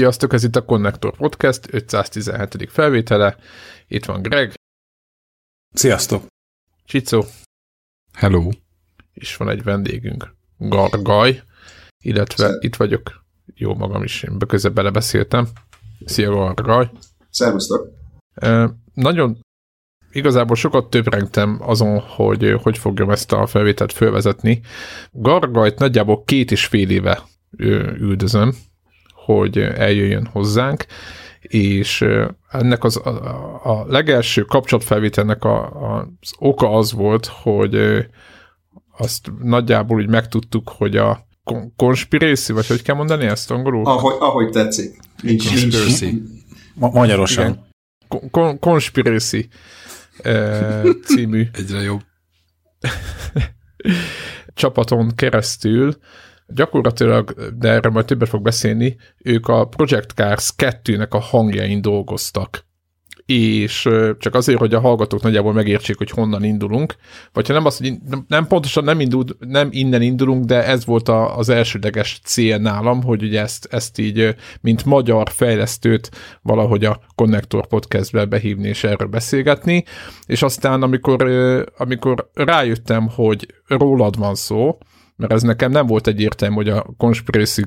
Sziasztok, ez itt a Connector Podcast 517. felvétele. Itt van Greg. Sziasztok. Csicó. Hello. És van egy vendégünk, Gargaj, illetve Szia. itt vagyok, jó magam is, én közben belebeszéltem. Szia Gargaj. Szervusztok. E, nagyon igazából sokat töprengtem azon, hogy hogy fogjam ezt a felvételt fölvezetni. Gargajt nagyjából két és fél éve üldözöm, hogy eljöjjön hozzánk, és ennek az, a, a legelső kapcsolatfelvételnek a, a, az oka az volt, hogy azt nagyjából úgy megtudtuk, hogy a konspiráció, vagy hogy kell mondani ezt angolul? Ahogy, ahogy tetszik. Nincs, nincs. Ma- magyarosan. Kon- konspiráció című Egyre jobb. csapaton keresztül gyakorlatilag, de erről majd többet fog beszélni, ők a Project Cars 2-nek a hangjain dolgoztak. És csak azért, hogy a hallgatók nagyjából megértsék, hogy honnan indulunk, vagy ha nem az, hogy nem pontosan nem, indul, nem innen indulunk, de ez volt a, az elsődleges cél nálam, hogy ugye ezt, ezt így, mint magyar fejlesztőt valahogy a Connector podcastbe behívni és erről beszélgetni, és aztán amikor, amikor rájöttem, hogy rólad van szó, mert ez nekem nem volt egyértelmű, hogy a konspiráció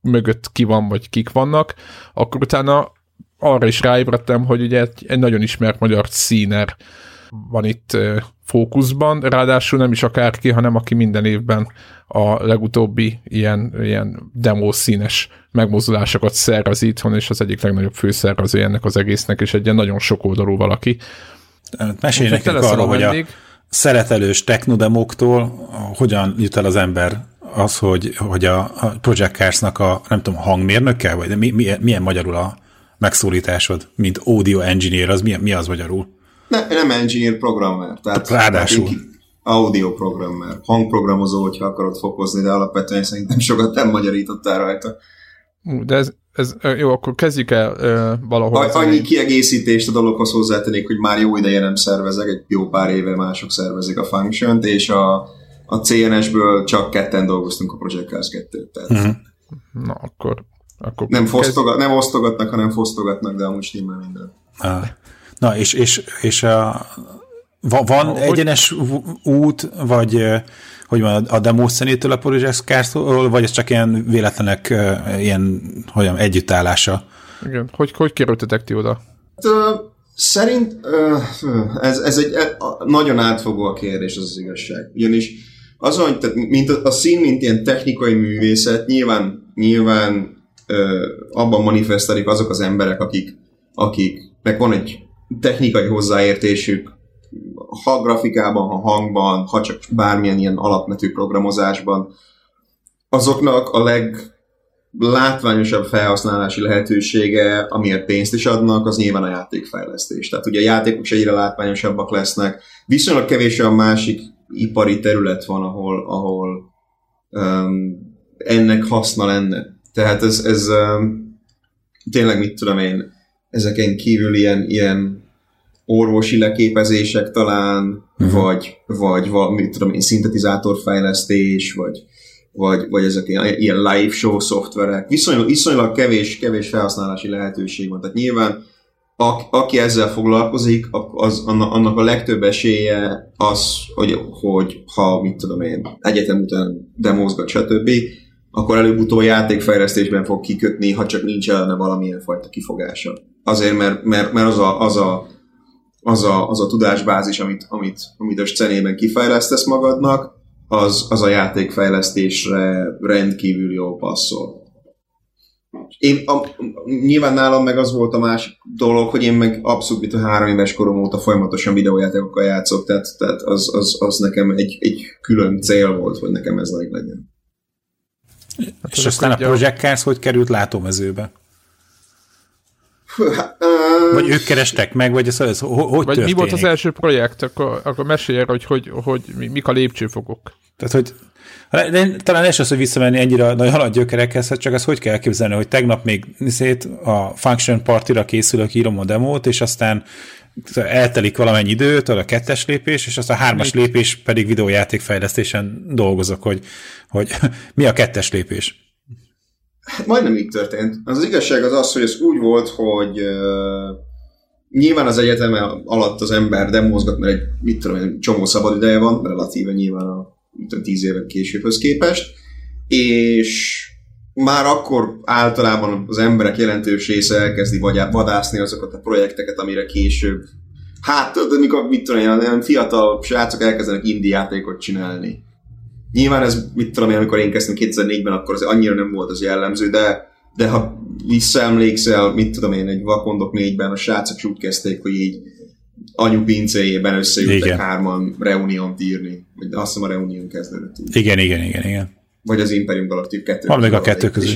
mögött ki van, vagy kik vannak, akkor utána arra is ráébredtem, hogy ugye egy, egy nagyon ismert magyar színer van itt fókuszban, ráadásul nem is akárki, hanem aki minden évben a legutóbbi ilyen, ilyen demo színes megmozdulásokat szervez itthon, és az egyik legnagyobb főszervező ennek az egésznek, és egy ilyen nagyon sokoldalú valaki. Mesélj nekünk arról, hogy a szeretelős technodemóktól hogyan jut el az ember az, hogy, hogy a, Project Cars-nak a, nem tudom, hangmérnöke, vagy mi, milyen, milyen magyarul a megszólításod, mint audio engineer, az mi, mi az magyarul? Ne, nem engineer, programmer. Tehát Ráadásul. Audio programmer, hangprogramozó, hogyha akarod fokozni, de alapvetően szerintem sokat nem magyarítottál rajta. De ez, ez jó, akkor kezdjük el uh, valahol. A, annyi kiegészítést a dologhoz hozzátennék, hogy már jó ideje nem szervezek, egy jó pár éve mások szervezik a function és a, a CNS-ből csak ketten dolgoztunk a Project Cars 2 tehát. Uh-huh. Na, akkor akkor nem, fosztogat, nem osztogatnak, hanem fosztogatnak, de amúgy stimmel minden. Na, és, és, és a, van hogy? egyenes út, vagy hogy van a Demoszenétől a Project vagy ez csak ilyen véletlenek, ilyen, hogyan, együttállása? Igen. Hogy, hogy kerültetek ti oda? Hát, szerint ez, ez egy e, nagyon átfogó a kérdés, az az igazság. Ugyanis az, hogy tehát, mint a, a szín, mint ilyen technikai művészet, nyilván, nyilván abban manifestálik azok az emberek, akik, akiknek van egy technikai hozzáértésük, ha grafikában, ha hangban, ha csak bármilyen ilyen alapvető programozásban, azoknak a leg látványosabb felhasználási lehetősége, amiért pénzt is adnak, az nyilván a játékfejlesztés. Tehát ugye a játékok is egyre látványosabbak lesznek. Viszonylag kevés a másik ipari terület van, ahol, ahol um, ennek haszna lenne. Tehát ez, ez um, tényleg mit tudom én, ezeken kívül ilyen, ilyen orvosi leképezések talán, uh-huh. vagy, vagy mit tudom én, szintetizátorfejlesztés, vagy, vagy, vagy ezek ilyen, ilyen live show szoftverek. Viszonylag, viszonylag kevés, kevés felhasználási lehetőség van. Tehát nyilván a, aki ezzel foglalkozik, az, annak a legtöbb esélye az, hogy, hogy ha, mit tudom én, egyetem után demozgat, stb., akkor előbb-utóbb játékfejlesztésben fog kikötni, ha csak nincs ellene valamilyen fajta kifogása. Azért, mert, mert, mert az, a, az, a, az, a, az a tudásbázis, amit, amit, amit a scenében kifejlesztesz magadnak, az, az a játékfejlesztésre rendkívül jól passzol. Én, a, nyilván nálam meg az volt a másik dolog, hogy én meg abszolút, mint a három éves korom óta folyamatosan videójátékokkal játszok, tehát, tehát az, az, az nekem egy, egy külön cél volt, hogy nekem ez legyen. Hát és aztán a Project Cars hogy került látómezőbe? Vagy ők kerestek meg, vagy ez, ez hogy vagy történik? mi volt az első projekt? Akkor, akkor mesélj erre, hogy, hogy, hogy mik a lépcsőfokok. Tehát, hogy de talán ez az, hogy visszamenni ennyire nagy halad gyökerekhez, hát csak ezt hogy kell elképzelni, hogy tegnap még szét a Function Party-ra készülök, írom a demót, és aztán eltelik valamennyi időt, a kettes lépés, és aztán a hármas lépés pedig videójátékfejlesztésen dolgozok, hogy, hogy mi a kettes lépés. Hát majdnem így történt. Az, az igazság az az, hogy ez úgy volt, hogy uh, nyilván az egyetem alatt az ember demozgat, mert egy, mit tudom, egy csomó szabad ideje van, relatíve nyilván a tudom, tíz éven későbbhöz képest, és már akkor általában az emberek jelentős része elkezdi vadászni azokat a projekteket, amire később Hát tudod, mikor, mit tudom én, fiatal srácok elkezdenek indie csinálni. Nyilván ez, mit tudom én, amikor én kezdtem 2004-ben, akkor az annyira nem volt az jellemző, de, de ha visszaemlékszel, mit tudom én, egy Vakondok 4-ben a srácok úgy kezdték, hogy így anyu pincéjében összejöttek hárman Reunion írni. Vagy azt hiszem a Reunion kezdődött. Igen, igen, igen, igen. Vagy az Imperium Galactic 2. Van még a kettő közül.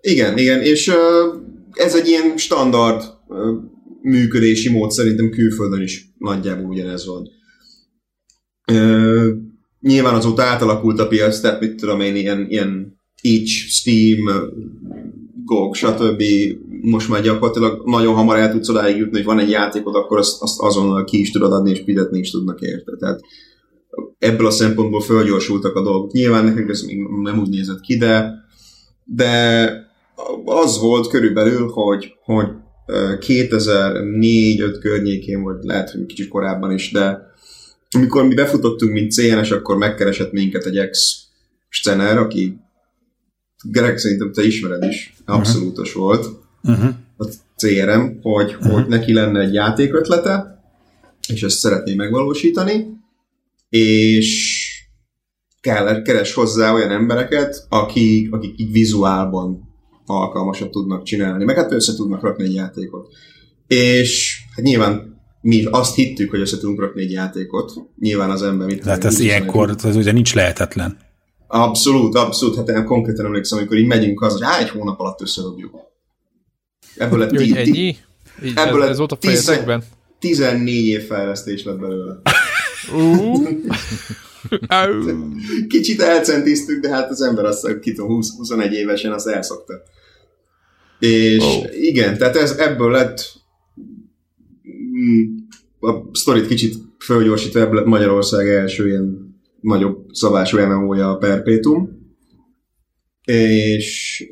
igen, igen, és uh, ez egy ilyen standard uh, működési mód szerintem külföldön is nagyjából ugyanez van. Uh, nyilván azóta átalakult a piac, tehát mit tudom én, ilyen, ilyen Itch, Steam, GOG, stb. most már gyakorlatilag nagyon hamar el tudsz odáig jutni, hogy van egy játékod, akkor azt, azt azonnal ki is tudod adni, és fizetni is tudnak érte. Tehát ebből a szempontból fölgyorsultak a dolgok. Nyilván nekünk ez még nem úgy nézett ki, de, de az volt körülbelül, hogy, hogy 2004-5 környékén, vagy lehet, hogy kicsit korábban is, de amikor mi befutottunk, mint CNS, akkor megkeresett minket egy ex-scener, aki Greg szerintem te ismered is, abszolútos uh-huh. volt uh-huh. a CRM, hogy, uh-huh. hogy neki lenne egy játékötlete, és ezt szeretné megvalósítani, és kell, keres hozzá olyan embereket, akik, akik így vizuálban alkalmasat tudnak csinálni, meg hát össze tudnak rakni egy játékot. És hát nyilván mi azt hittük, hogy össze tudunk rakni egy játékot. Nyilván az ember mit... Tehát ez ilyenkor, ez ugye nincs lehetetlen. Abszolút, abszolút. Hát én konkrétan emlékszem, amikor így megyünk haza, hogy á, egy hónap alatt összerobjuk. Ebből lett tí- ennyi? Így ebből ez, ez volt a fejetekben? 14 év fejlesztés lett belőle. Kicsit elcentiztük, de hát az ember azt, ki 20, 21 évesen azt elszokta. És oh. igen, tehát ez ebből lett a sztorit kicsit fölgyorsítva, Magyarország első ilyen nagyobb szabású MMO-ja a Perpetuum. És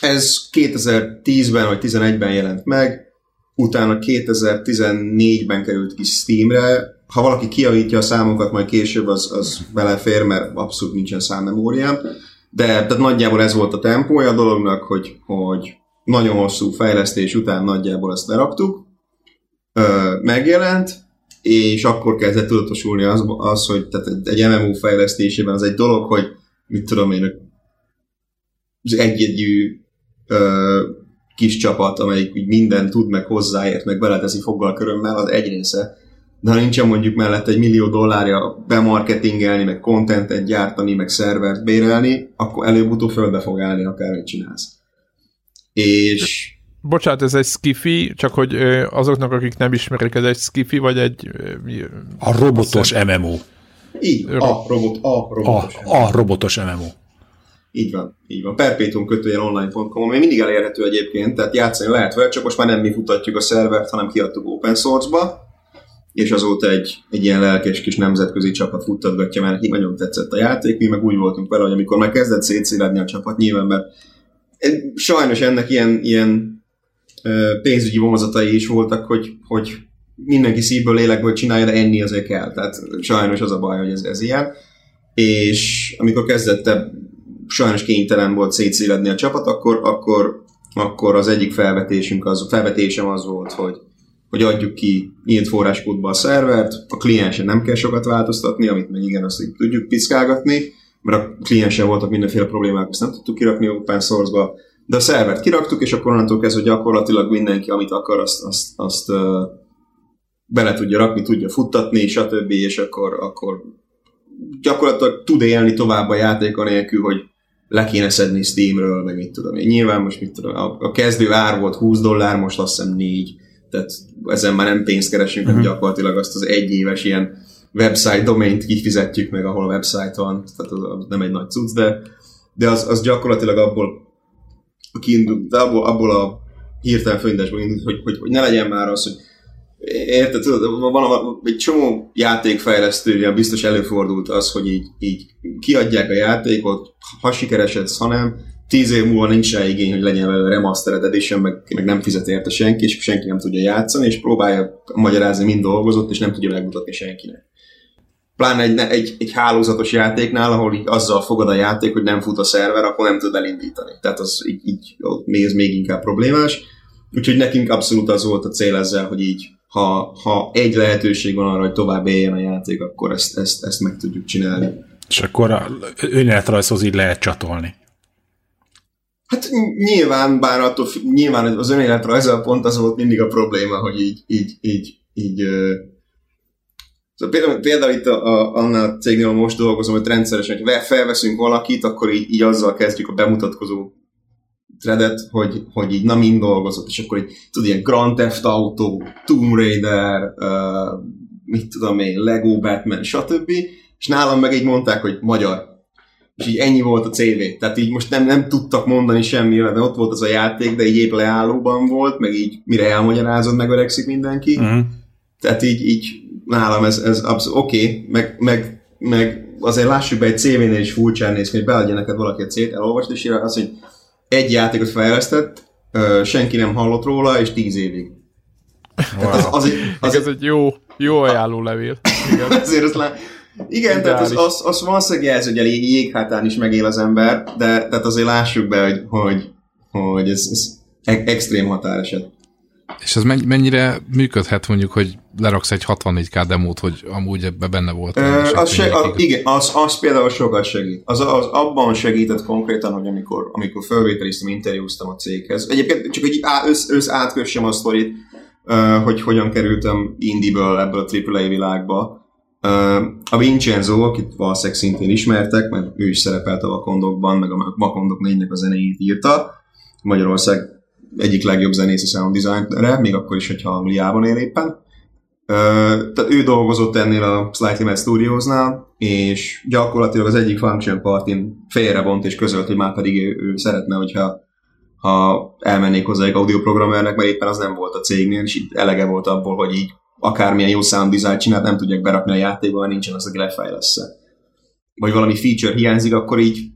ez 2010-ben vagy 2011-ben jelent meg, utána 2014-ben került ki Steamre. Ha valaki kiavítja a számokat, majd később az, az belefér, mert abszolút nincsen számmemóriám. De tehát nagyjából ez volt a tempója a dolognak, hogy, hogy nagyon hosszú fejlesztés után nagyjából ezt leraktuk. Ö, megjelent, és akkor kezdett tudatosulni az, az hogy tehát egy MMO fejlesztésében az egy dolog, hogy mit tudom én, az egyegyű kis csapat, amelyik úgy minden tud, meg hozzáért, meg beleteszi foggal körömmel, az egy része. De ha nincsen mondjuk mellett egy millió dollárja bemarketingelni, meg contentet gyártani, meg szervert bérelni, akkor előbb-utóbb fölbe fog állni, akármit csinálsz. És... Bocsánat, ez egy skifi, csak hogy azoknak, akik nem ismerik, ez egy skifi, vagy egy... A robotos MMO. Így, a, robot, a robotos a, a robotos MMO. Így van, így van. Perpetuum kötőjel online.com, ami mindig elérhető egyébként, tehát játszani lehet vele, csak most már nem mi futatjuk a szervert, hanem kiadtuk open source-ba, és azóta egy, egy ilyen lelkes kis nemzetközi csapat futtatgatja, mert neki nagyon tetszett a játék, mi meg úgy voltunk vele, hogy amikor már kezdett szétszéledni a csapat, nyilván, mert sajnos ennek ilyen, ilyen pénzügyi vonzatai is voltak, hogy, hogy mindenki szívből, lélekből csinálja, de enni azért kell. Tehát sajnos az a baj, hogy ez, ez ilyen. És amikor kezdett sajnos kénytelen volt szétszéledni a csapat, akkor, akkor, akkor az egyik felvetésünk az, felvetésem az volt, hogy, hogy adjuk ki nyílt forráskódba a szervert, a kliensen nem kell sokat változtatni, amit meg igen, azt így tudjuk piszkálgatni, mert a kliensen voltak mindenféle problémák, azt nem tudtuk kirakni open source-ba, de a szervert kiraktuk, és akkor onnantól kezdve gyakorlatilag mindenki, amit akar, azt, azt, azt uh, bele tudja rakni, tudja futtatni, stb. és akkor, akkor gyakorlatilag tud élni tovább a játék nélkül, hogy le kéne szedni Steamről, meg mit tudom én. Nyilván most mit tudom, a, a kezdő ár volt 20 dollár, most azt hiszem 4, tehát ezen már nem pénzt keresünk, uh-huh. gyakorlatilag azt az egyéves ilyen website domaint kifizetjük meg, ahol a website van, tehát az, az nem egy nagy cucc, de, de az, az gyakorlatilag abból kiindul, de abból, abból a hirtelen fölindásból indult, hogy, hogy, hogy ne legyen már az, hogy Érted, tudod, van egy csomó játékfejlesztője biztos előfordult az, hogy így, így kiadják a játékot, ha sikeres ez, ha nem, tíz év múlva nincs rá igény, hogy legyen vele remastered edition, meg, meg nem fizet érte senki, és senki nem tudja játszani, és próbálja magyarázni, mind dolgozott, és nem tudja megmutatni senkinek. Pláne egy, egy, egy hálózatos játéknál, ahol így azzal fogad a játék, hogy nem fut a szerver, akkor nem tud elindítani. Tehát az így, így ez még inkább problémás. Úgyhogy nekünk abszolút az volt a cél ezzel, hogy így ha, ha egy lehetőség van arra, hogy tovább éljen a játék, akkor ezt, ezt, ezt meg tudjuk csinálni. És akkor a önéletrajzhoz így lehet csatolni. Hát nyilván, bár attól, nyilván az önéletrajzal pont az volt mindig a probléma, hogy így, így, így, így Szóval például, például itt a, a, annál a cégnél, most dolgozom, hogy rendszeresen, hogy felveszünk valakit, akkor így, így azzal kezdjük a bemutatkozó threadet, hogy, hogy így na mind dolgozott, és akkor így tudod, ilyen Grand Theft Auto, Tomb Raider, uh, mit tudom én, Lego Batman, stb. És nálam meg így mondták, hogy magyar. És így ennyi volt a CV. Tehát így most nem, nem tudtak mondani semmire, de ott volt az a játék, de így épp leállóban volt, meg így mire elmagyarázod, megöregszik mindenki. Uh-huh. Tehát így, így nálam ez, ez abszolút oké, okay, meg, meg, meg azért lássuk be, egy CV-nél is furcsán néz ki, hogy beadja neked valaki a célt, elolvast, és írja azt, hogy egy játékot fejlesztett, senki nem hallott róla, és tíz évig. Wow. Az, az, az, az, ez egy jó, jó ajánló levél. Igen. azért azt lá... Igen, tehát az, az, az valószínűleg jelzi, hogy a jéghátán is megél az ember, de tehát azért lássuk be, hogy, hogy, hogy ez, ez extrém határeset. És ez mennyire működhet mondjuk, hogy leraksz egy 64K demót, hogy amúgy ebbe benne volt? Ö, az se, a, igen, az, az például sokat segít. Az, az abban segített konkrétan, hogy amikor, amikor felvételiztem, interjúztam a céghez. Egyébként csak hogy össz, össz átkössem a sztorit, hogy hogyan kerültem indie-ből ebből a AAA világba. A Vincenzo, akit valószínűleg szintén ismertek, mert ő is szerepelt a Vakondokban, meg a Vakondok 4 a zenéjét írta. Magyarország egyik legjobb zenész a sound designere, még akkor is, hogyha Angliában él éppen. Tehát ő dolgozott ennél a Slightly Mad Studiosnál, és gyakorlatilag az egyik function partin félrebont és közölt, hogy már pedig ő szeretne, hogyha ha elmennék hozzá egy audioprogrammernek, mert éppen az nem volt a cégnél, és itt elege volt abból, hogy így akármilyen jó sound design csinált, nem tudják berakni a játékba, mert nincsen az, aki lefejlesz Vagy valami feature hiányzik, akkor így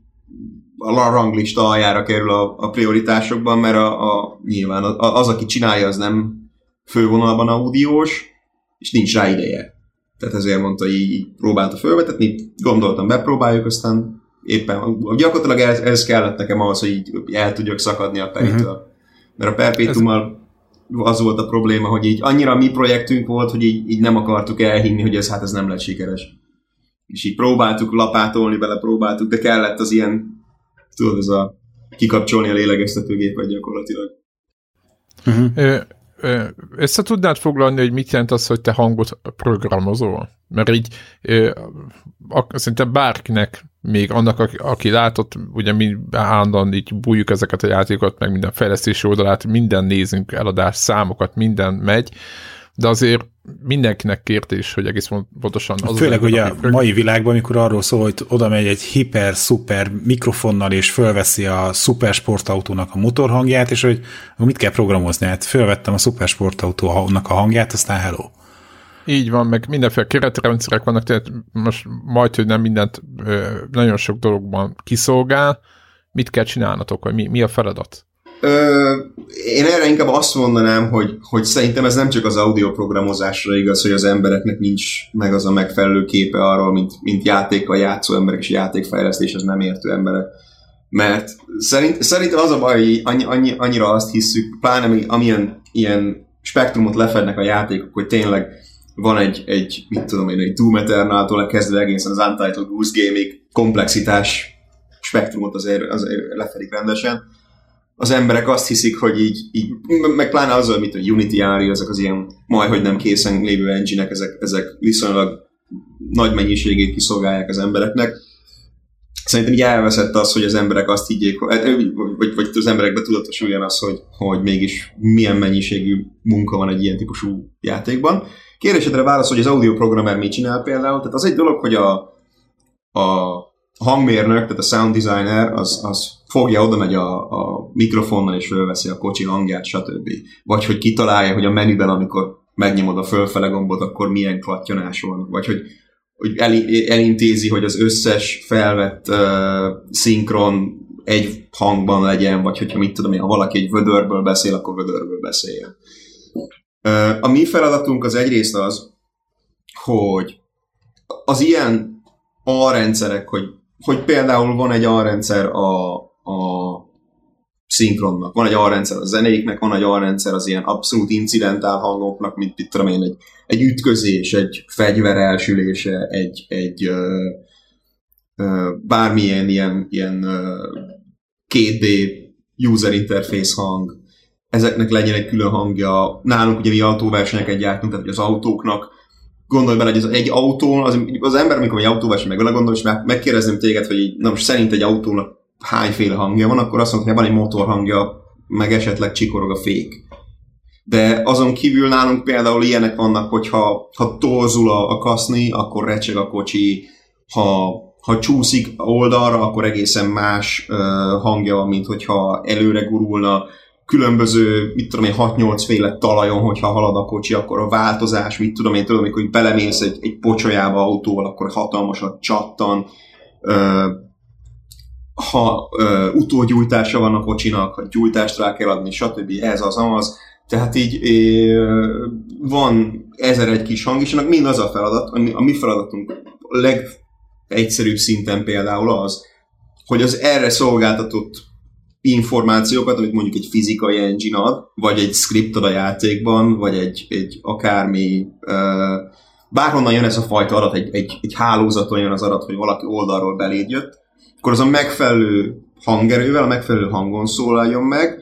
a ranglista aljára kerül a, a prioritásokban, mert a, a, nyilván az, aki csinálja, az nem fővonalban audiós, és nincs rá ideje. Tehát ezért mondta, így, így próbálta felvetetni, gondoltam, bepróbáljuk, aztán éppen gyakorlatilag ez, ez kellett nekem ahhoz, hogy így el tudjak szakadni a peritől. Uh-huh. Mert a perpétummal az volt a probléma, hogy így annyira mi projektünk volt, hogy így, így nem akartuk elhinni, hogy ez hát ez nem lett sikeres. És így próbáltuk lapátolni bele, próbáltuk, de kellett az ilyen tudod, ez a kikapcsolni a lélegeztetőgépet gyakorlatilag. Uh-huh. Össze tudnád foglalni, hogy mit jelent az, hogy te hangot programozol? Mert így szerintem bárkinek, még annak, aki, aki látott, ugye mi állandóan így bújjuk ezeket a játékokat, meg minden fejlesztési oldalát, minden nézünk, eladás, számokat, minden megy, de azért mindenkinek kérdés, hogy egész pontosan az Főleg az, ugye a mai világban, amikor arról szól, hogy oda megy egy hiper-szuper mikrofonnal, és fölveszi a szupersportautónak a motorhangját, és hogy mit kell programozni? Hát fölvettem a szupersportautónak a hangját, aztán hello. Így van, meg mindenféle keretrendszerek vannak, tehát most majd, hogy nem mindent nagyon sok dologban kiszolgál, mit kell csinálnatok, vagy mi, mi a feladat? Ö, én erre inkább azt mondanám, hogy, hogy szerintem ez nem csak az audioprogramozásra igaz, hogy az embereknek nincs meg az a megfelelő képe arról, mint, mint játékkal játszó emberek és játékfejlesztés az nem értő emberek. Mert szerint, szerintem az a baj, annyi, annyi, annyira azt hiszük, pláne amilyen ilyen spektrumot lefednek a játékok, hogy tényleg van egy, egy mit tudom én, egy Doom Eternal-tól kezdve egészen az Untitled Goose Game-ig komplexitás spektrumot azért, azért lefedik rendesen az emberek azt hiszik, hogy így, így meg pláne azzal, mint a Unity Ari, ezek az ilyen majdhogy nem készen lévő engine ezek, ezek viszonylag nagy mennyiségét kiszolgálják az embereknek. Szerintem így elveszett az, hogy az emberek azt higgyék, vagy, vagy, vagy az emberekbe tudatosuljon az, hogy, hogy mégis milyen mennyiségű munka van egy ilyen típusú játékban. Kérdésedre válasz, hogy az audio programmer mit csinál például. Tehát az egy dolog, hogy a, a hangmérnök, tehát a sound designer, az, az fogja, oda megy a, a mikrofonnal, és fölveszi a kocsi hangját, stb. Vagy hogy kitalálja, hogy a menüben, amikor megnyomod a fölfele gombot, akkor milyen klattyanás van. Vagy hogy, hogy el, elintézi, hogy az összes felvett uh, szinkron egy hangban legyen, vagy hogyha mit tudom én, ha valaki egy vödörből beszél, akkor vödörből beszéljen. A mi feladatunk az egyrészt az, hogy az ilyen alrendszerek, hogy, hogy például van egy alrendszer a, a szinkronnak, van egy alrendszer a zenéknek, van egy alrendszer az ilyen abszolút incidentál hangoknak, mint mit tudom én, egy, egy ütközés, egy fegyver elsülése, egy, egy ö, ö, bármilyen ilyen, ilyen ö, 2D user interface hang, ezeknek legyen egy külön hangja. Nálunk ugye mi autóversenyeket gyártunk, tehát az autóknak gondolj bele, hogy az egy autó, az, az ember, amikor egy autóverseny meg gondol, és meg, megkérdezném téged, hogy na most szerint egy autónak hányféle hangja van, akkor azt mondta, hogy van egy motorhangja, meg esetleg csikorog a fék. De azon kívül nálunk például ilyenek vannak, hogy ha, ha torzul a, a kaszni, akkor recseg a kocsi, ha, ha csúszik oldalra, akkor egészen más uh, hangja van, mint hogyha előre gurulna, különböző, mit tudom én, 6-8 féle talajon, hogyha halad a kocsi, akkor a változás, mit tudom én, tudom, amikor belemész egy, egy pocsolyába autóval, akkor hatalmasat csattan, uh, ha ö, utógyújtása van a kocsinak, ha gyújtást rá kell adni, stb. Ez az, az. Tehát így ö, van ezer egy kis hang, és annak mind az a feladat, ami, a mi feladatunk a legegyszerűbb szinten például az, hogy az erre szolgáltatott információkat, amit mondjuk egy fizikai engine ad, vagy egy script a játékban, vagy egy, egy akármi, ö, bárhonnan jön ez a fajta adat, egy, egy, egy hálózaton jön az adat, hogy valaki oldalról beléd jött, akkor az a megfelelő hangerővel, a megfelelő hangon szólaljon meg,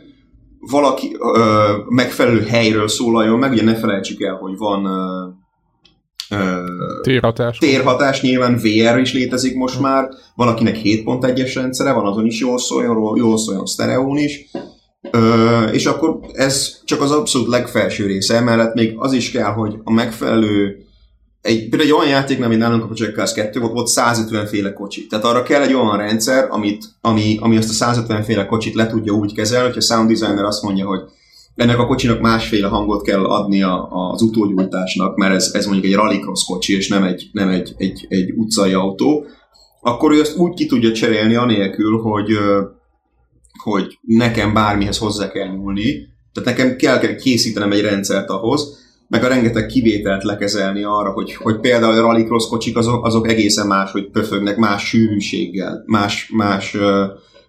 valaki ö, megfelelő helyről szólaljon meg, ugye ne felejtsük el, hogy van ö, térhatás. térhatás, nyilván VR is létezik most már, van akinek 7.1-es rendszere, van azon is jól szóljon, jól szóljon sztereón is, Ö, és akkor ez csak az abszolút legfelső része, emellett még az is kell, hogy a megfelelő egy, például egy olyan játéknál, mint nálunk a Project Cars 2 volt, volt 150 féle kocsi. Tehát arra kell egy olyan rendszer, amit, ami, ami azt a 150 féle kocsit le tudja úgy kezelni, hogy a sound designer azt mondja, hogy ennek a kocsinak másféle hangot kell adnia az utógyújtásnak, mert ez, ez mondjuk egy rallycross kocsi, és nem egy, nem egy, egy, egy utcai autó, akkor ő ezt úgy ki tudja cserélni anélkül, hogy, hogy nekem bármihez hozzá kell nyúlni, tehát nekem kell, kell készítenem egy rendszert ahhoz, meg a rengeteg kivételt lekezelni arra, hogy, hogy például a rallycross kocsik azok, azok egészen más, hogy pöfögnek, más sűrűséggel, más, más,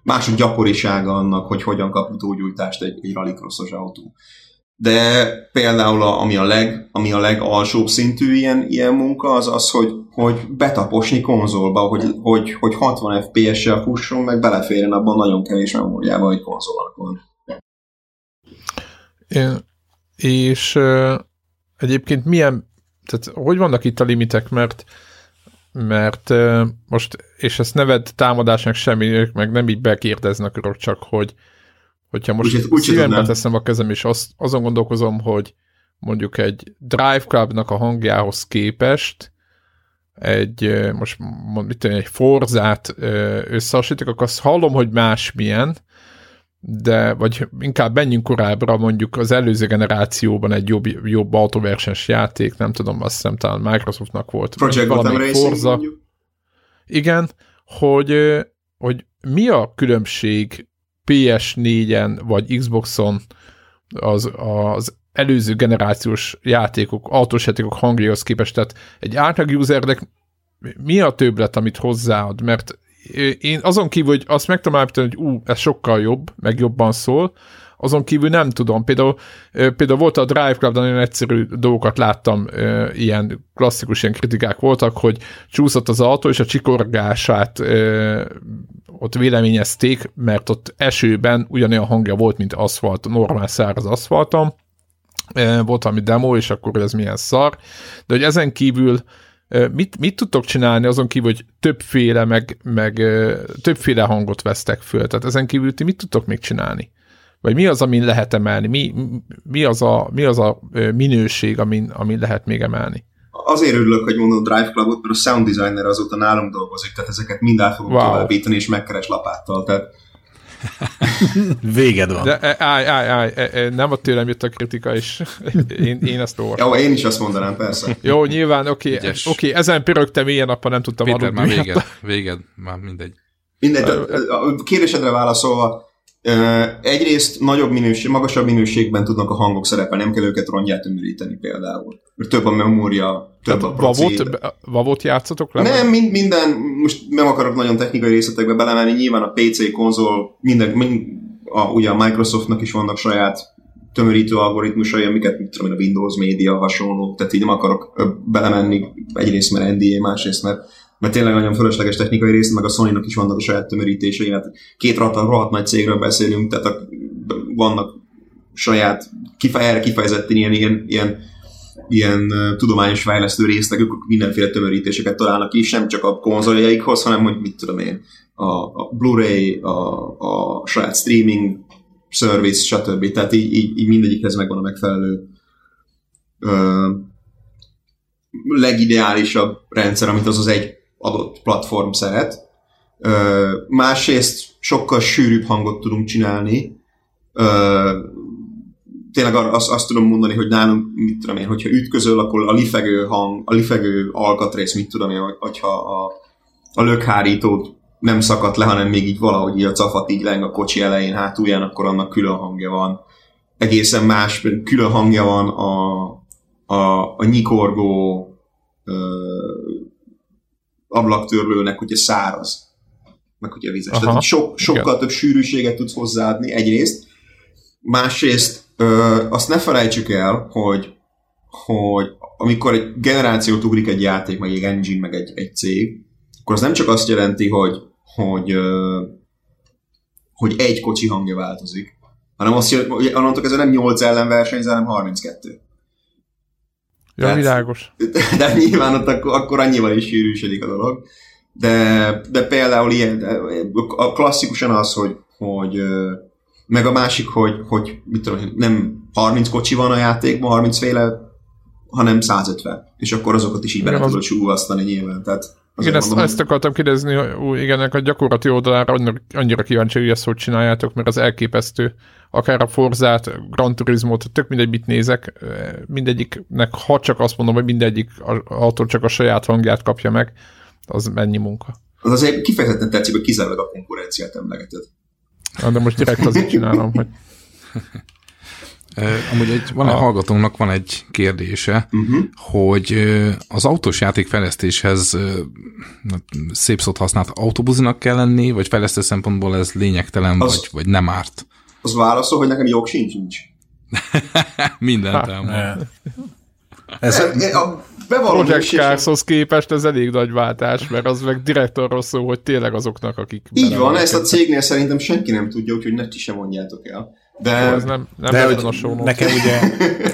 más a gyakorisága annak, hogy hogyan kap utógyújtást egy, egy rallycrossos autó. De például a, ami, a leg, ami a legalsóbb szintű ilyen, ilyen munka, az az, hogy, hogy betaposni konzolba, hogy, hogy, hogy 60 FPS-sel fusson, meg beleférjen abban nagyon kevés memóriába, hogy konzolnak van. És egyébként milyen, tehát hogy vannak itt a limitek, mert mert most, és ezt neved támadásnak semmi, ők meg nem így bekérdeznek örök, csak hogy hogyha most úgy, úgy szívembe teszem a kezem, és azt, azon gondolkozom, hogy mondjuk egy Drive Clubnak a hangjához képest egy, most mit tudom, egy Forzát összehasonlítok, akkor azt hallom, hogy más milyen, de vagy inkább menjünk korábbra, mondjuk az előző generációban egy jobb, jobb autóversenys játék, nem tudom, azt hiszem talán Microsoftnak volt. Project Gotham Racing Igen, hogy, hogy mi a különbség PS4-en vagy Xboxon az, az előző generációs játékok, autós játékok hangjához képest, tehát egy átlag usernek mi a többlet, amit hozzáad, mert én azon kívül, hogy azt meg tudom állítani, hogy ú, ez sokkal jobb, meg jobban szól, azon kívül nem tudom. Például, például volt a Drive Club, nagyon egyszerű dolgokat láttam, ilyen klasszikus ilyen kritikák voltak, hogy csúszott az autó, és a csikorgását ott véleményezték, mert ott esőben ugyanolyan hangja volt, mint aszfalt, normál száraz aszfalton. Volt valami demo, és akkor ez milyen szar. De hogy ezen kívül Mit, mit tudtok csinálni azon kívül, hogy többféle, meg, meg többféle hangot vesztek föl? Tehát ezen kívül ti mit tudtok még csinálni? Vagy mi az, amin lehet emelni? Mi, mi, az, a, mi az a minőség, amin, amin lehet még emelni? Azért örülök, hogy mondom Drive Clubot, mert a sound designer azóta nálunk dolgozik, tehát ezeket mind át fogom wow. továbbítani, és megkeres lapáttal. Tehát Véged van. De e, állj, állj, állj, e, e, nem a tőlem jött a kritika, és én, én ezt olvastam. Jó, én is azt mondanám, persze. Jó, nyilván, oké, okay, oké, okay, ezen pörögtem ilyen nappal, nem tudtam Péter, már véged, véged, már mindegy. Mindegy, a kérdésedre válaszolva, egyrészt nagyobb minőség, magasabb minőségben tudnak a hangok szerepelni, nem kell őket rongyát tömöríteni például. Mert több a memória, több Tehát a procéd. Vavot játszotok le? Nem, mind, minden, most nem akarok nagyon technikai részletekbe belemenni, nyilván a PC konzol, minden, mind, a, ugye a Microsoftnak is vannak saját tömörítő algoritmusai, amiket mit tudom én, a Windows Media hasonló, tehát így nem akarok belemenni egyrészt, mert NDA, másrészt, mert mert tényleg nagyon fölösleges technikai rész, meg a Sony-nak is vannak a saját tömörítései, mert két rohadt nagy cégről beszélünk, tehát a, vannak saját, kifeje, kifejezetten ilyen, ilyen, ilyen, ilyen tudományos fejlesztő résznek, ők mindenféle tömörítéseket találnak is, nem csak a konzoljaikhoz, hanem hogy mit tudom én, a, a Blu-ray, a, a saját streaming service, stb. Tehát így, így, így mindegyikhez megvan a megfelelő uh, legideálisabb rendszer, amit az az egy adott platform szeret. Másrészt sokkal sűrűbb hangot tudunk csinálni. Tényleg azt, azt tudom mondani, hogy nálunk, mit tudom én, hogyha ütközöl, akkor a lifegő hang, a lifegő alkatrész, mit tudom én, hogyha a, a lökhárítót nem szakadt le, hanem még így valahogy így a cafat így leng a kocsi elején hátulján, akkor annak külön hangja van. Egészen más, külön hangja van a, a, a nyikorgó ablaktörlőnek, hogyha száraz, meg hogyha vizes. Aha, Tehát sok, sokkal igen. több sűrűséget tudsz hozzáadni egyrészt. Másrészt ö, azt ne felejtsük el, hogy, hogy amikor egy generációt ugrik egy játék, meg egy engine, meg egy, egy cég, akkor az nem csak azt jelenti, hogy, hogy, ö, hogy egy kocsi hangja változik, hanem azt jelenti, hogy onnantól ez nem 8 ellen versenyzel, hanem 32. Ja, Tehát, világos. De nyilván ott akkor, akkor annyival is sűrűsödik a dolog. De, de például ilyen, a klasszikusan az, hogy, hogy meg a másik, hogy, hogy mit tudom, nem 30 kocsi van a játékban, 30 féle, hanem 150. És akkor azokat is így bele tudod súvasztani nyilván. Tehát igen, ezt, mondom, ezt akartam kérdezni, hogy igen, a gyakorlati oldalára annyira, annyira kíváncsi, hogy ezt hogy csináljátok, mert az elképesztő. Akár a Forzát, Gran Turismo-t, tök mindegy, mit nézek, mindegyiknek, ha csak azt mondom, hogy mindegyik attól csak a saját hangját kapja meg, az mennyi munka. Az azért kifejezetten tetszik, hogy kizárólag a konkurenciát emlegeted. De most direkt azért csinálom, hogy Amúgy egy, van a... egy hallgatónak van egy kérdése, uh-huh. hogy az autós játékfejlesztéshez szép szót használt autóbuzinak kell lenni, vagy fejlesztő szempontból ez lényegtelen, az, vagy, vagy nem árt? Az válaszol, hogy nekem jog sincs, nincs. Mindent elmond. Ez, a, Project Carshoz képest ez elég nagy váltás, mert az meg direkt arról szól, hogy tényleg azoknak, akik... Így van, ezt a cégnél szerintem senki nem tudja, úgyhogy ne ti sem mondjátok el. De, ez nem, nem de hogy a nekem ugye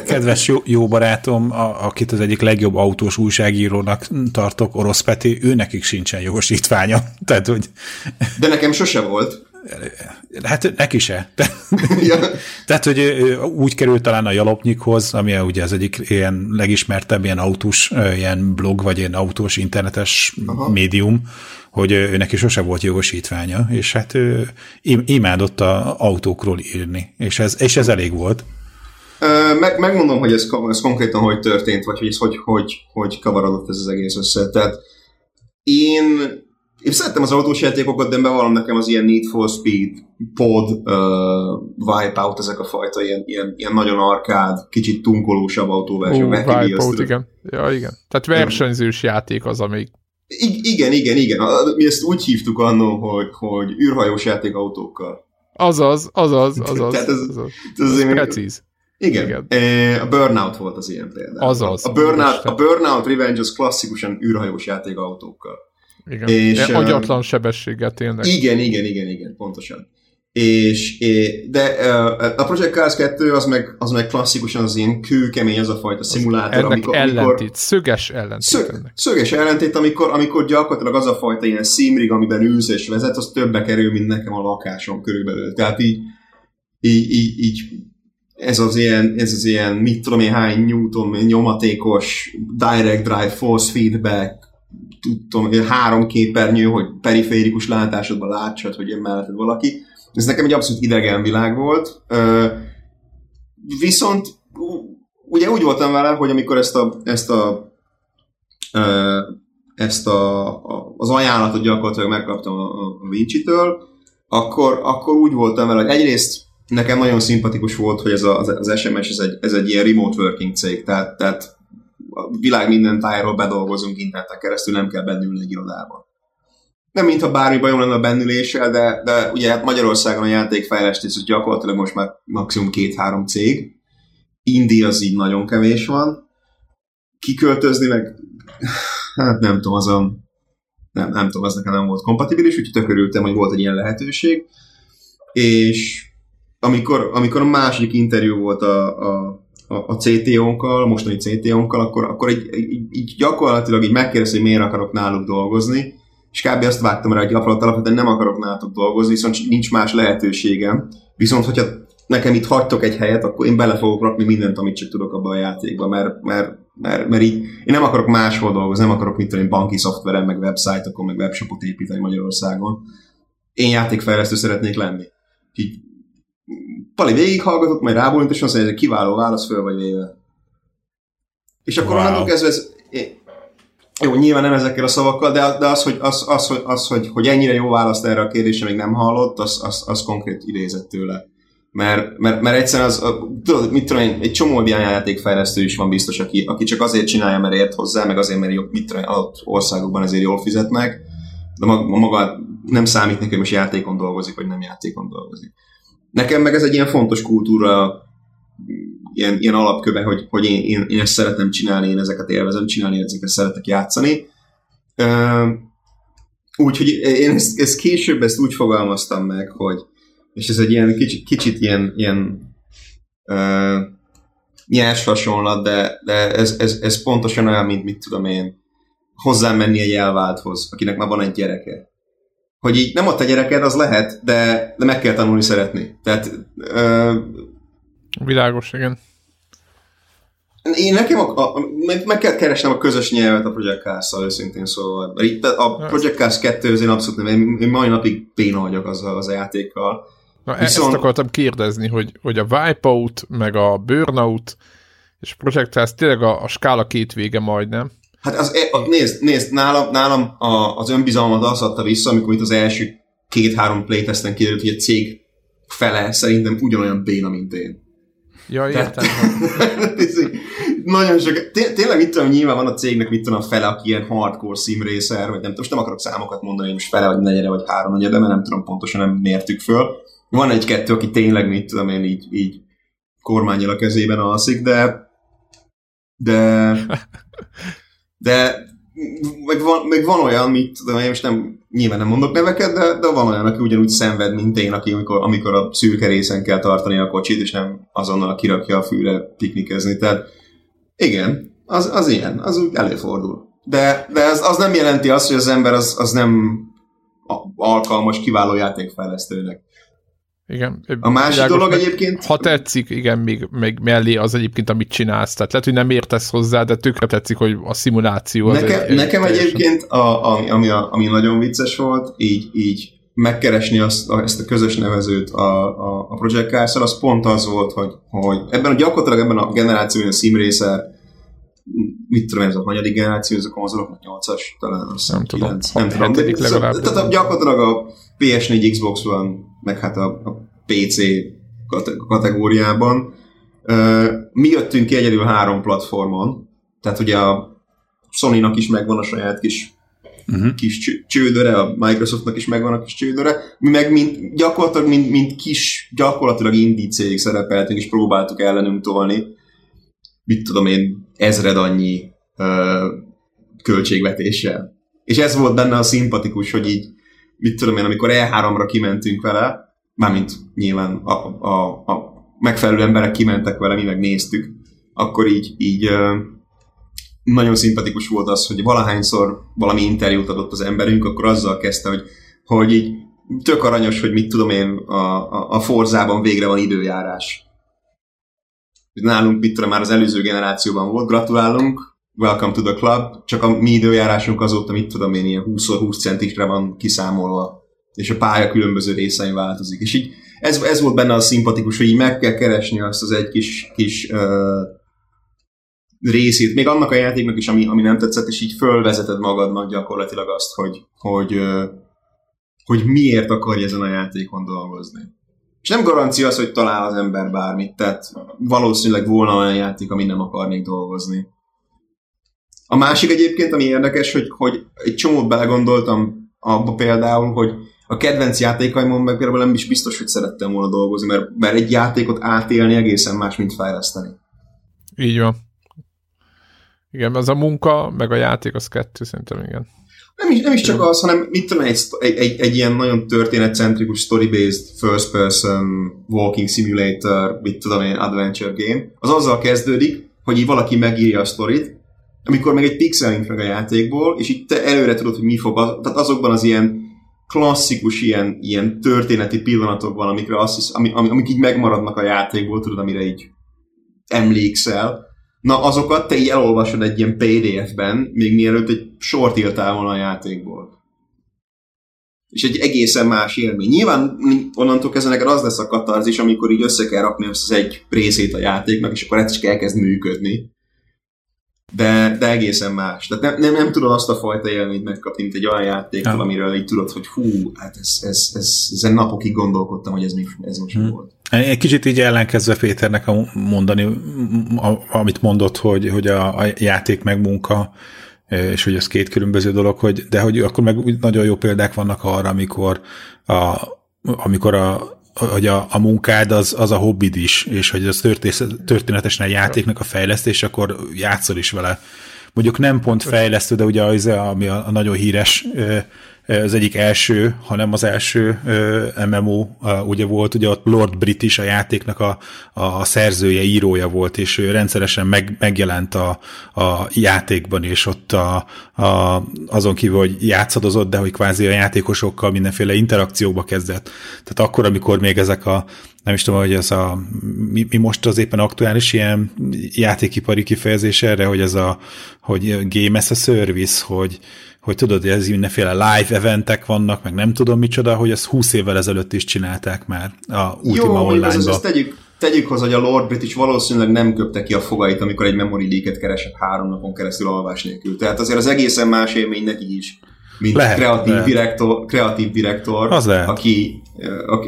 kedves jó, jó barátom, a, akit az egyik legjobb autós újságírónak tartok, Orosz Peti, ő nekik sincsen jogosítványa. Tehát, hogy... De nekem sose volt. Hát neki se. ja. Tehát, hogy úgy került talán a Jalopnyikhoz, ami ugye az egyik ilyen legismertebb ilyen autós ilyen blog, vagy ilyen autós internetes Aha. médium, hogy őnek is sose volt jogosítványa, és hát ő imádott a autókról írni, és ez, és ez elég volt. Meg, megmondom, hogy ez, ez konkrétan hogy történt, vagy hogy ez hogy, hogy, hogy kavarodott ez az egész össze. Tehát én, én szerettem az autós játékokat, de bevallom nekem az ilyen Need for Speed, Pod, uh, Wipeout, ezek a fajta ilyen, ilyen, ilyen nagyon arkád, kicsit tunkolósabb autóverseny. Uh, Wipeout, igen. Ja, igen. Tehát versenyzős játék az, amelyik I- igen, igen, igen. Mi ezt úgy hívtuk annó, hogy, hogy űrhajós játékautókkal. Azaz, azaz, azaz. Tehát ez, azaz. ez, ez, ez precíz. Igen. igen. E, a Burnout volt az ilyen például. Azaz. A Burnout, a Burnout Revenge az klasszikusan űrhajós játékautókkal. Igen. És, agyatlan sebességgel tényleg. Igen, igen, igen, igen, pontosan. És, de a Project Cars 2 az meg, az meg klasszikusan az ilyen kőkemény, az a fajta szimulátor, ennek amikor, ellentét, amikor, szöges ellentét. Szög, ennek. Szöges ellentét, amikor, amikor gyakorlatilag az a fajta ilyen szimrig, amiben ülsz és vezet, az többbe kerül, mint nekem a lakásom körülbelül. Tehát így, így, így, így ez az ilyen, ez az ilyen, mit tudom én, hány newton nyomatékos direct drive force feedback, tudom, három képernyő, hogy periférikus látásodban látsad, hogy jön melletted valaki ez nekem egy abszolút idegen világ volt. Viszont ugye úgy voltam vele, hogy amikor ezt a, ezt a ezt a, a, az ajánlatot gyakorlatilag megkaptam a, a Vinci-től, akkor, akkor úgy voltam vele, hogy egyrészt nekem nagyon szimpatikus volt, hogy ez a, az, SMS ez egy, ez egy ilyen remote working cég, tehát, tehát a világ minden tájáról bedolgozunk interneten keresztül, nem kell bennülni egy irodában. Nem mintha bármi bajom lenne a bennüléssel, de, de ugye hát Magyarországon a játékfejlesztés az gyakorlatilag most már maximum két-három cég. Indi az így nagyon kevés van. Kiköltözni meg, hát nem tudom, azon nem, nem tudom, az nekem nem volt kompatibilis, úgyhogy tök hogy volt egy ilyen lehetőség. És amikor, amikor a második interjú volt a, a, a CTO-nkkal, a mostani CTO-nkkal, akkor, akkor így, így, így gyakorlatilag így megkérdezte, hogy miért akarok náluk dolgozni, és kb. azt vágtam rá, hogy alapvetően nem akarok nálatok dolgozni, viszont nincs más lehetőségem. Viszont, hogyha nekem itt hagytok egy helyet, akkor én bele fogok rakni mindent, amit csak tudok abba a játékba, mert, mert, mert, mert így én nem akarok máshol dolgozni, nem akarok mit tudom, banki szoftveren, meg websájtokon, meg webshopot építeni Magyarországon. Én játékfejlesztő szeretnék lenni. Így Pali végighallgatott, majd rábólint, és azt mondja, hogy kiváló válasz, föl vagy véve. És akkor wow. onnantól kezdve ez, jó, nyilván nem ezekkel a szavakkal, de, de az, hogy, az, az, hogy, az hogy, hogy ennyire jó választ erre a kérdésre még nem hallott, az, az, az konkrét idézett tőle. Mert, mert, mert egyszerűen az, tudod, mit tudom én, egy csomó ilyen játékfejlesztő is van biztos, aki, aki csak azért csinálja, mert ért hozzá, meg azért, mert jó, mit tudom adott országokban ezért jól fizetnek, de maga, maga nem számít neki, hogy most játékon dolgozik, vagy nem játékon dolgozik. Nekem meg ez egy ilyen fontos kultúra, ilyen, ilyen alapköve, hogy, hogy én, én, én ezt szeretem csinálni, én ezeket élvezem csinálni, ezeket szeretek játszani. Úgyhogy én ezt, ezt később ezt úgy fogalmaztam meg, hogy és ez egy ilyen kicsit, kicsit ilyen, ilyen uh, nyers hasonlat, de, de ez, ez, ez pontosan olyan, mint mit tudom én, hozzám menni egy elválthoz, akinek már van egy gyereke. Hogy így nem ott a gyereked, az lehet, de, de meg kell tanulni szeretni. Tehát... Uh, Világos, igen. Én nekem a, a, meg, meg kell keresnem a közös nyelvet a Project Cast-szal, őszintén szóval. Itt a Project Cast 2 az én abszolút nem, én, mai napig béna vagyok azzal az a játékkal. Na, e- Viszont... ezt akartam kérdezni, hogy, hogy a Wipeout, meg a Burnout, és a Project Cast tényleg a, a skála két vége majdnem. Hát az, e- a, nézd, nézd, nálam, nálam a, az önbizalmat az adta vissza, amikor itt az első két-három playtesten kiderült, hogy a cég fele szerintem ugyanolyan béna, mint én. Ja, értem. nagyon sok, té- tényleg mit tudom, nyilván van a cégnek mit tudom a fele, aki ilyen hardcore simracer, vagy nem most nem akarok számokat mondani, hogy most fele, vagy negyede, vagy három negyede, mert nem tudom pontosan, nem mértük föl. Van egy-kettő, aki tényleg mit tudom én így, így kormányjal a kezében alszik, de de de meg van, meg van olyan, mit tudom én most nem, nyilván nem mondok neveket, de, de van olyan, aki ugyanúgy szenved, mint én, aki amikor, amikor a szürke részen kell tartani a kocsit, és nem azonnal kirakja a fűre piknikezni. Tehát igen, az, az ilyen, az úgy előfordul. De, de az, az nem jelenti azt, hogy az ember az, az nem alkalmas, kiváló játékfejlesztőnek. Igen. A másik világos, dolog egyébként... Ha tetszik, igen, még, még mellé az egyébként, amit csinálsz. Tehát lehet, hogy nem értesz hozzá, de tökre tetszik, hogy a szimuláció... Az Neke, egy, nekem teljesen... egyébként, a, ami, ami, a, ami nagyon vicces volt, így, így megkeresni azt, a, ezt a közös nevezőt a, a, a Project cars az pont az volt, hogy, hogy ebben a gyakorlatilag ebben a generációban a SimRacer mit tudom, ez a hanyadik generáció, ez a konzolok, 8-as, talán az nem 9, tudom, nem tudom. De, legalább. Tehát gyakorlatilag a PS4, Xbox One, meg hát a, a PC kategóriában. Mi jöttünk ki egyedül három platformon, tehát ugye a Sony-nak is megvan a saját kis uh-huh. kis csődöre, a Microsoftnak is megvan a kis csődöre, mi meg mint, gyakorlatilag mint, mint kis, gyakorlatilag indie cég szerepeltünk, és próbáltuk ellenünk tolni, mit tudom én, ezred annyi ö, költségvetéssel. És ez volt benne a szimpatikus, hogy így, mit tudom én, amikor E3-ra kimentünk vele, mármint nyilván a, a, a megfelelő emberek kimentek vele, mi meg néztük, akkor így, így nagyon szimpatikus volt az, hogy valahányszor valami interjút adott az emberünk, akkor azzal kezdte, hogy, hogy így tök aranyos, hogy mit tudom én, a, a, a Forzában végre van időjárás. Nálunk, mit tudom, már az előző generációban volt, gratulálunk, welcome to the club, csak a mi időjárásunk azóta, mit tudom én, ilyen 20x20 centikre van kiszámolva, és a pálya különböző részein változik. És így ez, ez volt benne a szimpatikus, hogy így meg kell keresni azt az egy kis, kis uh, részét, még annak a játéknak is, ami, ami nem tetszett, és így fölvezeted magadnak gyakorlatilag azt, hogy, hogy, hogy miért akarja ezen a játékon dolgozni. És nem garancia az, hogy talál az ember bármit, tehát valószínűleg volna olyan játék, ami nem akarnék dolgozni. A másik egyébként, ami érdekes, hogy, hogy egy csomót belegondoltam abba például, hogy a kedvenc játékaimon meg például nem is biztos, hogy szerettem volna dolgozni, mert, mert egy játékot átélni egészen más, mint fejleszteni. Így van. Igen, az a munka, meg a játék az kettő, szerintem igen. Nem is, nem is csak az, hanem mit tudom, egy, egy, egy, egy ilyen nagyon történetcentrikus, story-based, first-person walking simulator, mit tudom én, adventure game, az azzal kezdődik, hogy így valaki megírja a sztorit, amikor meg egy pixelint meg a játékból, és így te előre tudod, hogy mi fog, az, tehát azokban az ilyen klasszikus ilyen, ilyen történeti pillanatokban, amikre azt hisz, ami, amik így megmaradnak a játékból, tudod, amire így emlékszel, na azokat te így elolvasod egy ilyen PDF-ben, még mielőtt egy sort írtál volna a játékból. És egy egészen más élmény. Nyilván onnantól kezdve neked az lesz a katarzis, amikor így össze kell rakni az egy részét a játéknak, és akkor ez is elkezd működni de, de egészen más. Tehát nem, nem, nem tudod azt a fajta élményt megkapni, mint egy olyan játéktól, amiről így tudod, hogy hú, hát ez, ez, ez, ezen napokig gondolkodtam, hogy ez, mi, ez most hmm. volt. Egy kicsit így ellenkezve Péternek a mondani, amit mondott, hogy, hogy a, a játék meg munka, és hogy ez két különböző dolog, hogy, de hogy akkor meg nagyon jó példák vannak arra, amikor a, amikor a, hogy a, a munkád az, az a hobbid is, és hogy az történetesen a játéknak a fejlesztés, akkor játszol is vele. Mondjuk nem pont fejlesztő, de ugye az, ami a, a nagyon híres az egyik első, hanem az első MMO ugye volt, ugye ott Lord British a játéknak a, a szerzője, írója volt, és ő rendszeresen meg, megjelent a, a játékban, és ott a, a, azon kívül, hogy játszadozott, de hogy kvázi a játékosokkal mindenféle interakcióba kezdett. Tehát akkor, amikor még ezek a nem is tudom, hogy ez a, mi, mi most az éppen aktuális ilyen játékipari kifejezés erre, hogy ez a, hogy game as a service, hogy, hogy tudod, ez mindenféle live eventek vannak, meg nem tudom micsoda, hogy ezt 20 évvel ezelőtt is csinálták már a Ultima Jó, Online-ba. Jó, tegyük, tegyük hozzá, hogy a Lord British valószínűleg nem köpte ki a fogait, amikor egy memory leak-et keresett három napon keresztül alvás nélkül. Tehát azért az egészen más élmény neki is, mint lehet, kreatív, lehet. Direktor, kreatív direktor, az lehet. Aki,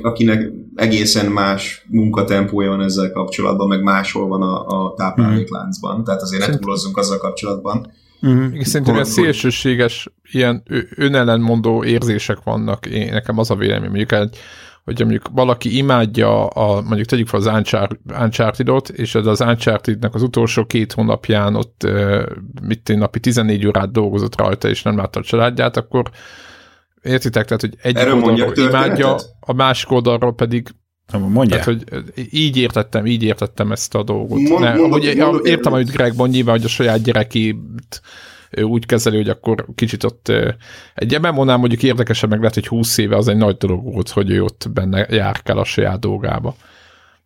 akinek egészen más munkatempója van ezzel kapcsolatban, meg máshol van a, a táplálékláncban. Hmm. Tehát azért ne túlozzunk azzal kapcsolatban. Uh-huh. Szerintem ilyen szélsőséges, ilyen önellenmondó érzések vannak. Én, nekem az a vélemény, mondjuk egy, hogy mondjuk valaki imádja, a, mondjuk tegyük fel az Uncharted-ot, és az Uncharted-nek az utolsó két hónapján ott mit én, napi 14 órát dolgozott rajta, és nem látta a családját, akkor értitek, tehát, hogy egy oldalról imádja, a másik oldalról pedig Mondja. Tehát, hogy így értettem, így értettem ezt a dolgot. Mond, ne, mondod, hogy, mondod, értem, hogy Greg mond nyilván, hogy a saját gyerekét úgy kezeli, hogy akkor kicsit ott egy MMO-nál mondjuk érdekesebb meg lehet, hogy 20 éve az egy nagy dolog volt, hogy ő ott benne járkál a saját dolgába.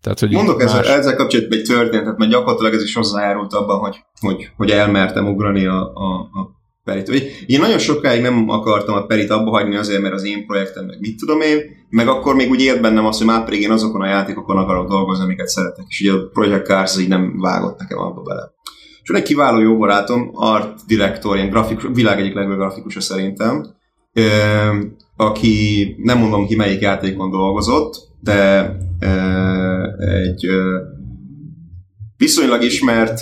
Tehát, hogy Mondok más... ezzel, ezzel kapcsolatban egy történetet, mert gyakorlatilag ez is hozzájárult abban, hogy, hogy, hogy elmertem ugrani a, a, a Perit. Én nagyon sokáig nem akartam a Perit abba hagyni azért, mert az én projektem, meg mit tudom én, meg akkor még úgy ért bennem azt, hogy már pedig én azokon a játékokon akarok dolgozni, amiket szeretek, és ugye a Project Cars így nem vágott nekem abba bele. És egy kiváló jó barátom, art director, ilyen grafik, világ egyik legjobb grafikusa szerintem, aki nem mondom ki melyik játékon dolgozott, de egy viszonylag ismert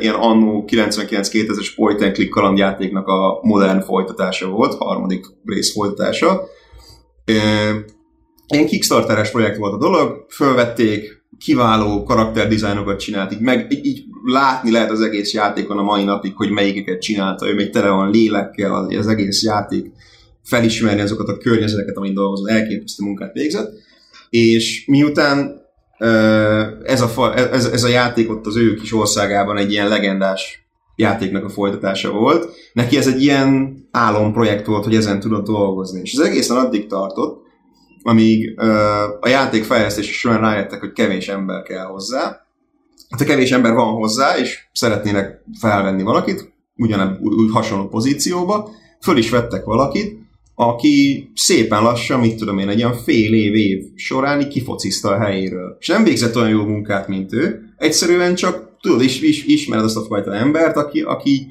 ilyen annó 99-2000-es point and click kalandjátéknak a modern folytatása volt, harmadik rész folytatása. Uh, ilyen Kickstarteres projekt volt a dolog, fölvették, kiváló karakterdizájnokat csináltik, meg így, így látni lehet az egész játékon a mai napig, hogy melyikeket csinálta, ő még tele van lélekkel, az, az egész játék felismerni azokat a környezeteket, amit dolgozott, elképesztő munkát végzett, és miután ez a, ez, ez a játék ott az ő kis országában egy ilyen legendás játéknak a folytatása volt. Neki ez egy ilyen álomprojekt volt, hogy ezen tudott dolgozni. És az egészen addig tartott, amíg a játék fejlesztése során rájöttek, hogy kevés ember kell hozzá. Hát a kevés ember van hozzá, és szeretnének felvenni valakit, ugyanebb úgy hasonló pozícióba, föl is vettek valakit, aki szépen lassan, mit tudom én, egy olyan fél év év során így kifociszta a helyéről. És nem végzett olyan jó munkát, mint ő, egyszerűen csak tudod, is, is, ismered azt a fajta embert, aki, aki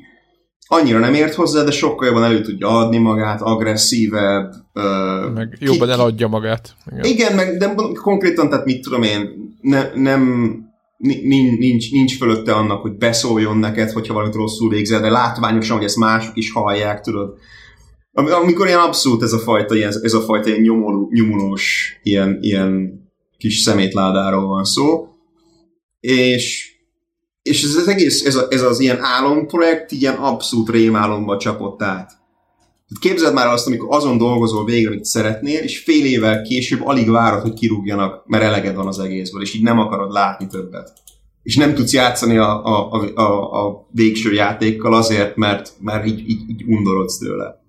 annyira nem ért hozzá, de sokkal jobban elő tudja adni magát, agresszívebb. Uh, meg jobban ki, eladja magát. Igen. igen, meg de konkrétan, tehát mit tudom én, ne, nem nincs, nincs, nincs fölötte annak, hogy beszóljon neked, hogyha valamit rosszul végzel, de látványosan, hogy ezt mások is hallják, tudod. Amikor ilyen abszolút ez a fajta, ilyen, ez a fajta ilyen nyomuló, nyomulós, ilyen, ilyen kis szemétládáról van szó, és és ez az egész, ez, a, ez az ilyen álomprojekt ilyen abszolút rémálomba csapott át. Képzeld már azt, amikor azon dolgozol végre, amit szeretnél, és fél évvel később alig várod, hogy kirúgjanak, mert eleged van az egészből, és így nem akarod látni többet. És nem tudsz játszani a, a, a, a, a végső játékkal azért, mert, mert így, így, így undorodsz tőle.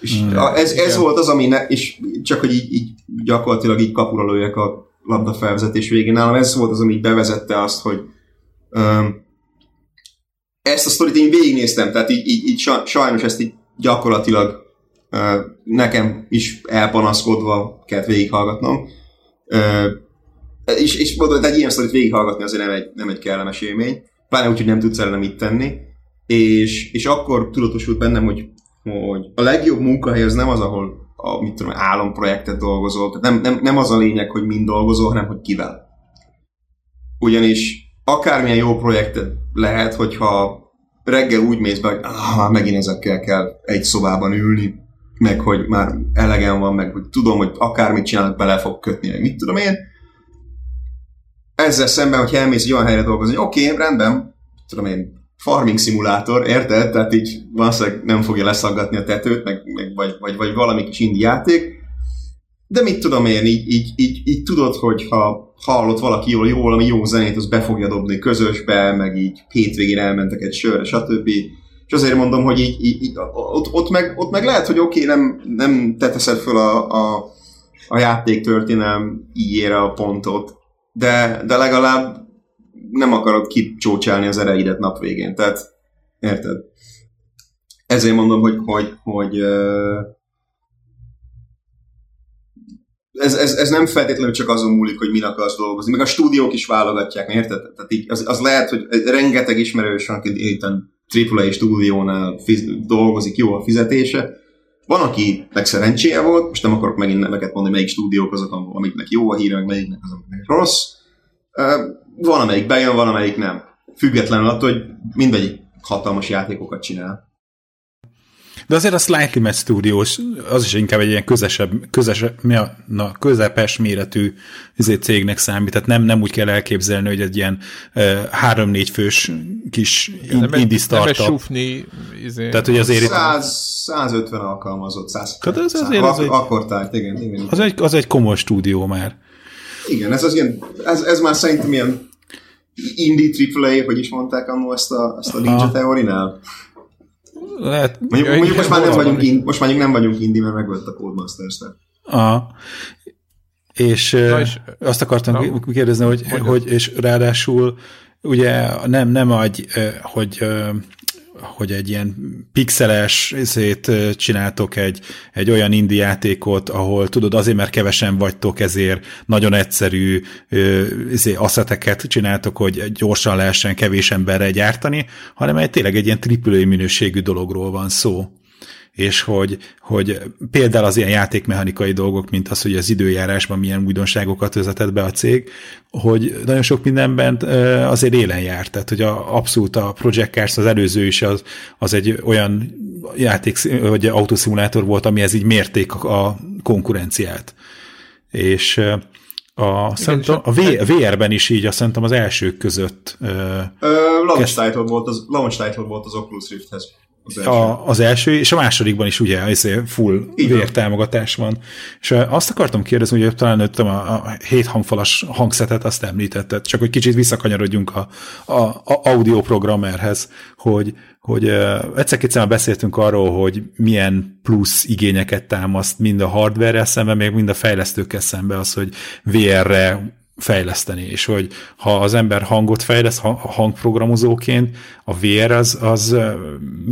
És hmm, ez, ez volt az, ami, ne, és csak hogy így, így gyakorlatilag így kapura lőjek a labda felvezetés végén. Nálam ez volt az, ami bevezette azt, hogy um, ezt a sztorit én végignéztem, tehát így, így, így sajnos ezt így gyakorlatilag uh, nekem is elpanaszkodva kellett végighallgatnom. Uh, és, és mondod, egy ilyen sztorit végighallgatni azért nem egy, nem egy kellemes élmény, pláne úgy, hogy nem tudsz ellene mit tenni. És, és akkor tudatosult bennem, hogy, hogy a legjobb munkahely az nem az, ahol a mit tudom, álomprojektet dolgozol. Tehát nem, nem, nem az a lényeg, hogy mind dolgozol, hanem hogy kivel. Ugyanis akármilyen jó projekted lehet, hogyha reggel úgy mész be, hogy ah, megint ezekkel kell egy szobában ülni, meg hogy már elegem van, meg hogy tudom, hogy akármit csinálok, bele fog kötni, meg mit tudom én. Ezzel szemben, hogy elmész egy olyan helyre dolgozni, oké, okay, rendben, tudom én, farming szimulátor, érted? Tehát így valószínűleg nem fogja leszaggatni a tetőt, meg, meg vagy, vagy, vagy valami kis játék. De mit tudom én, így, így, így, így tudod, hogy ha hallott valaki jól, jó valami jó zenét, az be fogja dobni közösbe, meg így hétvégén elmentek egy sörre, stb. És azért mondom, hogy így, így, így ott, ott, meg, ott meg lehet, hogy oké, okay, nem, nem te föl a, a, a játék történelm íjére a pontot, de, de legalább nem akarod kicsócsálni az ereidet nap végén. Tehát, érted? Ezért mondom, hogy, hogy, hogy ez, ez, ez nem feltétlenül csak azon múlik, hogy min akarsz dolgozni, meg a stúdiók is válogatják, érted? Tehát így, az, az lehet, hogy rengeteg ismerős aki éppen AAA stúdiónál fiz, dolgozik, jó a fizetése. Van, akinek szerencséje volt, most nem akarok megint neveket mondani, melyik stúdiók azok, amiknek jó a híre, meg melyiknek az, amiknek rossz van, amelyik bejön, van, amelyik nem. Függetlenül attól, hogy mindegyik hatalmas játékokat csinál. De azért a Slightly Mad Studios, az is inkább egy ilyen közesebb, közesebb, mi a, na, közepes méretű izé, cégnek számít, tehát nem, nem úgy kell elképzelni, hogy egy ilyen három-négy fős kis in, indie startup. Nem sufni, izé. Tehát, hogy azért 100, 150 alkalmazott, 100. Tehát ez azért az, egy, akkor tájt, igen, igen. Az egy, az egy komoly stúdió már. Igen, ez, az ilyen, ez, ez már szerintem ilyen indie AAA, hogy is mondták annól ezt a, ezt a Ninja Theory-nál. Lehet. Mondjuk, mondjuk most, már nem vagyunk in, most már nem vagyunk indie, mert megvolt a Codemasters. Aha. És, Na és azt akartam na, kérdezni, hogy, hogy, és ráadásul ugye nem, nem adj, hogy hogy egy ilyen pixeles szét csináltok egy, egy olyan indie játékot, ahol tudod, azért, mert kevesen vagytok, ezért nagyon egyszerű izé, asszeteket csináltok, hogy gyorsan lehessen kevés emberre gyártani, hanem egy tényleg egy ilyen triple minőségű dologról van szó és hogy, hogy például az ilyen játékmechanikai dolgok, mint az, hogy az időjárásban milyen újdonságokat vezetett be a cég, hogy nagyon sok mindenben azért élen járt, tehát hogy a, abszolút a Project Cars, az előző is az, az egy olyan játék, vagy autószimulátor volt, ami ez így mérték a konkurenciát. És a, szerintem, a, v, VR-ben is így, azt szerintem az elsők között. Uh, launch, title volt az, launch title volt az Oculus Rifthez. Az első. A, az első, és a másodikban is ugye full vértámogatás van. És azt akartam kérdezni, hogy talán öttem a, a hét hangfalas hangszetet, azt említetted, csak hogy kicsit visszakanyarodjunk a, a, a audio programmerhez, hogy, hogy egyszer-kétszer beszéltünk arról, hogy milyen plusz igényeket támaszt mind a hardware szemben, még mind a fejlesztőkkel szemben az, hogy VR-re fejleszteni, és hogy ha az ember hangot fejleszt hangprogramozóként, a VR az, az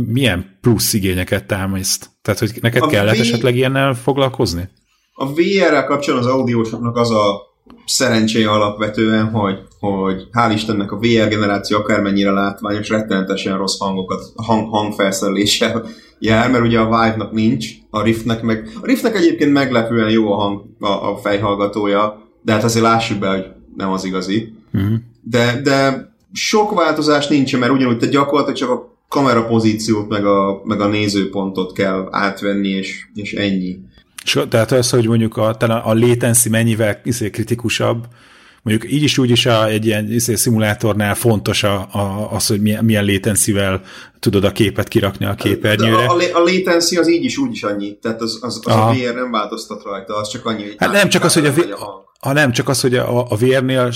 milyen plusz igényeket támaszt? Tehát, hogy neked a kellett v... esetleg ilyennel foglalkozni? A VR-rel kapcsolatban az audiósoknak az a, szerencséje alapvetően, hogy, hogy hál' Istennek a VR generáció akármennyire látványos, rettenetesen rossz hangokat, hang, hangfelszereléssel jár, mert ugye a Vive-nak nincs, a Riftnek meg... A Riftnek egyébként meglepően jó a, hang, a, a fejhallgatója, de hát azért lássuk be, hogy nem az igazi. Uh-huh. De, de sok változás nincs, mert ugyanúgy te gyakorlatilag csak a kamera pozíciót, meg a, meg a nézőpontot kell átvenni, és, és ennyi. És tehát az, hogy mondjuk a, talán a latency mennyivel izé, kritikusabb, mondjuk így is úgy is a, egy ilyen izé, szimulátornál fontos a, a, az, hogy milyen, milyen latency-vel tudod a képet kirakni a képernyőre. A, a, a latency az így is úgy is annyi, tehát az, az, az a VR nem változtat rajta, az csak annyi, hát nem csak az, hogy a, a, ha nem csak az, hogy a, a VR-nél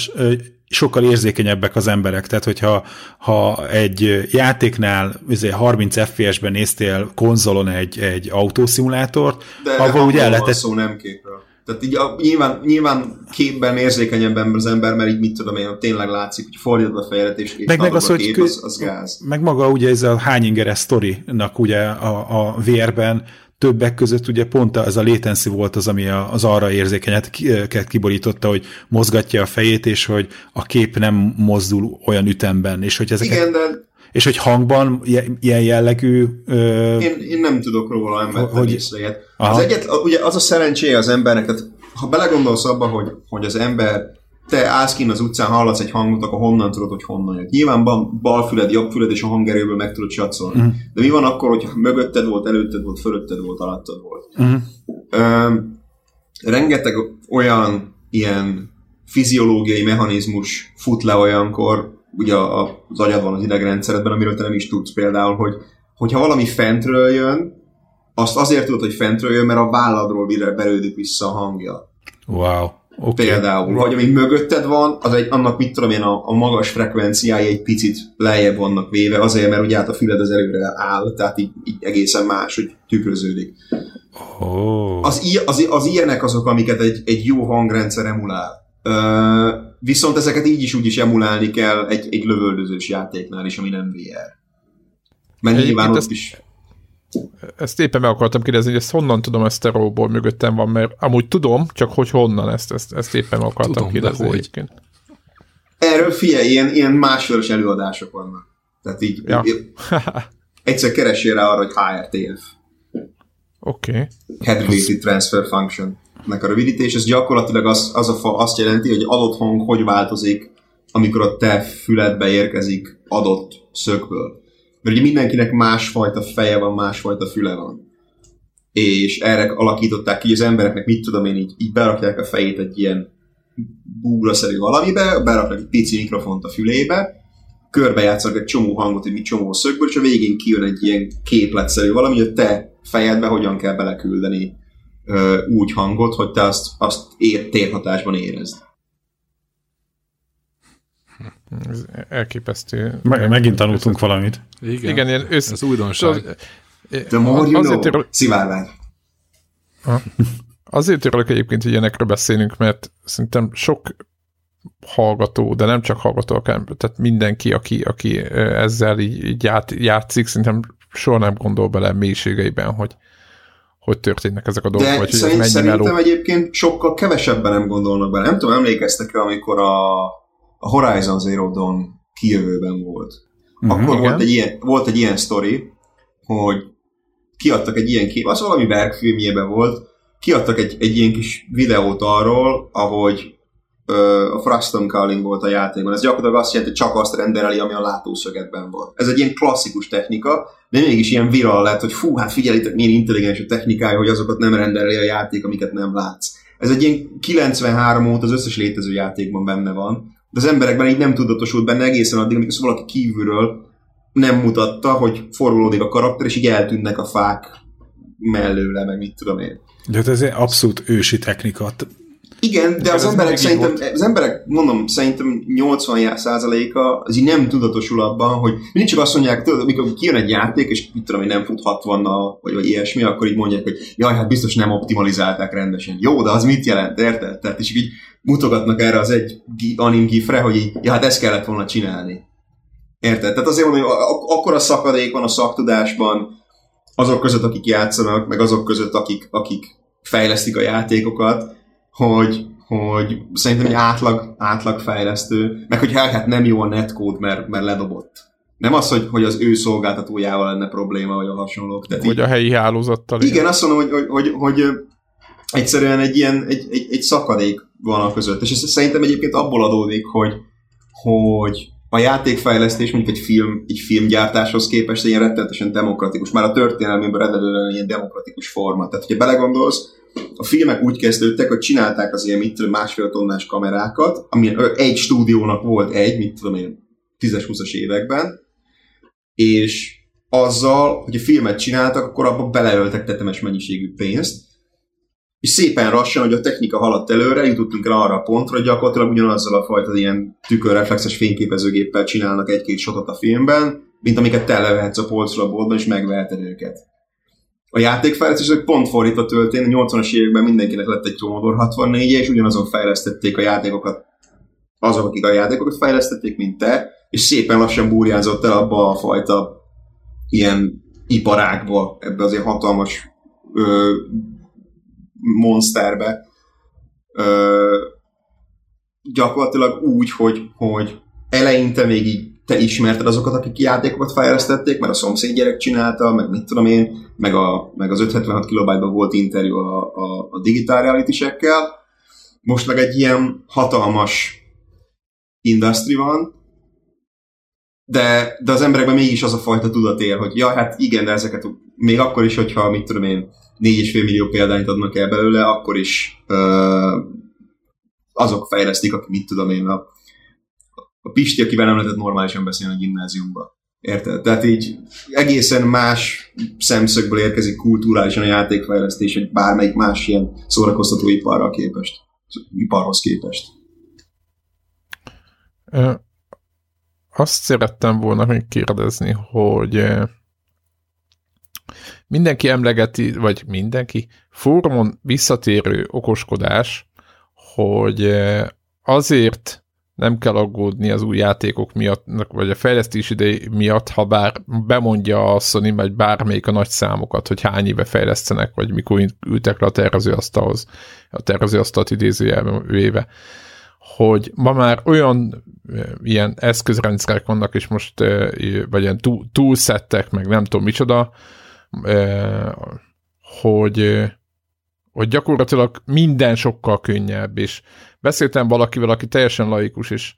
sokkal érzékenyebbek az emberek, tehát hogyha ha egy játéknál 30 izé, FPS-ben néztél konzolon egy, egy autószimulátort, de, ahol ugye el lehetett... szó nem képről. Tehát így a, nyilván, nyilván képben érzékenyebben az ember, mert így mit tudom én, tényleg látszik, hogy fordítod a fejedet, és, meg, meg az, a kép, az, az gáz. Meg maga ugye ez a hányingeres sztorinak ugye a, a VR-ben többek között ugye pont ez a latency volt az, ami az arra érzékenyet kiborította, hogy mozgatja a fejét, és hogy a kép nem mozdul olyan ütemben, és hogy ezeket... Igen, de és hogy hangban ilyen jellegű... Ö... Én, én nem tudok róla, vettem hogy... észre Az, egyet, ugye az a szerencséje az embernek, tehát ha belegondolsz abba, hogy, hogy az ember te állsz kint az utcán, hallasz egy hangot, akkor honnan tudod, hogy honnan jön. Nyilván van bal füled, jobb füled, és a hangerőből meg tudod csatszolni. Mm. De mi van akkor, hogyha mögötted volt, előtted volt, fölötted volt, alattad volt? Mm. Ö, rengeteg olyan ilyen fiziológiai mechanizmus fut le olyankor, ugye az agyad van az idegrendszeredben, amiről te nem is tudsz például, hogy hogyha valami fentről jön, azt azért tudod, hogy fentről jön, mert a válladról belődik vissza a hangja. Wow. Okay. Például, vagy ami mögötted van, az egy, annak mit tudom én, a, a magas frekvenciái egy picit lejjebb vannak véve, azért, mert ugye hát a füled az előre áll, tehát így, így egészen más, hogy tükröződik. Oh. Az, az, az ilyenek azok, amiket egy, egy jó hangrendszer emulál. Ö, viszont ezeket így is úgy is emulálni kell egy, egy lövöldözős játéknál is, ami nem VR. Mert nyilván ott ezt... is ezt éppen meg akartam kérdezni, hogy ezt honnan tudom, ezt a róból mögöttem van, mert amúgy tudom, csak hogy honnan ezt, ezt, ezt éppen meg akartam tudom, kérdezni hogy. egyébként. Erről figyelj, ilyen, ilyen másféles előadások vannak. Tehát így, ja. így egyszer keressél rá arra, hogy HRTF. Oké. Okay. Head Related Transfer Function. Nek a rövidítés, ez gyakorlatilag az, az a fa, azt jelenti, hogy adott hang hogy változik, amikor a te füledbe érkezik adott szögből. Mert ugye mindenkinek másfajta feje van, másfajta füle van. És erre alakították ki, az embereknek mit tudom én, így, így berakják a fejét egy ilyen búgraszerű valamibe, beraknak egy pici mikrofont a fülébe, körbejátszanak egy csomó hangot, egy csomó szögből, és a végén kijön egy ilyen képletszerű valami, hogy te fejedbe hogyan kell beleküldeni ö, úgy hangot, hogy te azt, azt ér, térhatásban érezd. Ez elképesztő. Meg, megint tanultunk valamit. Igen, Igen ilyen össz... ez újdonság. The more you azért know. Szivárvány. Azért örülök egyébként, hogy ilyenekről beszélünk, mert szerintem sok hallgató, de nem csak hallgató, tehát mindenki, aki, aki ezzel így, így ját, játszik, szerintem soha nem gondol bele mélységeiben, hogy, hogy történnek ezek a dolgok, De vagy szerint, hogy szerintem meló. egyébként sokkal kevesebben nem gondolnak bele. Nem tudom, emlékeztek-e, amikor a a Horizon Zero Dawn kijövőben volt. Uh-huh, Akkor volt egy, ilyen, volt egy ilyen sztori, hogy kiadtak egy ilyen kép, az valami verkfilmjében volt, kiadtak egy, egy ilyen kis videót arról, ahogy ö, a Frustum Calling volt a játékban. Ez gyakorlatilag azt jelenti, hogy csak azt rendereli, ami a látószögetben volt. Ez egy ilyen klasszikus technika, de mégis ilyen viral lett, hogy fú, hát figyelitek, milyen intelligens a technikája, hogy azokat nem rendereli a játék, amiket nem látsz. Ez egy ilyen 93 óta az összes létező játékban benne van, de az emberekben így nem tudatosult benne egészen addig, amikor valaki kívülről nem mutatta, hogy forgolódik a karakter, és így eltűnnek a fák mellőle, meg mit tudom én. De hát ez egy abszolút ősi technika. Igen, de az emberek szerintem, volt. az emberek, mondom, szerintem 80%-a az így nem tudatosul abban, hogy mindig csak azt mondják, tudod, amikor kijön egy játék, és mit tudom, hogy nem fut 60 vagy, vagy ilyesmi, akkor így mondják, hogy jaj, hát biztos nem optimalizálták rendesen. Jó, de az mit jelent, érted? Tehát és így mutogatnak erre az egy anim gifre, hogy így, ja, hát ezt kellett volna csinálni. Érted? Tehát azért mondom, hogy akkor a szakadék van a szaktudásban azok között, akik játszanak, meg azok között, akik, akik fejlesztik a játékokat, hogy, hogy szerintem egy átlag, átlag fejlesztő, meg hogy hát nem jó a netcode, mert, mert ledobott. Nem az, hogy, hogy az ő szolgáltatójával lenne probléma, vagy a hasonlók. Tehát vagy így, a helyi hálózattal. Igen, azt mondom, hogy, hogy, hogy, hogy egyszerűen egy ilyen egy, egy, egy szakadék van a között. És ez szerintem egyébként abból adódik, hogy, hogy a játékfejlesztés, mondjuk egy, film, egy filmgyártáshoz képest ilyen rettenetesen demokratikus. Már a történelmében rendelően ilyen demokratikus forma. Tehát, hogyha belegondolsz, a filmek úgy kezdődtek, hogy csinálták az ilyen mit másfél tonnás kamerákat, ami egy stúdiónak volt egy, mit tudom én, 10-20-as években, és azzal, hogy a filmet csináltak, akkor abba beleöltek tetemes mennyiségű pénzt, és szépen lassan, hogy a technika haladt előre, jutottunk el arra a pontra, hogy gyakorlatilag ugyanazzal a fajta ilyen tükörreflexes fényképezőgéppel csinálnak egy-két sotot a filmben, mint amiket te levehetsz a polcról a boltban, és megveheted őket. A játékfejlesztés pont fordítva történt, a 80-as években mindenkinek lett egy Commodore 64 és ugyanazon fejlesztették a játékokat, azok, akik a játékokat fejlesztették, mint te, és szépen lassan búrjázott el abba a fajta ilyen iparákba, ebbe az ilyen hatalmas ö, monsterbe. Ö, gyakorlatilag úgy, hogy, hogy eleinte még így te ismerted azokat, akik játékokat fejlesztették, mert a szomszéd gyerek csinálta, meg mit tudom én, meg, a, meg az 576 kilobájtban volt interjú a, a, a digitál realitysekkel. Most meg egy ilyen hatalmas industry van, de, de az emberekben mégis az a fajta tudat él, hogy ja, hát igen, de ezeket még akkor is, hogyha, mit tudom én, 4,5 millió példányt adnak el belőle, akkor is uh, azok fejlesztik, akik mit tudom én, a, a Pisti, akivel nem lehetett normálisan beszélni a gimnáziumban. Érted? Tehát így egészen más szemszögből érkezik kulturálisan a játékfejlesztés, hogy bármelyik más ilyen szórakoztató iparra képest, iparhoz képest. Azt szerettem volna még kérdezni, hogy mindenki emlegeti, vagy mindenki, fórumon visszatérő okoskodás, hogy azért nem kell aggódni az új játékok miatt, vagy a fejlesztés idei miatt, ha bár bemondja a Sony, vagy bármelyik a nagy számokat, hogy hány éve fejlesztenek, vagy mikor ültek le a tervezőasztalhoz, a tervezőasztalt idézőjelben véve, hogy ma már olyan ilyen eszközrendszerek vannak, és most vagy ilyen túlszettek, meg nem tudom micsoda, hogy, hogy gyakorlatilag minden sokkal könnyebb, és beszéltem valakivel, aki teljesen laikus, és,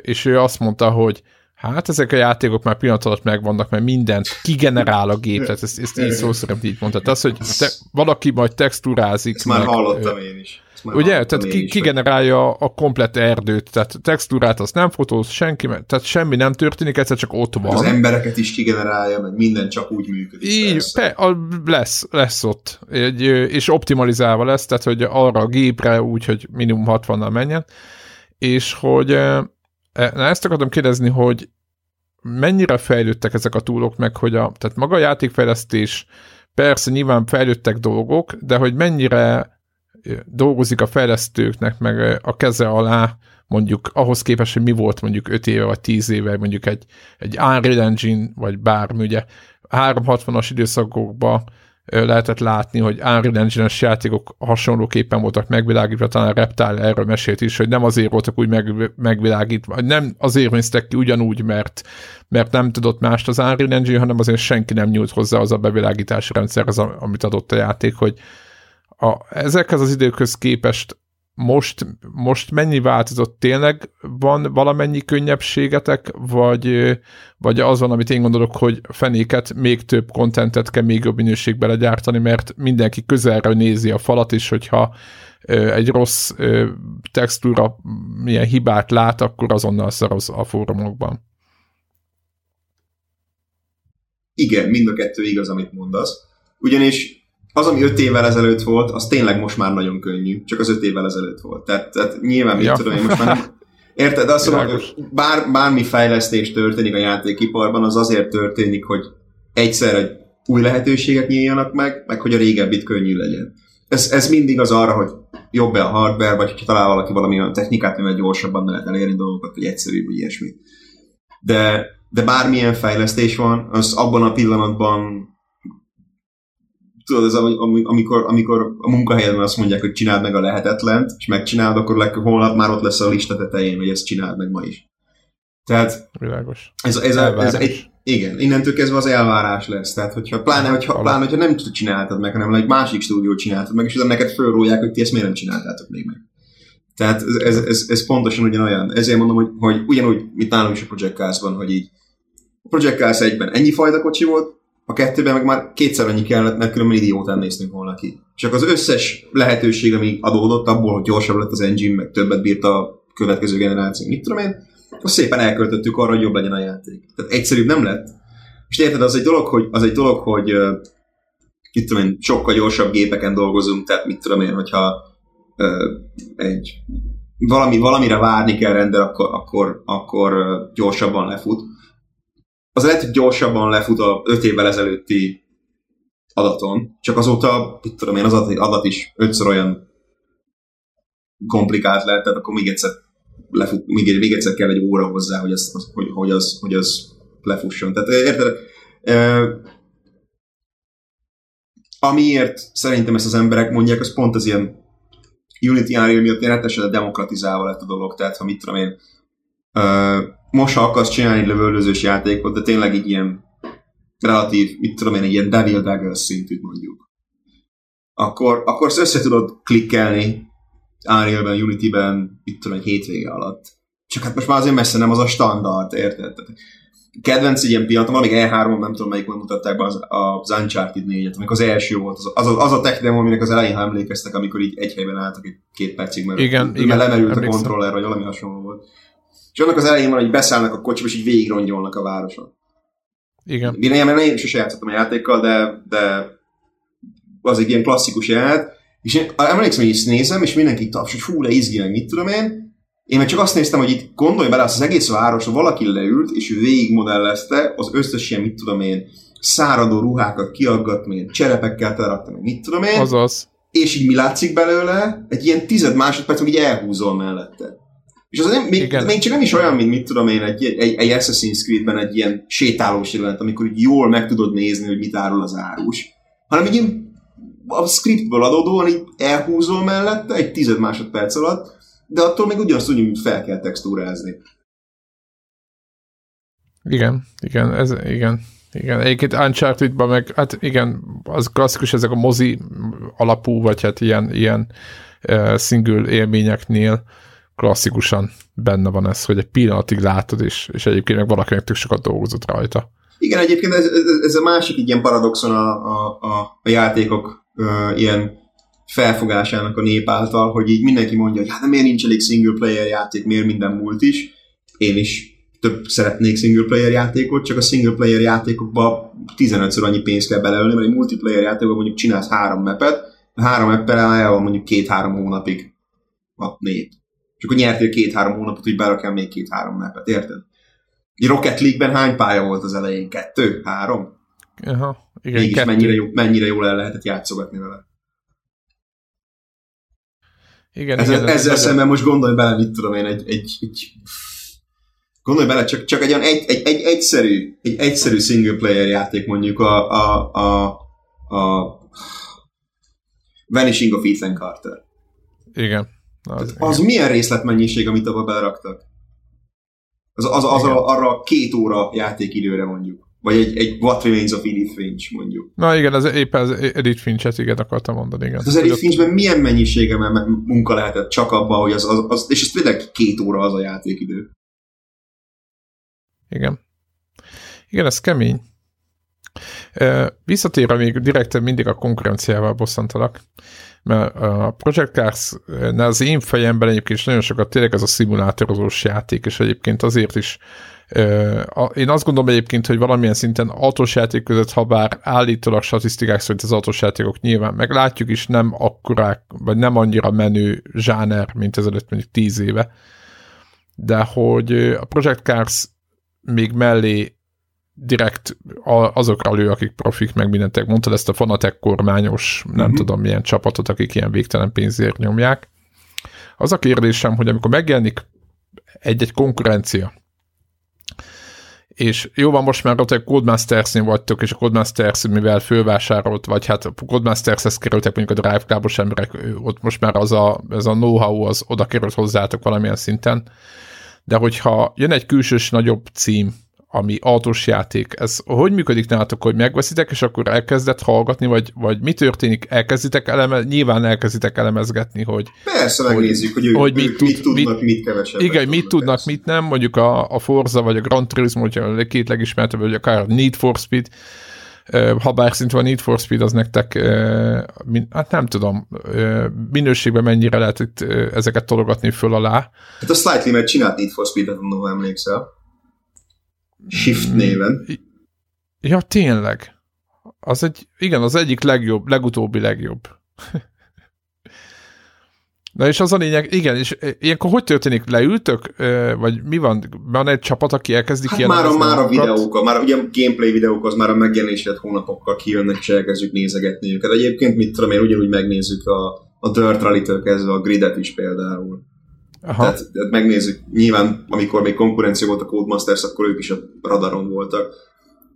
és ő azt mondta, hogy Hát ezek a játékok már pillanat alatt megvannak, mert mindent kigenerál a gép, tehát ezt, ezt így szó szerint így mondta. Tehát az, hogy te, valaki majd texturázik. Ezt már hallottam én is. Ugye? Tehát ki, kigenerálja a komplet erdőt, tehát textúrát azt nem fotóz senki, tehát semmi nem történik, egyszer csak ott van. Az embereket is kigenerálja, meg minden csak úgy működik. Így, pe, a, lesz, lesz ott, egy, és optimalizálva lesz, tehát hogy arra a gépre úgy, hogy minimum 60-nal menjen, és hogy E, na ezt akartam kérdezni, hogy mennyire fejlődtek ezek a túlok meg, hogy a, tehát maga a játékfejlesztés, persze nyilván fejlődtek dolgok, de hogy mennyire dolgozik a fejlesztőknek meg a keze alá, mondjuk ahhoz képest, hogy mi volt mondjuk 5 éve vagy 10 éve, mondjuk egy, egy Unreal Engine, vagy bármi, ugye 360-as időszakokban lehetett látni, hogy Unreal Engine-es játékok hasonlóképpen voltak megvilágítva, talán Reptile erről mesélt is, hogy nem azért voltak úgy meg, megvilágítva, nem azért néztek ki ugyanúgy, mert, mert nem tudott mást az Unreal Engine, hanem azért senki nem nyújt hozzá az a bevilágítási rendszerhez, amit adott a játék, hogy a, ezekhez az időkhöz képest most, most mennyi változott? Tényleg van valamennyi könnyebbségetek, vagy, vagy az van, amit én gondolok, hogy fenéket még több kontentet kell még jobb minőségbe legyártani, mert mindenki közelre nézi a falat, és hogyha egy rossz textúra milyen hibát lát, akkor azonnal szaroz a fórumokban. Igen, mind a kettő igaz, amit mondasz. Ugyanis az, ami öt évvel ezelőtt volt, az tényleg most már nagyon könnyű. Csak az öt évvel ezelőtt volt. Tehát, tehát nyilván, mit ja. tudom én most már nem... Érted? De azt mondom, hogy bár, bármi fejlesztés történik a játékiparban, az azért történik, hogy egyszer egy új lehetőségek nyíljanak meg, meg hogy a régebbit könnyű legyen. Ez, ez mindig az arra, hogy jobb-e a hardware, vagy hogyha talál valaki valami olyan technikát, amivel gyorsabban lehet elérni dolgokat, vagy egyszerűbb, vagy ilyesmi. De, de bármilyen fejlesztés van, az abban a pillanatban tudod, ez amikor, amikor a munkahelyedben azt mondják, hogy csináld meg a lehetetlent, és megcsinálod, akkor legköbb holnap már ott lesz a lista tetején, hogy ezt csináld meg ma is. Tehát Világos. Ez, ez, a, ez egy, igen, innentől kezdve az elvárás lesz. Tehát, hogyha, pláne, hogyha, pláne, hogyha nem csináltad meg, hanem egy másik stúdiót csináltad meg, és utána neked fölrólják, hogy ti ezt miért nem csináltátok még meg. Tehát ez, ez, ez, ez pontosan ugyanolyan. Ezért mondom, hogy, hogy ugyanúgy, mint nálunk is a Project Cars-ban, hogy így a Project Cars egyben ennyi fajta kocsi volt, a kettőben meg már kétszer annyi kellett, mert különben idiótán néztünk volna ki. Csak az összes lehetőség, ami adódott abból, hogy gyorsabb lett az engine, meg többet bírt a következő generáció, mit tudom én, azt szépen elköltöttük arra, hogy jobb legyen a játék. Tehát egyszerűbb nem lett. És érted, az egy dolog, hogy, az egy dolog, hogy uh, mit tudom én, sokkal gyorsabb gépeken dolgozunk, tehát mit tudom én, hogyha uh, egy valami, valamire várni kell render, akkor, akkor, akkor gyorsabban lefut. Az lehet, hogy gyorsabban lefut a 5 évvel ezelőtti adaton, csak azóta, mit tudom én, az adat is ötször olyan komplikált lett, tehát akkor még egyszer lefut, még, még egyszer kell egy óra hozzá, hogy az, hogy, hogy az, hogy az lefusson. Tehát érted? E, amiért szerintem ezt az emberek mondják, az pont az ilyen Unity Unreal miatt rettenesen demokratizálva lett a dolog, tehát ha mit tudom én, e, most ha akarsz csinálni egy lövöldözős játékot, de tényleg egy ilyen relatív, mit tudom én, egy ilyen Devil Dagger szintűt mondjuk, akkor, akkor azt össze tudod klikkelni Unreal-ben, Unity-ben, itt tudom, egy hétvége alatt. Csak hát most már azért messze nem az a standard, érted? Kedvenc ilyen pillanatom, amíg E3-on nem tudom melyik mutatták be az, az Uncharted 4-et, amikor az első volt, az, az, az a tech demo, aminek az elején, ha emlékeztek, amikor így egy helyben álltak egy két percig, mert, igen, mert igen, lemerült emlékszem. a kontroller, vagy valami hasonló volt. És annak az elején van, hogy beszállnak a kocsiba, és így végigrongyolnak a városon. Igen. Én, én, én sose játszottam a játékkal, de, de az egy ilyen klasszikus jelenet, és én emlékszem, hogy ezt nézem, és mindenki taps, hogy fú, le izgi, meg mit tudom én. Én meg csak azt néztem, hogy itt gondolj bele, az, az egész város, valaki leült, és végigmodellezte az összes ilyen, mit tudom én, száradó ruhákat kiaggatni, cserepekkel terakta, meg mit tudom én. Azaz. És így mi látszik belőle? Egy ilyen tized másodperc, hogy így elhúzol mellette. És az nem, még, még, csak nem is olyan, mint mit tudom én, egy, egy, egy Assassin's Creed-ben egy ilyen sétálós jelenet, amikor így jól meg tudod nézni, hogy mit árul az árus, hanem egy ilyen a scriptből adódóan így elhúzol mellette egy tized másodperc alatt, de attól még ugyanazt úgy, fel kell textúrázni. Igen, igen, ez, igen. Igen, egyébként uncharted meg, hát igen, az klasszikus ezek a mozi alapú, vagy hát ilyen, ilyen uh, single élményeknél klasszikusan benne van ez, hogy egy pillanatig látod, és, és egyébként meg valakinek tök sokat dolgozott rajta. Igen, egyébként ez, ez, a másik ilyen paradoxon a, a, a, a játékok uh, ilyen felfogásának a nép által, hogy így mindenki mondja, hogy hát miért nincs elég single player játék, miért minden múlt is. Én is több szeretnék single player játékot, csak a single player játékokba 15-ször annyi pénzt kell beleölni, mert egy multiplayer játékokban mondjuk csinálsz három mepet, a három meppel el van mondjuk két-három hónapig a nép. És akkor nyertél két-három hónapot, hogy berakjál még két-három mepet, érted? Rocket League-ben hány pálya volt az elején? Kettő? Három? Aha, igen, Mégis mennyire, jó, mennyire jól el lehetett játszogatni vele. Igen, ezzel, igen, ezzel ez szemben most gondolj bele, mit tudom én, egy, egy, egy gondolj bele, csak, csak egy, egy, egy, egy, egyszerű, egy egyszerű single player játék mondjuk a, a, a, a Vanishing of Ethan Carter. Igen. Az, az igen. milyen részletmennyiség, amit abba beleraktak? Az, az, az a, arra két óra játékidőre mondjuk. Vagy egy, egy What Remains of Edith Finch, mondjuk. Na igen, az éppen az Edith Finch-et igen akartam mondani, igen. Hát az Edith Finchben milyen mennyisége munka lehetett csak abban, hogy az, az, az és ez tényleg két óra az a játékidő. Igen. Igen, ez kemény. Visszatérve még direkt mindig a konkurenciával bosszantalak, mert a Project cars az én fejemben egyébként nagyon sokat tényleg ez a szimulátorozós játék, és egyébként azért is én azt gondolom egyébként, hogy valamilyen szinten autós játék között, ha bár állítólag statisztikák szerint az autós játékok nyilván meglátjuk is, nem akkorák, vagy nem annyira menő zsáner, mint ezelőtt mondjuk tíz éve, de hogy a Project Cars még mellé direkt azokra lő, akik profik, meg mindent, mondtad ezt a Fanatec kormányos, nem uh-huh. tudom milyen csapatot, akik ilyen végtelen pénzért nyomják. Az a kérdésem, hogy amikor megjelenik egy-egy konkurencia, és jó van, most már ott a Codemasters-nél vagytok, és a Codemasters, mivel fölvásárolt, vagy hát a Codemasters-hez kerültek mondjuk a Drive Clubos emberek, ott most már az a, ez a know-how az oda került hozzátok valamilyen szinten, de hogyha jön egy külsős nagyobb cím, ami autós játék, ez hogy működik nálatok, hogy megveszitek, és akkor elkezdett hallgatni, vagy, vagy mi történik? Elkezditek eleme, nyilván elkezditek elemezgetni, hogy... Persze, megnézzük, hogy, ők, hogy mit, tud, mit tudnak, mit, mit kevesebb. Igen, mit tudnak, persze. mit nem, mondjuk a, a Forza, vagy a Gran Turismo, hogy a két legismertebb, vagy akár a Need for Speed, ha bár szintén a Need for Speed az nektek, hát nem tudom, minőségben mennyire lehet itt ezeket tologatni föl alá. Hát a Slightly, mert csinált Need for Speed-et, mondom, emlékszel. Shift néven. Ja, tényleg. Az egy, igen, az egyik legjobb, legutóbbi legjobb. Na és az a lényeg, igen, és ilyenkor hogy történik? Leültök? Vagy mi van? Van egy csapat, aki elkezdi hát már a, már a videók, már ugye a gameplay videók az már a megjelenésed hónapokkal kijönnek, és elkezdjük nézegetni őket. Egyébként mit tudom én, ugyanúgy megnézzük a, a Dirt Rally-től kezdve a gridet is például. Aha. Tehát, tehát megnézzük, nyilván amikor még konkurencia volt a Codemasters, akkor ők is a radaron voltak.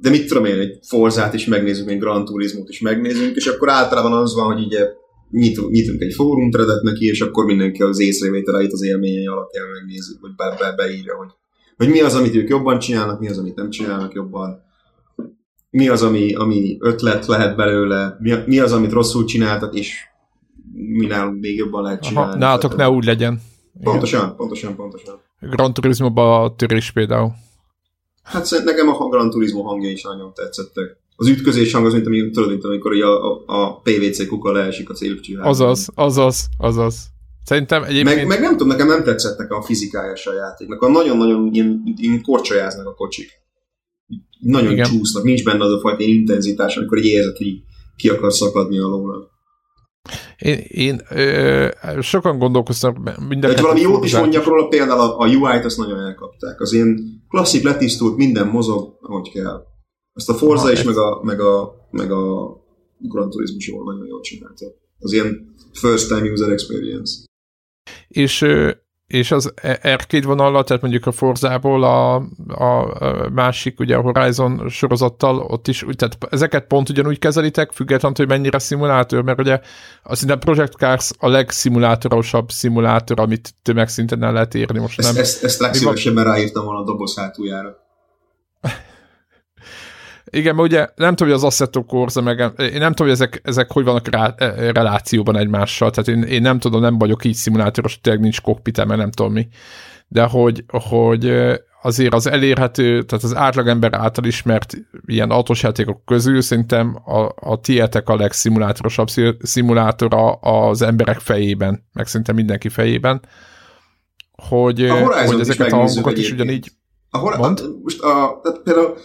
De mit tudom én, egy Forzát is megnézzük, egy Grand Turismo-t is megnézzünk, és akkor általában az van, hogy ugye nyitunk, nyitunk egy fórumtredet neki, és akkor mindenki az észrevételeit az élményei alapján megnézzük, hogy be, be, beírja, hogy, hogy mi az, amit ők jobban csinálnak, mi az, amit nem csinálnak jobban, mi az, ami, ami ötlet lehet belőle, mi, mi az, amit rosszul csináltak, és mi nálunk még jobban lehet csinálni. Aha, nálatok ne úgy legyen. Pontosan, Igen. pontosan, pontosan. Gran Turismo-ba a törés például. Hát nekem a Gran Turismo hangja is nagyon tetszettek. Az ütközés hang az, mint, ami, tudod, mint amikor a, a, a PVC kuka leesik a célügycsőházban. Azaz, azaz, azaz. Szerintem egyébként... Meg, meg nem tudom, nekem nem tetszettek a fizikája a játéknak. A nagyon-nagyon ilyen, ilyen korcsolyáznak a kocsik. Nagyon Igen. csúsznak, nincs benne az a fajta intenzitás, amikor egy érzed, hogy ki akar szakadni alóla. Én, én ö, sokan gondolkoztam minden. Egy valami jót is mondjak róla, például a, a UI-t azt nagyon elkapták. Az ilyen klasszik letisztult, minden mozog, ahogy kell. Ezt a Forza is, meg a, meg a, meg a Gran Turismo is jól, nagyon jól csinálta. Az ilyen first time user experience. És és az arcade vonallal, tehát mondjuk a Forzából a, a, másik, ugye a Horizon sorozattal, ott is, tehát ezeket pont ugyanúgy kezelitek, függetlenül, hogy mennyire szimulátor, mert ugye azt hiszem Project Cars a legszimulátorosabb szimulátor, amit tömegszinten el lehet érni most ezt, nem. Ezt, ezt legszívesebben ráírtam volna a doboz hátuljára. Igen, mert ugye nem tudom, hogy az Assetto Corsa, meg én nem tudom, hogy ezek, ezek hogy vannak rá, e, relációban egymással, tehát én, én nem tudom, nem vagyok így szimulátoros, tényleg nincs kokpitem, mert nem tudom mi, de hogy, hogy azért az elérhető, tehát az átlagember által ismert ilyen autós játékok közül szerintem a, a tietek a legszimulátorosabb szimulátora az emberek fejében, meg szerintem mindenki fejében, hogy, hogy ezeket a hangokat is ugyanígy ahol, a, most a, tehát például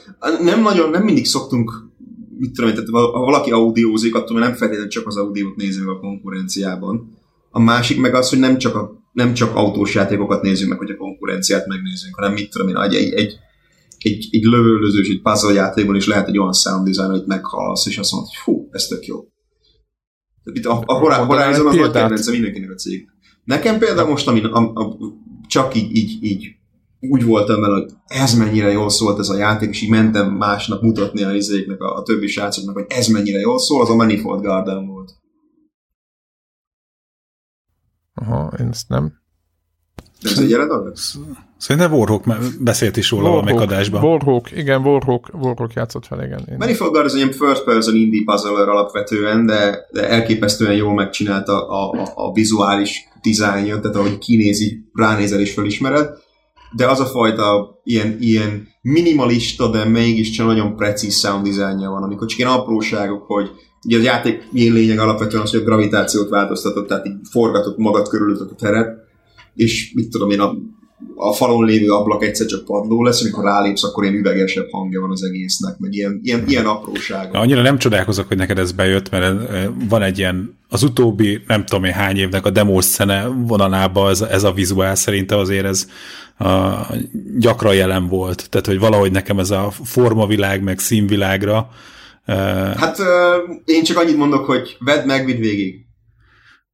nem nagyon, nem mindig szoktunk mit tudom, tehát ha valaki audiózik, attól nem feltétlenül csak az audiót nézi meg a konkurenciában. A másik meg az, hogy nem csak, a, nem csak autós játékokat nézzük meg, hogy a konkurenciát megnézzük, hanem mit tudom én, egy, egy, egy, egy, egy lövöldözős, egy puzzle játékban is lehet egy olyan sound design, hogy meghallasz, és azt mondod, hogy fú, ez tök jó. Itt a, a Horizon az nagy kedvence mindenkinek a cég. Nekem például most, ami a, a, csak így, így, így úgy voltam vele, hogy ez mennyire jól szólt ez a játék, és így mentem másnap mutatni a izéknek, a, a többi srácoknak, hogy ez mennyire jól szól, az a Manifold Garden volt. Aha, én ezt nem. De ez egy eredetleg? Szerintem Warhawk beszélt is róla Warhawk, a megadásban. Warhawk, igen, Warhawk, Warhawk játszott fel, igen. Én. Manifold Garden az egy first person indie puzzler alapvetően, de, de elképesztően jól megcsinálta a, a, a vizuális dizájnja, tehát ahogy kinézi, ránézel és felismered de az a fajta ilyen, ilyen minimalista, de mégiscsak nagyon precíz sound designja van, amikor csak ilyen apróságok, hogy ugye a játék ilyen lényeg alapvetően az, hogy a gravitációt változtatott, tehát így forgatott magad körül a teret, és mit tudom én, a, a falon lévő ablak egyszer csak padló lesz, amikor rálépsz, akkor ilyen üvegesebb hangja van az egésznek, meg ilyen, ilyen, ilyen apróság. Annyira nem csodálkozok, hogy neked ez bejött, mert van egy ilyen, az utóbbi nem tudom én hány évnek a demo szene vonalába ez, ez a vizuál szerinte azért ez gyakran jelen volt. Tehát, hogy valahogy nekem ez a formavilág, meg színvilágra. Hát én csak annyit mondok, hogy vedd meg, vidd végig.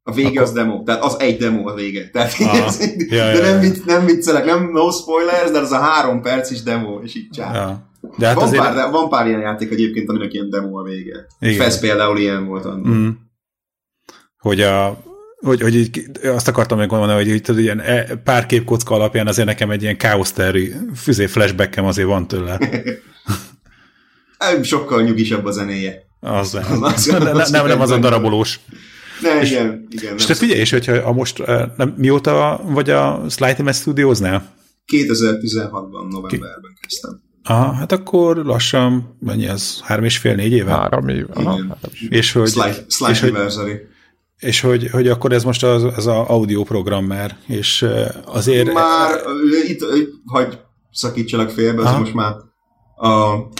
A vége Akkor... az demo, tehát az egy demo a vége. Tehát ez, ja, de ja, nem, vicc, nem viccelek, nem no spoilers, de az a három perc is demo, és így csá. Ja. De hát van, azért... pár, van pár ilyen játék egyébként, aminek ilyen demo a vége. Fesz például ilyen volt annak. Mm. Hogy a hogy, hogy így, azt akartam még mondani, hogy így, ilyen e, pár képkocka alapján azért nekem egy ilyen káoszteri füzé flashbackem azért van tőle. Sokkal nyugisabb a zenéje. Az, az, az, az, az nem, nem az a darabolós. Ne, és, igen, igen. És te figyelj, és hogyha a most, eh, nem, mióta vagy a Slightly Mess Studiosnál? 2016-ban, novemberben Ki... kezdtem. Aha, hát akkor lassan, mennyi az, három és fél, négy éve? Három éve. Aha. És hogy, Slight, slight és, hogy, és hogy, hogy akkor ez most az, az a audio program már, és azért... Már, itt, hagy szakítsalak félbe, az most már a,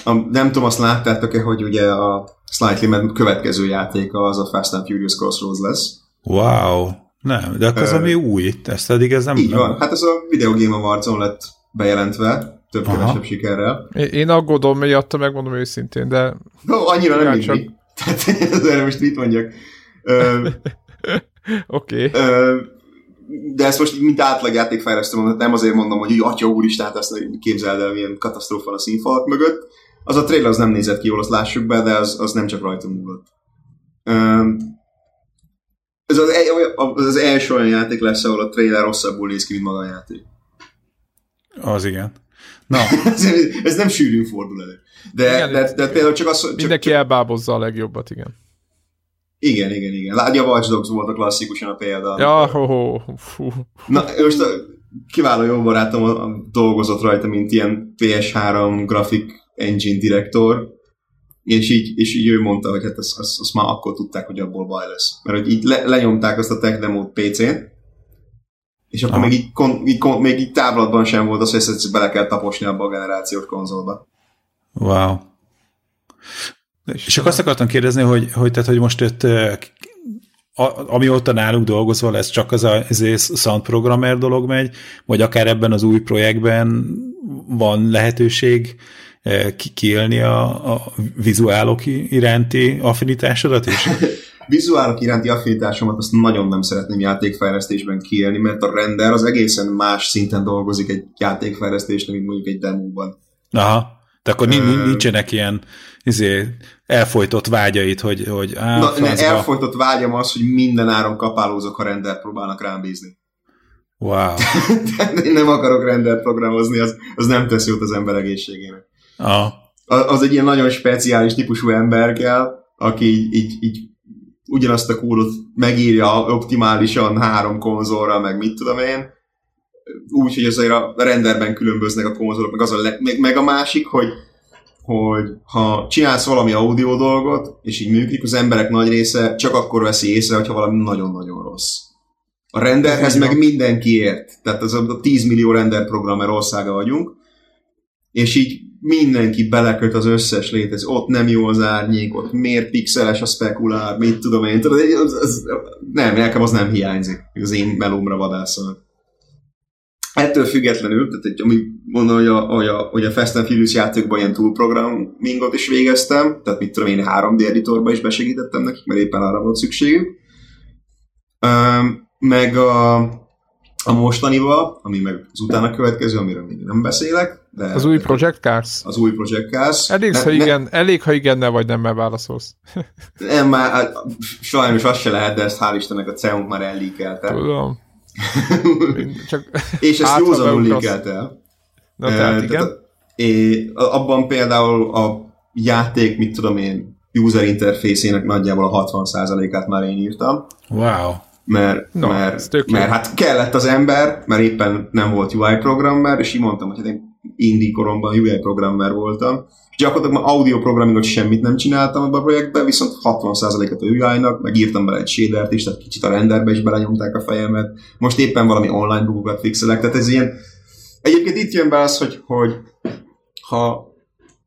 a, nem tudom, azt láttátok-e, hogy ugye a Slightly mert következő játéka az a Fast and Furious Crossroads lesz. Wow! Nem, de akkor az, ami új, ezt eddig ez nem... Így van, hát ez a Video Game Awards-on lett bejelentve, több-kevesebb sikerrel. Én, én aggódom miatta, megmondom őszintén, de... No, annyira nem csak... Tehát erre most mit mondjak. Oké. Okay. De ezt most mint átlagjátékfejlesztő mondom, nem azért mondom, hogy atya úristen, hát ezt képzeld el, milyen katasztrófa a színfalak mögött. Az a trailer az nem nézett ki jól, azt lássuk be, de az, az nem csak rajtunk múlott. Ez az, az első olyan játék lesz, ahol a trailer rosszabbul néz ki, mint maga a játék. Az igen. Na. ez, ez nem sűrűn fordul elő. De, igen, de, de például csak az... Csak, mindenki csak, elbábozza a legjobbat, igen. Igen, igen, igen. Lágy a Watch Dogs volt a klasszikusan a példa. Ja, ho, ho. Fú. Na, most a kiváló jó barátom dolgozott rajta, mint ilyen PS3 grafik engine direktor, és így, és így ő mondta, hogy hát azt, azt, azt már akkor tudták, hogy abból baj lesz. Mert hogy így le, lenyomták azt a tech demót PC-n, és akkor még így, kon, így, kon, még így táblatban sem volt az, hogy ezt bele kell taposni abba a generációt konzolba. Wow. És csak azt akartam kérdezni, hogy, hogy, tehát, hogy most itt amióta nálunk dolgozol, ez csak az a ez sound programmer dolog megy, vagy akár ebben az új projektben van lehetőség kiélni a, a vizuálok iránti affinitásodat is? vizuálok iránti affinitásomat azt nagyon nem szeretném játékfejlesztésben kiélni, mert a render az egészen más szinten dolgozik egy játékfejlesztésnél, mint mondjuk egy demóban. Aha, de akkor nincsenek ilyen izé, elfolytott vágyait, hogy, hogy á, Na, ne, elfolytott vágyam az, hogy minden áron kapálózok, ha rendert próbálnak rám bízni. Wow. én nem akarok rendert programozni, az, az nem tesz jót az ember egészségének. Ah. Az egy ilyen nagyon speciális típusú ember kell, aki így, így, így ugyanazt a kódot megírja optimálisan három konzolra, meg mit tudom én, úgy, hogy azért a renderben különböznek a konzolok, meg, az a le, meg, meg a másik, hogy hogy ha csinálsz valami audio dolgot, és így működik, az emberek nagy része csak akkor veszi észre, hogyha valami nagyon-nagyon rossz. A renderhez meg mindenki ért. Tehát az a 10 millió render programmer országa vagyunk, és így mindenki beleköt az összes létező, ott nem jó az árnyék, ott miért pixeles a spekulár, mit tudom én, tudod, az, az, nem, nekem az nem hiányzik, az én melómra vadászol. Ettől függetlenül, tehát egy, ami mondom, hogy a, hogy a, hogy a Fast and Furious játékban ilyen túlprogrammingot is végeztem, tehát mit tudom én 3D editorba is besegítettem nekik, mert éppen arra volt szükségük. Um, meg a, a mostanival, ami meg az utána következő, amiről még nem beszélek. De az új Project Cars? Az új Project Cars. Elég, ne, ha, igen, ne, elég ha igennel vagy nem válaszolsz. nem, már hát, sajnos az se lehet, de ezt hál' Istennek a CEUNK már ellíkelte. Tudom. Csak és ezt józanul líkelt el. Na, tehát, igen. Tehát, é, abban például a játék, mit tudom én, user interfészének nagyjából a 60%-át már én írtam. Wow. Mert, no, mert, mert hát kellett az ember, mert éppen nem volt UI programmer, és így mondtam, hogy hát én indie koromban UI programmer voltam, gyakorlatilag már audio programmingot semmit nem csináltam abban a projektben, viszont 60%-et a UI-nak, meg írtam bele egy shadert is, tehát kicsit a renderbe is belenyomták a fejemet. Most éppen valami online bugokat fixelek, tehát ez ilyen... Egyébként itt jön be az, hogy, hogy ha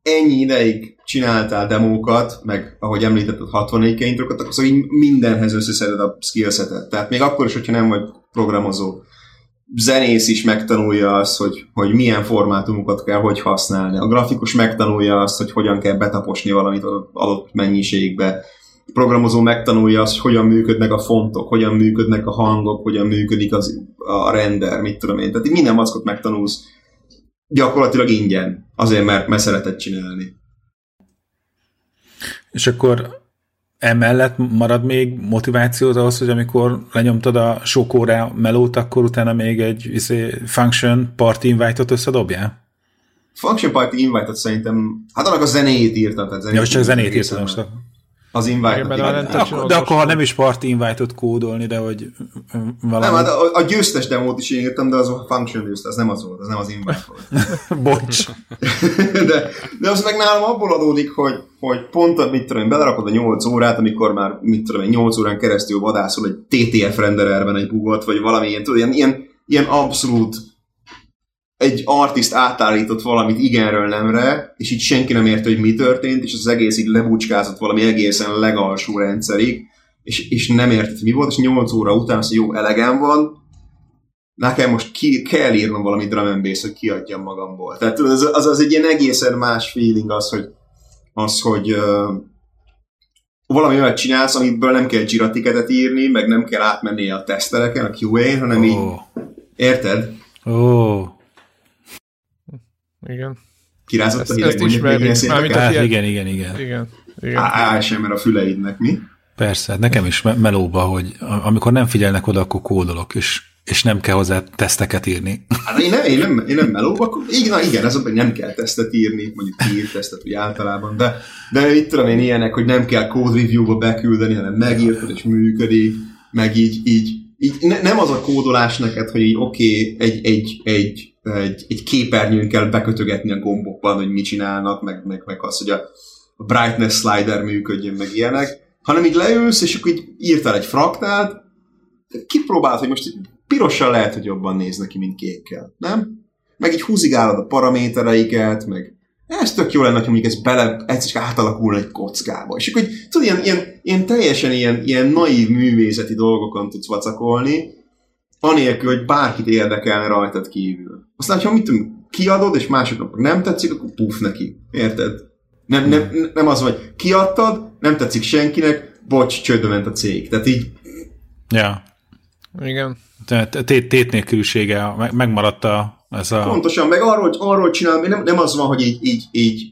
ennyi ideig csináltál demókat, meg ahogy említetted 64 introkat, akkor szóval mindenhez összeszeded a skillsetet. Tehát még akkor is, hogyha nem vagy programozó zenész is megtanulja azt, hogy, hogy milyen formátumokat kell hogy használni. A grafikus megtanulja azt, hogy hogyan kell betaposni valamit adott mennyiségbe. programozó megtanulja azt, hogy hogyan működnek a fontok, hogyan működnek a hangok, hogyan működik az, a render, mit tudom én. Tehát minden mackot megtanulsz gyakorlatilag ingyen, azért mert, mert szeretett csinálni. És akkor emellett marad még motivációt ahhoz, hogy amikor lenyomtad a sok órá melót, akkor utána még egy izé, function party invite-ot összedobjál? Function party invite-ot szerintem, hát annak a zenéjét írtam. Tehát zenét ja, csak zenét írtam most az invite igen, akkor, De akkor, ha nem is party invite-ot kódolni, de hogy valami... Nem, hát a, a győztes demót is én írtam, de az a function győzt, az nem az volt, az nem az invite volt. Bocs. de, de az meg nálam abból adódik, hogy, hogy pont, mit tudom én, belerakod a 8 órát, amikor már, mit tudom én, 8 órán keresztül vadászol egy TTF rendererben egy bugot, vagy valami ilyen, tudod, ilyen, ilyen, ilyen abszolút egy artist átállított valamit igenről nemre, és így senki nem érte, hogy mi történt, és az egész így lebucskázott valami egészen legalsó rendszerig, és, és nem értett, mi volt, és 8 óra után azt, jó, elegem van, nekem most ki, kell írnom valami drum and bass, hogy kiadjam magamból. Tehát az, az, az egy ilyen egészen más feeling az, hogy, az, hogy uh, valami olyat csinálsz, amiből nem kell Jira írni, meg nem kell átmenni a teszteleken, a QA-n, hanem oh. így, érted? Oh. Igen. Kirázott ezt, a hideg, ezt ismerjük. Mármint hát, ilyen... igen, igen, igen. Igen. igen. Á, sem, mert a füleidnek, mi? Persze, nekem is melóba, hogy amikor nem figyelnek oda, akkor kódolok, és, és nem kell hozzá teszteket írni. Hát én nem, én nem, én nem melóba, akkor igen, igen, ez hogy nem kell tesztet írni, mondjuk ír tesztet, úgy általában, de, de itt tudom én ilyenek, hogy nem kell code review-ba beküldeni, hanem megírtad és működik, meg így, így, így ne, nem az a kódolás neked, hogy így oké, okay, egy, egy, egy egy, egy képernyőn kell bekötögetni a gombokban, hogy mit csinálnak, meg, meg, meg az, hogy a, brightness slider működjön, meg ilyenek, hanem így leülsz, és akkor így írtál egy fraktált, kipróbálod, hogy most pirossal lehet, hogy jobban néz neki, mint kékkel, nem? Meg így húzigálod a paramétereiket, meg ez tök jó lenne, hogy mondjuk ez bele, ez is átalakulna egy kockába. És akkor, hogy tudod, ilyen, ilyen, ilyen teljesen ilyen, ilyen naív művészeti dolgokon tudsz vacakolni, anélkül, hogy bárkit érdekelne rajtad kívül. Aztán, ha mit tudom, kiadod, és másoknak nem tetszik, akkor puf neki. Érted? Nem, nem, nem az, hogy kiadtad, nem tetszik senkinek, bocs, csődbe ment a cég. Tehát így... Ja. Igen. Tehát tét, tét nélkülisége megmaradt a, ez a... Pontosan, meg arról, arról csinál, nem, nem az van, hogy így, így, így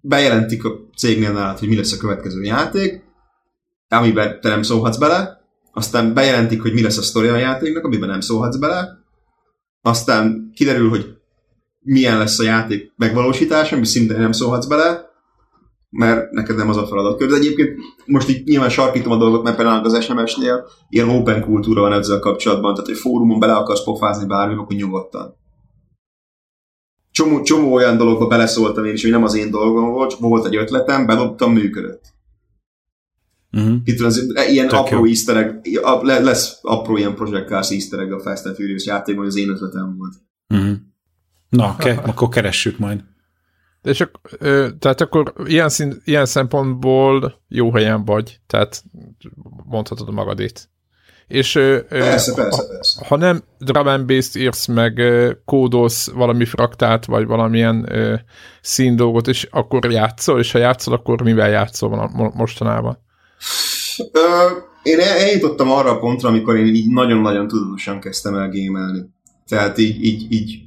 bejelentik a cégnél nálad, hogy mi lesz a következő játék, amiben te nem szólhatsz bele, aztán bejelentik, hogy mi lesz a sztori a játéknak, amiben nem szólhatsz bele, aztán kiderül, hogy milyen lesz a játék megvalósítása, ami szintén nem szólhatsz bele, mert neked nem az a feladatkör. De egyébként most így nyilván sarkítom a dolgot, mert például az SMS-nél ilyen open kultúra van ezzel kapcsolatban, tehát hogy fórumon bele akarsz pofázni bármi, akkor nyugodtan. Csomó, csomó olyan dologba beleszóltam én is, hogy nem az én dolgom volt, volt egy ötletem, bedobtam, működött. Uh-huh. Itt az, e, ilyen Tök apró jó. easter egg, lesz apró ilyen Project Cars easter egg a Fast and Furious játékban, az én ötletem volt. Uh-huh. Na, ke- akkor keressük majd. De csak, ö, tehát akkor ilyen, szín, ilyen szempontból jó helyen vagy, tehát mondhatod magadét. És ö, persze, persze, ha, persze. ha nem drum and bass írsz meg, ö, kódolsz valami fraktát, vagy valamilyen ö, színdolgot, és akkor játszol, és ha játszol, akkor mivel játszol mostanában? Ö, én eljutottam arra a pontra, amikor én így nagyon-nagyon tudatosan kezdtem el gémelni. Tehát így, így, így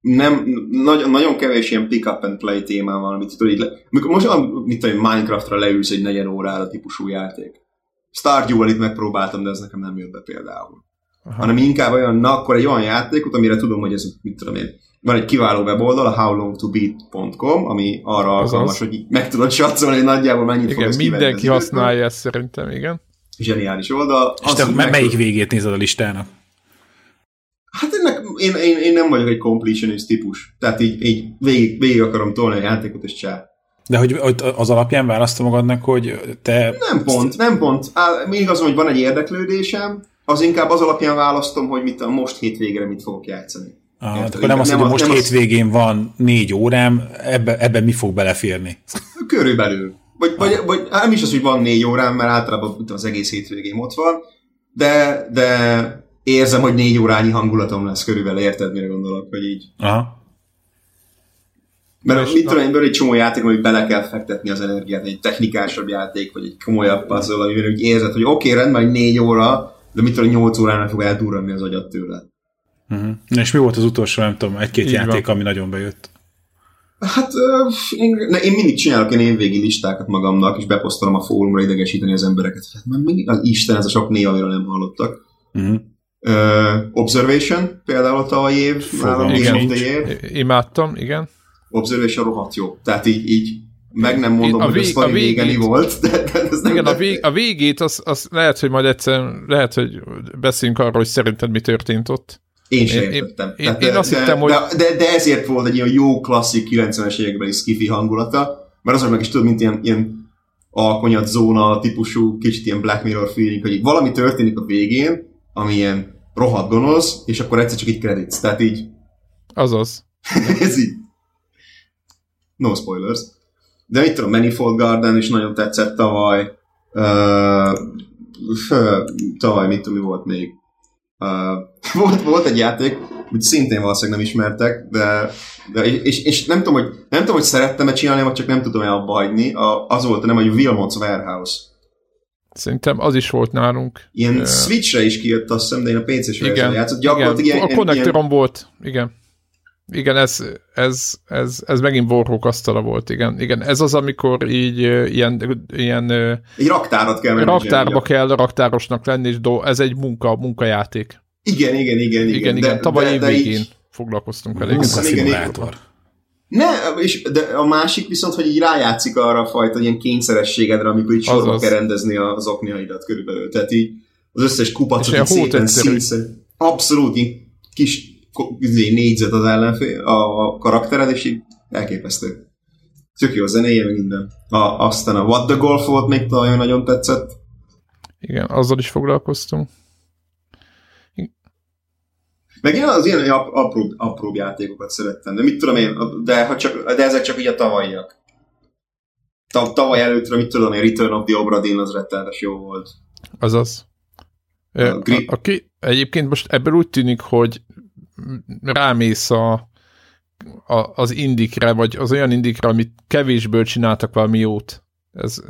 nem, nagyon, nagyon kevés ilyen pick-up and play témám van, amit tudod, így le, amikor most mit tudom, Minecraftra leülsz egy negyed órára típusú játék. Stardew-val itt megpróbáltam, de ez nekem nem jött be például. Aha. Hanem inkább olyan, na akkor egy olyan játékot, amire tudom, hogy ez mit tudom én, van egy kiváló weboldal, a howlongtobeat.com, ami arra Azaz. alkalmas, hogy meg tudod satszolni, hogy nagyjából mennyit igen, fog mindenki használja ezt szerintem, igen. Zseniális oldal. És te meg melyik végét nézed a listának? Hát ennek, én, én, én, nem vagyok egy completionist típus. Tehát így, így végig, végig akarom tolni a játékot, és csá. De hogy az alapján választom magadnak, hogy te... Nem pont, nem pont. még az, hogy van egy érdeklődésem, az inkább az alapján választom, hogy mit a most hétvégre mit fogok játszani. Ah, hát akkor nem azt, hogy most hétvégén az... van négy órám, ebbe, ebbe mi fog beleférni? Körülbelül. Vagy, ah. vagy, vagy hát nem is az, hogy van négy órám, mert általában az egész hétvégén ott van, de, de érzem, hogy négy órányi hangulatom lesz körülbelül, érted, mire gondolok, hogy így. Aha. Mert mit tudom én, egy csomó játék, hogy bele kell fektetni az energiát, egy technikásabb játék, vagy egy komolyabb puzzle, amivel úgy érzed, hogy oké, okay, rendben, hogy négy óra, de mit tudom, nyolc óránál fog eldurrani az agyat tőle. Uh-huh. És mi volt az utolsó, nem tudom, egy-két Így játék, van. ami nagyon bejött? Hát én, én mindig csinálok ilyen évvégi listákat magamnak, és beposztolom a fórumra idegesíteni az embereket. Hát már mindig az Isten, ez a sok név, amiről nem hallottak. Uh-huh. Uh, Observation például tavaly év, nálam igen, Imádtam, igen. Observation rohadt jó. Tehát így, így meg nem mondom, a hogy vég, a sztori végeni volt, de, de ez nem Igen, a, vég, a végét, az, az lehet, hogy majd egyszer, lehet, hogy beszélünk arról, hogy szerinted mi történt ott. Én sem értettem. Én, Tehát, én, én azt de, hittem, hogy... De, de, ezért volt egy ilyen jó klasszik 90-es évekbeli skifi hangulata, mert azon meg is tudod, mint ilyen, ilyen alkonyat zóna típusú, kicsit ilyen Black Mirror feeling, hogy valami történik a végén, ami ilyen rohadt gonosz, és akkor egyszer csak így credits. Tehát így... Azaz. ez így. No spoilers. De mit tudom, Manifold Garden is nagyon tetszett tavaly. Uh, tavaly mit tudom, mi volt még? Uh, volt, volt egy játék, amit szintén valószínűleg nem ismertek, de, de és, és, nem, tudom, hogy, nem tudom, hogy szerettem-e csinálni, vagy csak nem tudom el abba hagyni. A, az volt, nem, hogy Wilmot's Warehouse. Szerintem az is volt nálunk. Ilyen uh, Switchre is kijött, azt hiszem, de én a PC-s igen, játszott. Gyakorlatilag igen. Ilyen, a konnektoron volt, igen. Igen, ez, ez, ez, ez megint Warhawk asztala volt, igen. Igen, ez az, amikor így ilyen... ilyen egy raktárat kell Raktárba kell raktárosnak lenni, és do, ez egy munka, munkajáték. Igen, igen, igen. Igen, igen. igen. Tavaly de, év végén így... foglalkoztunk elég. Ez a szimulátor. Ne, és, de a másik viszont, hogy így rájátszik arra a fajta ilyen kényszerességedre, amikor így sorba kell rendezni az okniaidat körülbelül. Tehát így az összes kupacot így szépen színszer. Abszolút, kis négyzet az ellenfél, a, a karaktered, és így elképesztő. Tök jó a zenéje, meg minden. A, aztán a What the Golf volt még nagyon nagyon tetszett. Igen, azzal is foglalkoztunk. Meg én az ilyen apró, apró játékokat szerettem, de mit tudom én, de, ha csak, de ezek csak így a tavalyiak. Tavaly előttre, mit tudom én, Return of the Obra Dinn az rettenetes jó volt. Azaz. A, a, aki, egyébként most ebből úgy tűnik, hogy rámész a, a, az indikre, vagy az olyan indikre, amit kevésből csináltak valami jót. Ez,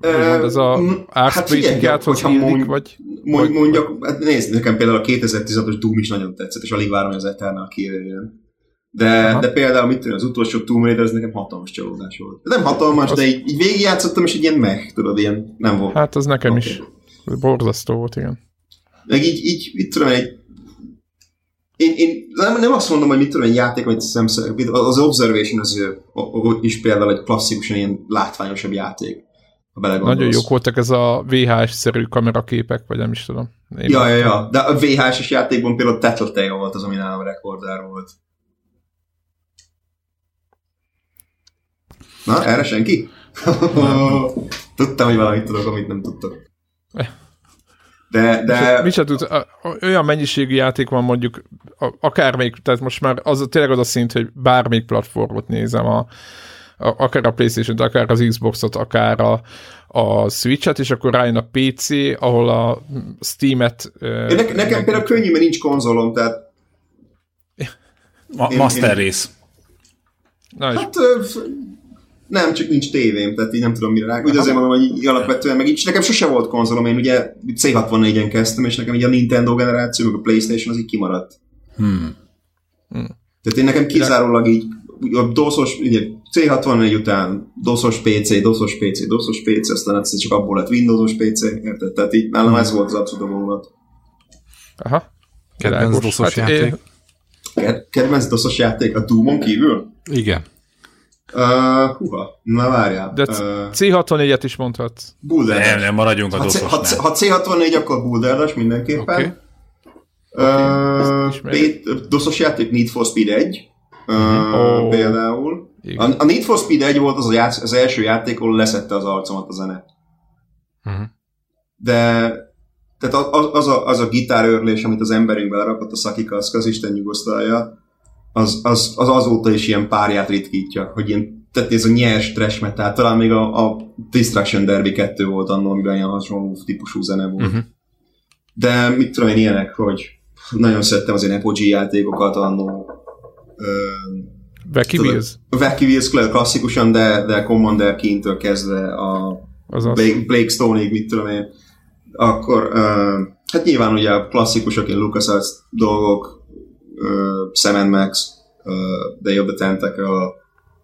Ö, ez a hát áthoz illik, vagy, vagy... Mondjak, hát nézd, nekem például a 2016-os Doom is nagyon tetszett, és alig várom, hogy az Eternal kijöjjön. De, de például mit tudom, az utolsó Tomb Raider, ez nekem hatalmas csalódás volt. Nem hatalmas, az... de így, így végigjátszottam, és egy ilyen meh, tudod, ilyen nem volt. Hát az nekem okay. is borzasztó volt, igen. Meg így, így mit tudom, egy én, én nem, nem azt mondom, hogy mit tudom, egy játék, vagy szemszög, az Observation az is például egy klasszikusan ilyen látványosabb játék. Ha Nagyon jók voltak ez a VHS-szerű kameraképek, vagy nem is tudom. Én ja, ja, ja, de a VHS-es játékban például Tattletale volt az, ami nálam rekordár volt. Na, erre senki? Tudtam, hogy valamit tudok, amit nem tudtok. De, de... Mi se tudsz, olyan mennyiségű játék van mondjuk, akármelyik, tehát most már az tényleg az a szint, hogy bármelyik platformot nézem, a, a, akár a Playstation-t, akár az Xbox-ot, akár a, a Switch-et, és akkor rájön a PC, ahol a Steam-et... Ne, nekem meg... például könnyű, mert nincs konzolom, tehát... Ma- master én... rész. Na, hát, nem, csak nincs tévém, tehát így nem tudom mire rá. Ugye azért mondom, hogy így alapvetően meg így, nekem sose volt konzolom, én ugye C64-en kezdtem, és nekem így a Nintendo generáció, meg a Playstation az így kimaradt. Hmm. Hmm. Tehát én nekem kizárólag így a doszos, ugye C64 után doszos PC, doszos PC, doszos PC, aztán egyszer csak abból lett Windowsos PC, érted? Tehát így nálam ez volt az abszolút a Aha. Kedvenc doszos hát játék. Kedvenc doszos játék a Doom-on kívül? Igen. Uh, huha, na várjál. De uh, C64-et is mondhatsz. Boulder Nem, nem, maradjunk a doszosnál. Ha, ha C64, akkor Boulder mindenképpen. Okay. Uh, doszos játék Need for Speed 1. Uh, oh. Például. A, a Need for Speed 1 volt az, a játsz, az első játék, ahol leszette az arcomat a zene. Uh-huh. De tehát az, az, a, az a gitárőrlés, amit az emberünk belerakott a szakikaszk, az Isten nyugosztalja, az, az, az azóta is ilyen párját ritkítja, hogy ilyen, tehát ez a nyers trash metal, talán még a, a Destruction Derby 2 volt annól, amiben ilyen hasonló típusú zene volt. Uh-huh. De mit tudom én ilyenek, hogy nagyon szerettem az ilyen Apogee játékokat annól. Wacky Wheels? Wacky Wheels klasszikusan, de, de Commander kintől kezdve a Azaz. Blake, Blake Stone-ig, mit tudom én. Akkor, uh, hát nyilván ugye a klasszikusok, ilyen LucasArts dolgok, uh, Sam Max, uh, Day of the Tentacle,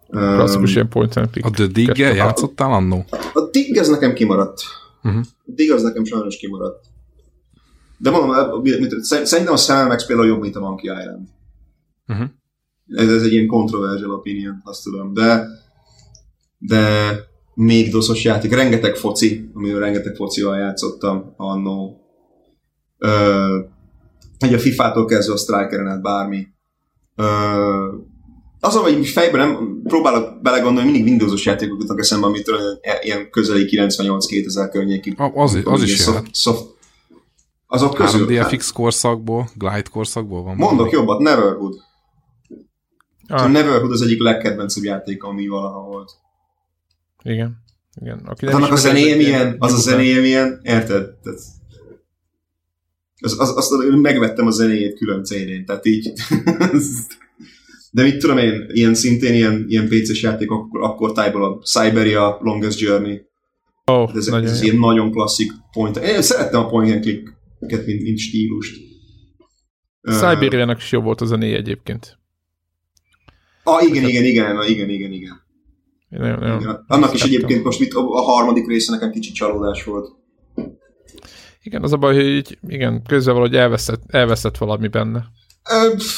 Um, Klasszikus ilyen point and click. A The dig játszottál annó? A Dig ez nekem kimaradt. Uh-huh. A Dig az nekem sajnos kimaradt. De mondom, szerintem a Sam Max például jobb, mint a Monkey Island. Uh-huh. Ez, ez egy ilyen controversial opinion, azt tudom. De, de még doszos játék. Rengeteg foci, amiről rengeteg focival játszottam annó. Ö, egy a FIFA-tól kezdve a Strikeren át bármi. Ö, az, hogy fejben nem próbálok belegondolni, mindig Windowsos játékok jutnak eszembe, amitől ilyen közeli 98-2000 környékig. Az, az is soft, soft, azok közül. 3DFX korszakból, Glide korszakból van. Mondok valami. jobbat, Neverhood. Ah. A Neverhood az egyik legkedvencebb játék, ami valaha volt. Igen. Igen. Aki nem annak a zenéje milyen, az a zenéje milyen, érted? Tehát, az, az, azt megvettem a zenéjét külön CD-n, tehát így de mit tudom én, ilyen szintén ilyen, ilyen PC-s játék akkor, akkor tájból a Siberia Longest Journey. Oh, ez, ez, ez ilyen nagyon klasszik point. Én szerettem a point and click mint, mint stílust. Siberia-nak is jó volt az a négy egyébként. Ah, igen, igen, igen, igen, igen, igen. Nagyon, nagyon igen. Annak is egyébként most mit, a harmadik része nekem kicsit csalódás volt. Igen, az a baj, hogy igen, közben valahogy elveszett, elveszett valami benne.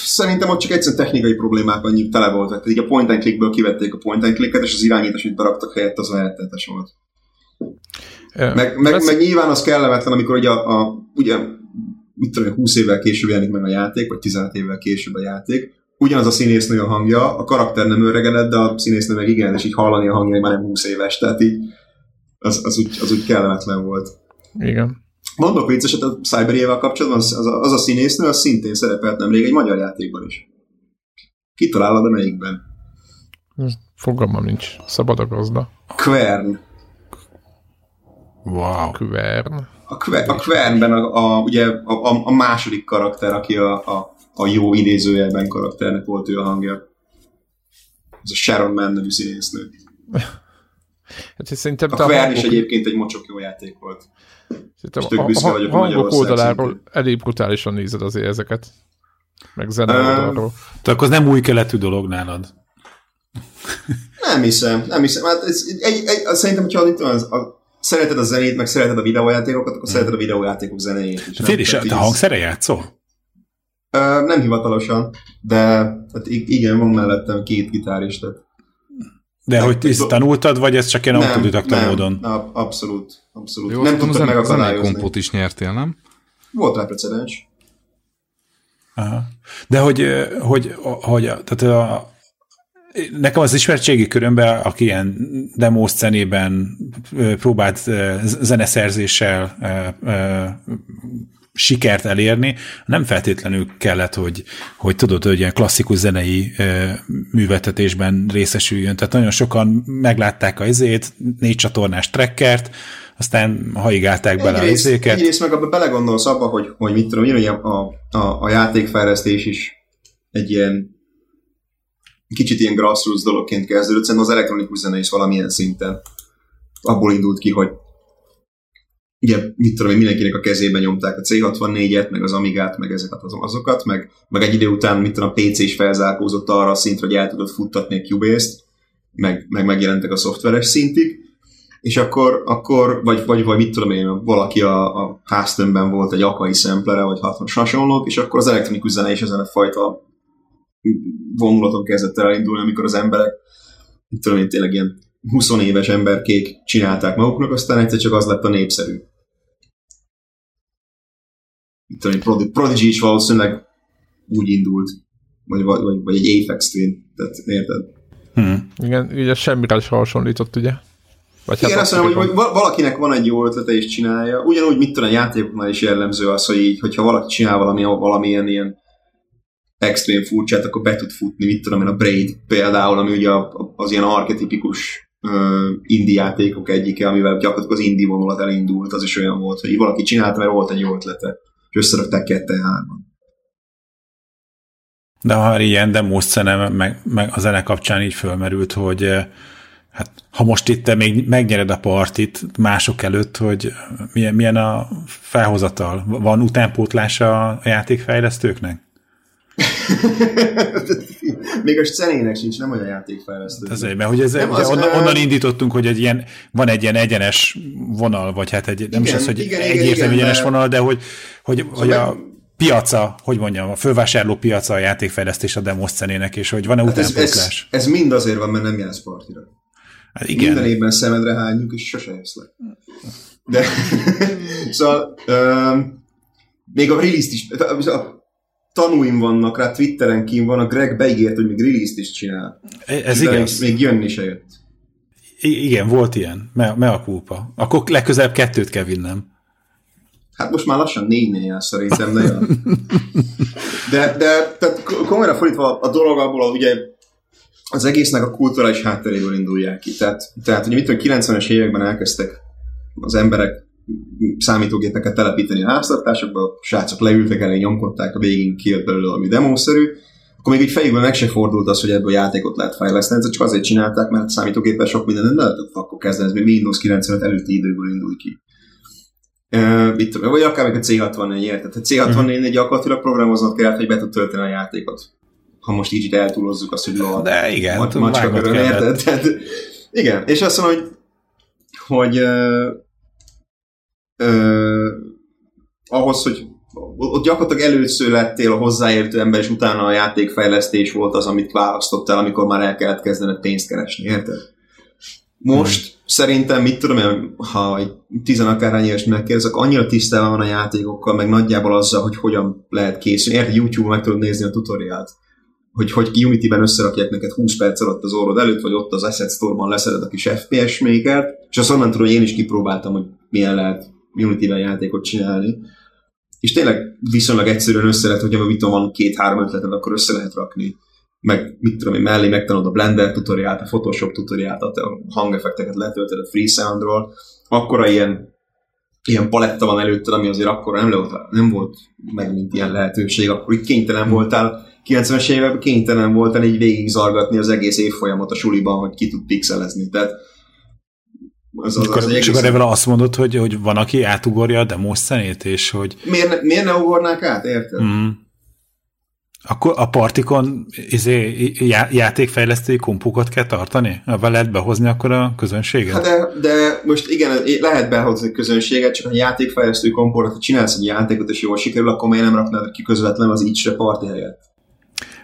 Szerintem ott csak egyszerűen technikai problémák annyi tele voltak. Tehát így a point and clickből kivették a point and clicket, és az irányítás, amit beraktak helyett, az lehetetes volt. Yeah. Meg, meg, meg, nyilván az kellemetlen, amikor ugye, a, a, ugye mit tudom, 20 évvel később jelenik meg a játék, vagy 15 évvel később a játék, ugyanaz a színésznő a hangja, a karakter nem öregedett, de a színésznő meg igen, és így hallani a hangja, már nem 20 éves, tehát így az, az, úgy, az úgy kellemetlen volt. Igen. Mondok vicceset a Cyberével kapcsolatban, az, az, a, az a színésznő, az szintén szerepelt nemrég egy magyar játékban is. Kitalálod a melyikben? Fogalmam nincs. Szabad a gazda. Kvern. Wow. Kvern. A, kver, a Kvernben a, a, ugye a, a, második karakter, aki a, a, a jó idézőjelben karakternek volt ő a hangja. Ez a Sharon Mann nevű színésznő. Hát szerintem a Kvern is egyébként egy mocsok jó játék volt. Szerintem a, a, a hangok oldaláról elég brutálisan nézed azért ezeket. Meg zene uh, oldalról. Tehát akkor az nem új keletű dolog nálad. Nem hiszem, nem hiszem. Hát ez, egy, egy, szerintem, hogyha az, a, szereted a zenét, meg szereted a videójátékokat, akkor hmm. szereted a videójátékok zenéjét is. Férj, és te hangszere játszol? Uh, nem hivatalosan, de hát igen, van mellettem két gitárist. De hogy ezt tanultad, vagy ez csak ilyen autodidakta módon? Nem, abszolút. Abszolút. Jó, nem tudtad megakadályozni. kompot is nyertél, nem? Volt rá precedens. Aha. De hogy, hogy, hogy tehát a, nekem az ismertségi körömben, aki ilyen demo szcenében próbált zeneszerzéssel sikert elérni, nem feltétlenül kellett, hogy, hogy tudod, hogy ilyen klasszikus zenei művetetésben részesüljön. Tehát nagyon sokan meglátták a izét, négy csatornás trekkert, aztán haigálták bele egyrészt, a izéket. Egyrészt meg abba belegondolsz abba, hogy, hogy mit tudom, hogy a, a, a játékfejlesztés is egy ilyen kicsit ilyen grassroots dologként kezdődött, szerintem az elektronikus zene is valamilyen szinten abból indult ki, hogy ugye, mit tudom én, mindenkinek a kezében nyomták a C64-et, meg az Amigát, meg ezeket az, azokat, meg, meg egy idő után, mit tudom, a PC is felzárkózott arra a szintre, hogy el tudod futtatni a Cubase-t, meg, meg megjelentek a szoftveres szintig, és akkor, akkor vagy, vagy, vagy mit tudom én, valaki a, a háztömbben volt egy akai szemplere, vagy hasonlók, és akkor az elektronikus zene is ezen a fajta vonulaton kezdett el elindulni, amikor az emberek, mit tudom én, tényleg ilyen 20 éves emberkék csinálták maguknak, aztán egyszer csak az lett a népszerű. Itt a Prodigy is valószínűleg úgy indult, vagy, vagy, vagy egy Apex Twin, tehát érted? Hmm. Igen, ugye semmire is hasonlított, ugye? Vagy Igen, hát azt mondom, hogy, valakinek van egy jó ötlete és csinálja. Ugyanúgy, mit tudom, a játékoknál is jellemző az, hogy így, hogyha valaki csinál valami, valamilyen ilyen extrém furcsát, akkor be tud futni, mit tudom én, a Braid például, ami ugye az ilyen arketipikus uh, indie játékok egyike, amivel gyakorlatilag az indie vonulat elindult, az is olyan volt, hogy valaki csinálta, mert volt egy jó ötlete, és összerakták ketten hárman. De ha ilyen demo szene meg, meg a zene kapcsán így fölmerült, hogy hát ha most itt te még megnyered a partit mások előtt, hogy milyen, milyen a felhozatal? Van utánpótlása a játékfejlesztőknek? Még a szenének sincs, nem olyan játékfejlesztő. Ez mert hogy ez, nem az, onnan, onnan indítottunk, hogy egy ilyen, van egy ilyen egyenes vonal, vagy hát egy, nem igen, is az, hogy igen, egyértelmű igen, egyenes vonal, de hogy, hogy, szóval hogy a piaca, hogy mondjam, a fölvásárló piaca a játékfejlesztés a demo szenének, és hogy van-e hát utánpótlás? Ez, ez, ez, mind azért van, mert nem jársz partira. Hát igen. Minden évben szemedre hányjuk, és sose jössz le. De, szóval, uh, még a release is, a tanúim vannak rá, Twitteren kín van, a Greg beígért, hogy még release-t is csinál. Ez De igaz. Még jönni se jött. I- igen, volt ilyen. Me, me a kulpa. Akkor legközelebb kettőt kell vinnem. Hát most már lassan négynél jár szerintem, de jön. De, de tehát komolyra fordítva a dolog abból, ugye az egésznek a kulturális hátteréből indulják ki. Tehát, tehát ugye mit 90-es években elkezdtek az emberek számítógépeket telepíteni a háztartásokba, a srácok leültek elé, nyomkodták, a végén kijött belőle valami demószerű, akkor még egy fejükben meg se fordult az, hogy ebből játékot lehet fejleszteni, ez csak azért csinálták, mert a számítógéppel sok minden nem lehetett akkor kezdeni, ez még Windows 95 előtti időből indul ki. Uh, mit vagy akár még a C64 érted? A C64 uh-huh. gyakorlatilag programoznod kellett, hogy be tud tölteni a játékot. Ha most így eltúlozzuk azt, hogy lol. De igen, ma- macska körül, érted? Tehát, igen, és azt mondom, hogy, hogy uh, uh, ahhoz, hogy ott gyakorlatilag először lettél a hozzáértő ember, és utána a játékfejlesztés volt az, amit választottál, amikor már el kellett kezdened pénzt keresni, érted? Most hmm. szerintem, mit tudom én, ha egy tizenakárhány éves megkérdezek, annyira tisztában van a játékokkal, meg nagyjából azzal, hogy hogyan lehet készülni. Érted, YouTube-on meg tudod nézni a tutoriált hogy, hogy Unity-ben összerakják neked 20 perc alatt az orrod előtt, vagy ott az Asset Store-ban leszeded a kis FPS méket, és azt onnan hogy én is kipróbáltam, hogy milyen lehet Unity-ben játékot csinálni. És tényleg viszonylag egyszerűen össze lehet, hogyha mit van két-három ötleted, akkor össze lehet rakni. Meg mit tudom én, mellé megtanulod a Blender tutoriát, a Photoshop tutoriát, a hangeffekteket letöltöd a Freesoundról, akkora ilyen ilyen paletta van előtted, ami azért akkor nem, volt, nem volt meg mint ilyen lehetőség, akkor itt kénytelen voltál 90-es években kénytelen voltál így végigzargatni az egész évfolyamot a suliban, hogy ki tud pixelezni. Tehát az, az, az, az és akkor ebben azt mondod, hogy, hogy van, aki átugorja a demos szenét, és hogy... Miért miért ne ugornák át, érted? Mm. Akkor a partikon izé, já, játékfejlesztői kompukat kell tartani? Ha lehet behozni akkor a közönséget? Hát de, de most igen, lehet behozni a közönséget, csak a játékfejlesztői kompóra, ha csinálsz egy játékot és jól sikerül, akkor miért nem raknád ki közvetlenül az így se parti helyet?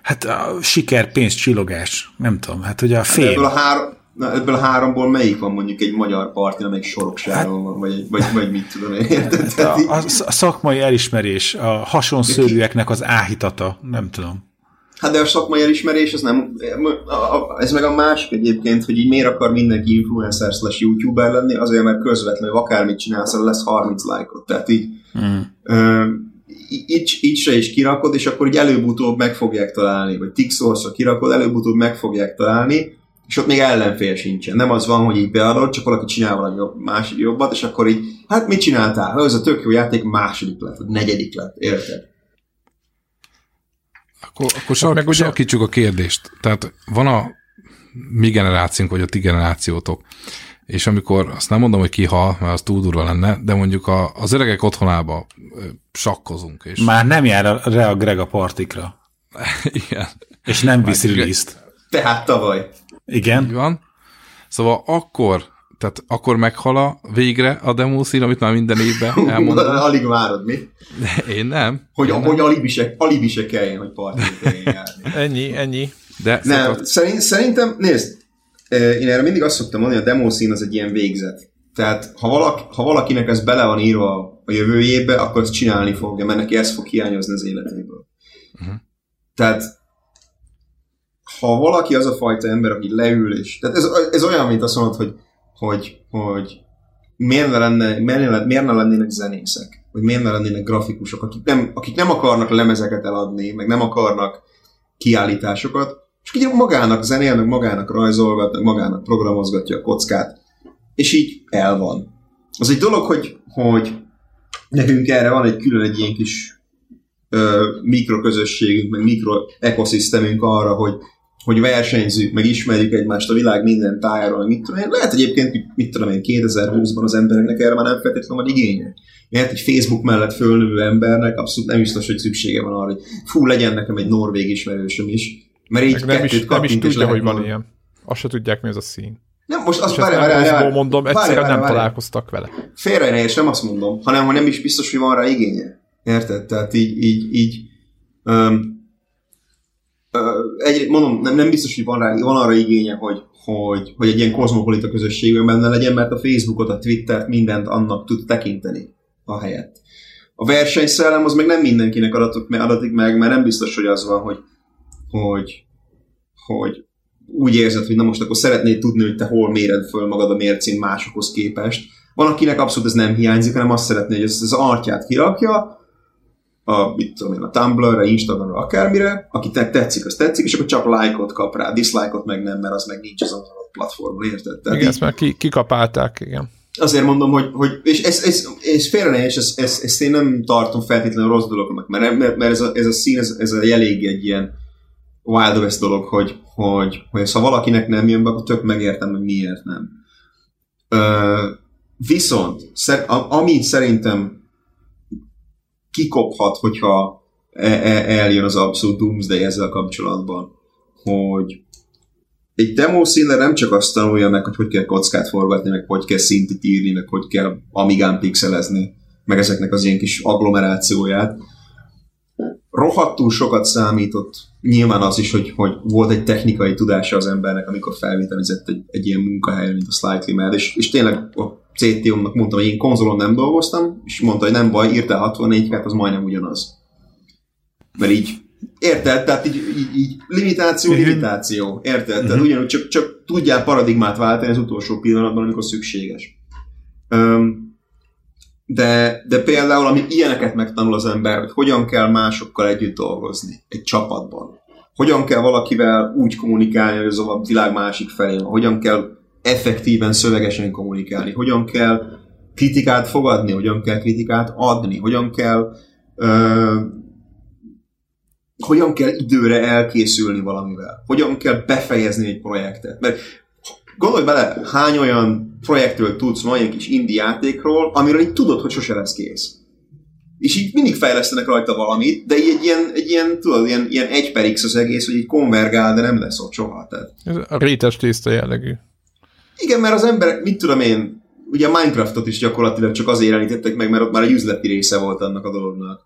Hát a siker, pénz, csillogás, nem tudom, hát ugye a fém. Hát ebből a, három, na, ebből a háromból melyik van mondjuk egy magyar parti, amelyik soroksáron hát, van, vagy, vagy, vagy mit tudom én, hát a, a, a szakmai elismerés, a hasonszörűeknek az áhítata, nem tudom. Hát de a szakmai elismerés, ez nem, ez meg a másik egyébként, hogy így miért akar mindenki influencer slash youtuber lenni, azért mert közvetlenül akármit csinálsz, lesz 30 lájkot, tehát így mm. ö, így, így se is kirakod, és akkor így előbb-utóbb meg fogják találni, vagy Tixorszra kirakod, előbb-utóbb meg fogják találni, és ott még ellenfél sincsen. Nem az van, hogy így beadod, csak valaki csinál valami jobb, másik jobbat, és akkor így, hát mit csináltál? Ez a tök jó játék második lett, vagy negyedik lett, érted? Akkor, akkor sark, meg ugye... sarkítsuk a kérdést. Tehát van a mi generációnk, vagy a ti generációtok, és amikor, azt nem mondom, hogy kihal, mert az túl durva lenne, de mondjuk a, az öregek otthonába sakkozunk. És... Már nem jár a Rea Greg a partikra. Igen. És nem visz release Tehát tavaly. Igen. Így van. Szóval akkor, tehát akkor meghal végre a demószín, amit már minden évben elmondom. Alig várod, mi? De én nem. Hogy, én hogy nem. alibi, se, alibi se kelljen, hogy járni. ennyi, ennyi. De nem, szokott... szerint, szerintem, nézd, én erre mindig azt szoktam mondani, hogy a demószín az egy ilyen végzet. Tehát ha, valaki, ha valakinek ez bele van írva a jövőjébe, akkor ezt csinálni fogja, mert neki ez fog hiányozni az életéből. Uh-huh. Tehát ha valaki az a fajta ember, aki leül, és tehát ez, ez olyan, mint azt mondod, hogy, hogy, hogy miért, ne lenne, miért, ne, miért ne lennének zenészek, vagy miért ne lennének grafikusok, akik nem, akik nem akarnak lemezeket eladni, meg nem akarnak kiállításokat, és így magának zenél, meg magának rajzolgat, meg magának programozgatja a kockát, és így el van. Az egy dolog, hogy, hogy nekünk erre van egy külön egy ilyen kis mikroközösségünk, meg mikroekoszisztemünk arra, hogy, hogy versenyzünk, meg ismerjük egymást a világ minden tájáról, mit tudom én. Lehet egyébként, mit tudom én, 2020-ban az embereknek erre már nem feltétlenül van igénye. Mert egy Facebook mellett fölnövő embernek abszolút nem biztos, hogy szüksége van arra, hogy fú, legyen nekem egy norvég ismerősöm is. Mert így nem is, nem is tudja, hogy van ilyen. Azt se tudják, mi az a szín. Nem, most azt várj, várj, várj, mondom, egyszerűen várj, nem várj. találkoztak vele. Félre ne és nem azt mondom, hanem hogy nem is biztos, hogy van rá igénye. Érted? Tehát így, így, így um, egy, mondom, nem, nem biztos, hogy van, rá, van arra igénye, hogy, hogy, hogy egy ilyen kozmopolita közösségben benne legyen, mert a Facebookot, a Twittert, mindent annak tud tekinteni a helyet. A versenyszellem az meg nem mindenkinek adatok, adatik meg, mert nem biztos, hogy az van, hogy, hogy, hogy úgy érzed, hogy na most akkor szeretnéd tudni, hogy te hol méred föl magad a mércén másokhoz képest. Van, akinek abszolút ez nem hiányzik, hanem azt szeretné, hogy ezt az artját kirakja, a, mit tudom én, a Tumblr-re, Instagramra, akármire, akinek tetszik, az tetszik, és akkor csak lájkot kap rá, dislike-ot meg nem, mert az meg nincs azon a platformon, érted? Tehát igen, ezt már ki, kikapálták, igen. Azért mondom, hogy, hogy és ez, ez, ez félre ne, és ezt, ezt, ezt, én nem tartom feltétlenül rossz dolognak, mert, mert, mert ez, a, ez a szín, ez, ez a elég egy ilyen Wild West dolog, hogy, hogy, hogy ha valakinek nem jön be, akkor tök megértem, hogy miért nem. Ö, viszont, szer, ami szerintem kikophat, hogyha e, e, eljön az abszolút doomsday ezzel kapcsolatban, hogy egy demo színre nem csak azt tanulja meg, hogy hogy kell kockát forgatni, meg hogy kell szintit írni, meg hogy kell amigán pixelezni, meg ezeknek az ilyen kis agglomerációját. Rohadtul sokat számított nyilván az is, hogy, hogy volt egy technikai tudása az embernek, amikor felvételizett egy, egy ilyen munkahelyen, mint a Slightly Mad, és, és tényleg CTO-nak mondtam, hogy én konzolon nem dolgoztam, és mondta, hogy nem baj, írtál 64 hát az majdnem ugyanaz. Mert így, érted? Tehát így, így, így limitáció, limitáció, érted? Tehát mhm. ugyanúgy csak, csak tudjál paradigmát váltani az utolsó pillanatban, amikor szükséges. Um, de, de például, ami ilyeneket megtanul az ember, hogy hogyan kell másokkal együtt dolgozni egy csapatban, hogyan kell valakivel úgy kommunikálni, hogy az a világ másik felé van, hogyan kell effektíven, szövegesen kommunikálni, hogyan kell kritikát fogadni, hogyan kell kritikát adni, hogyan kell ö, hogyan kell időre elkészülni valamivel, hogyan kell befejezni egy projektet. Mert gondolj bele, hány olyan projektről tudsz, van olyan kis indie játékról, amiről így tudod, hogy sose lesz kész. És így mindig fejlesztenek rajta valamit, de így egy ilyen, egy ilyen tudod, ilyen, ilyen egy per X az egész, hogy így konvergál, de nem lesz ott soha. Tehát. Ez a rétes tészta jellegű. Igen, mert az emberek, mit tudom én, ugye a Minecraftot is gyakorlatilag csak azért jelenítettek meg, mert ott már egy üzleti része volt annak a dolognak.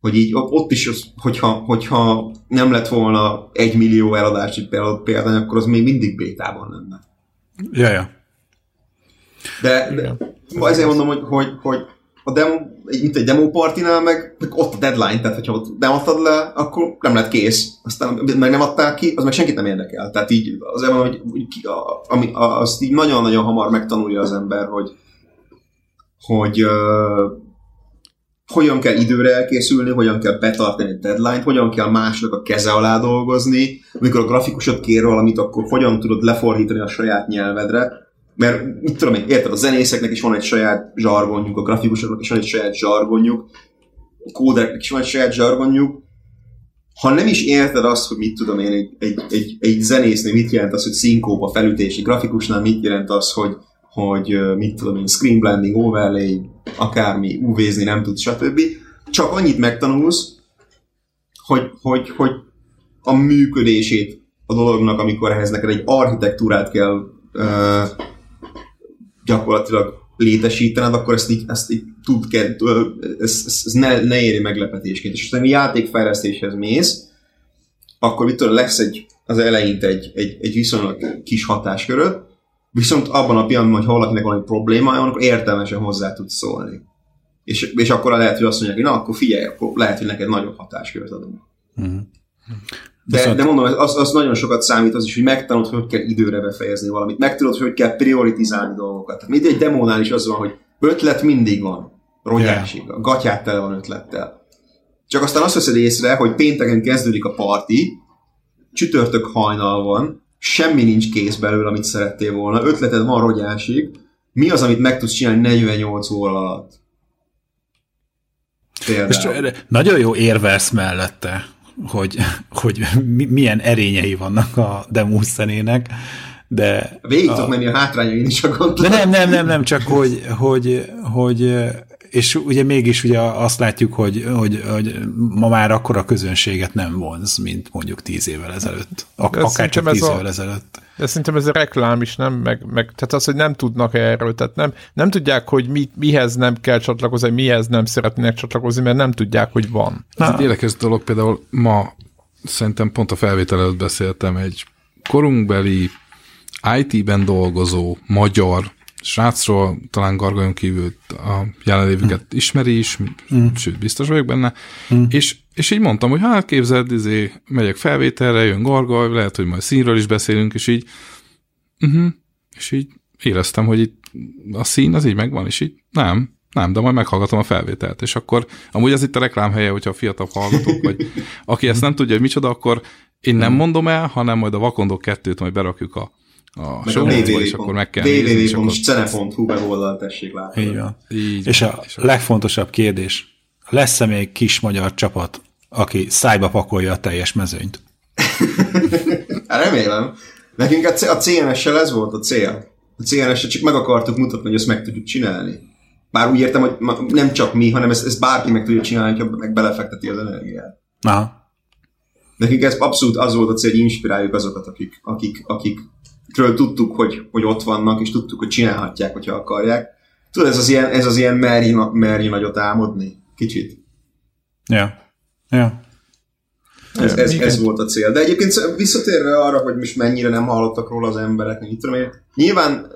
Hogy így ott is, hogyha, hogyha nem lett volna egy millió eladási példány, akkor az még mindig bétában lenne. Ja, ja. De, de ezért mondom, hogy, hogy, hogy a demo, mint egy demo partinál, meg, meg ott a deadline, tehát hogyha ott nem adtad le, akkor nem lett kész. Aztán meg nem adták ki, az meg senkit nem érdekel. Tehát így azért mondom, hogy, hogy ki, a, ami, azt így nagyon-nagyon hamar megtanulja az ember, hogy, hogy uh, hogyan kell időre elkészülni, hogyan kell betartani a deadline hogyan kell másnak a keze alá dolgozni, amikor a grafikusod kér valamit, akkor hogyan tudod lefordítani a saját nyelvedre, mert mit tudom én, érted, a zenészeknek is van egy saját zsargonjuk, a grafikusoknak is van egy saját zsargonjuk, a kódereknek is van egy saját zsargonjuk, ha nem is érted azt, hogy mit tudom én, egy, egy, egy, egy zenésznél mit jelent az, hogy szinkóba felütési grafikusnál mit jelent az, hogy, hogy mit tudom én, screen blending, overlay, akármi, uv nem tudsz, stb. Csak annyit megtanulsz, hogy, hogy, hogy a működését a dolognak, amikor ehhez neked egy architektúrát kell uh, gyakorlatilag létesítened, akkor ezt így, ezt így tud, ez, ez, ez ne, ne éri meglepetésként. És aztán a játékfejlesztéshez mész, akkor mit tudom, lesz egy, az elején egy, egy, egy viszonylag kis hatásköröd, viszont abban a pillanatban, hogy ha valakinek van problémája, akkor értelmesen hozzá tudsz szólni. És, és akkor lehet, hogy azt mondják, hogy na, akkor figyelj, akkor lehet, hogy neked nagyobb hatáskört adunk. Mm. De, Viszont... de mondom, az, az nagyon sokat számít az is, hogy megtanulod, hogy kell időre befejezni valamit, megtudod, hogy kell prioritizálni dolgokat. Tehát mindegy demónál is az van, hogy ötlet mindig van, rogyásig, yeah. a gatyát tele van ötlettel. Csak aztán azt veszed észre, hogy pénteken kezdődik a parti, csütörtök hajnal van, semmi nincs kész belőle, amit szerettél volna, ötleted van rogyásig, mi az, amit meg tudsz csinálni 48 óra alatt? Például. nagyon jó érvelsz mellette, hogy, hogy milyen erényei vannak a demo zenének, de... Végig a... menni a hátrányain is a De nem, nem, nem, nem, csak hogy, hogy, hogy és ugye mégis ugye azt látjuk, hogy, hogy, hogy ma már akkor a közönséget nem vonz, mint mondjuk tíz évvel ezelőtt. Ak- akár csak tíz évvel ezelőtt. De szerintem ez a reklám is nem, meg, meg tehát az, hogy nem tudnak erről, tehát nem, nem tudják, hogy mi, mihez nem kell csatlakozni, mihez nem szeretnének csatlakozni, mert nem tudják, hogy van. Ez egy érdekes dolog, például ma szerintem pont a felvétel előtt beszéltem egy korunkbeli IT-ben dolgozó magyar srácról, talán Gargajon kívül a jelenlévőket mm. ismeri is, mm. sőt, biztos vagyok benne, mm. és, és így mondtam, hogy hát képzeld, izé, megyek felvételre, jön Gargaj, lehet, hogy majd színről is beszélünk, és így, uh-huh, és így éreztem, hogy itt a szín az így megvan, és így nem, nem, de majd meghallgatom a felvételt, és akkor amúgy ez itt a reklámhelye, hogyha a fiatal hallgatók, vagy aki ezt nem tudja, hogy micsoda, akkor én nem mondom el, hanem majd a Vakondok kettőt majd berakjuk a a show és akkor meg kell www.cene.hu weboldal tessék látni. Így van. Így és a legfontosabb kérdés, lesz-e még kis magyar csapat, aki szájba pakolja a teljes mezőnyt? Hát remélem. Nekünk a CNS-sel ez volt a cél. A CNS-sel csak meg akartuk mutatni, hogy ezt meg tudjuk csinálni. Bár úgy értem, hogy nem csak mi, hanem ezt, ezt bárki meg tudja csinálni, ha meg belefekteti az energiát. Aha. Nekünk ez abszolút az volt a cél, hogy inspiráljuk azokat, akik, akik, akik ről tudtuk, hogy, hogy ott vannak, és tudtuk, hogy csinálhatják, hogyha akarják. Tudod, ez az ilyen, ez az ilyen merj, merj nagyot álmodni. Kicsit. Ja. Ja. Ez, ez, ez volt a cél. De egyébként visszatérve arra, hogy most mennyire nem hallottak róla az emberek, mit tudom én, nyilván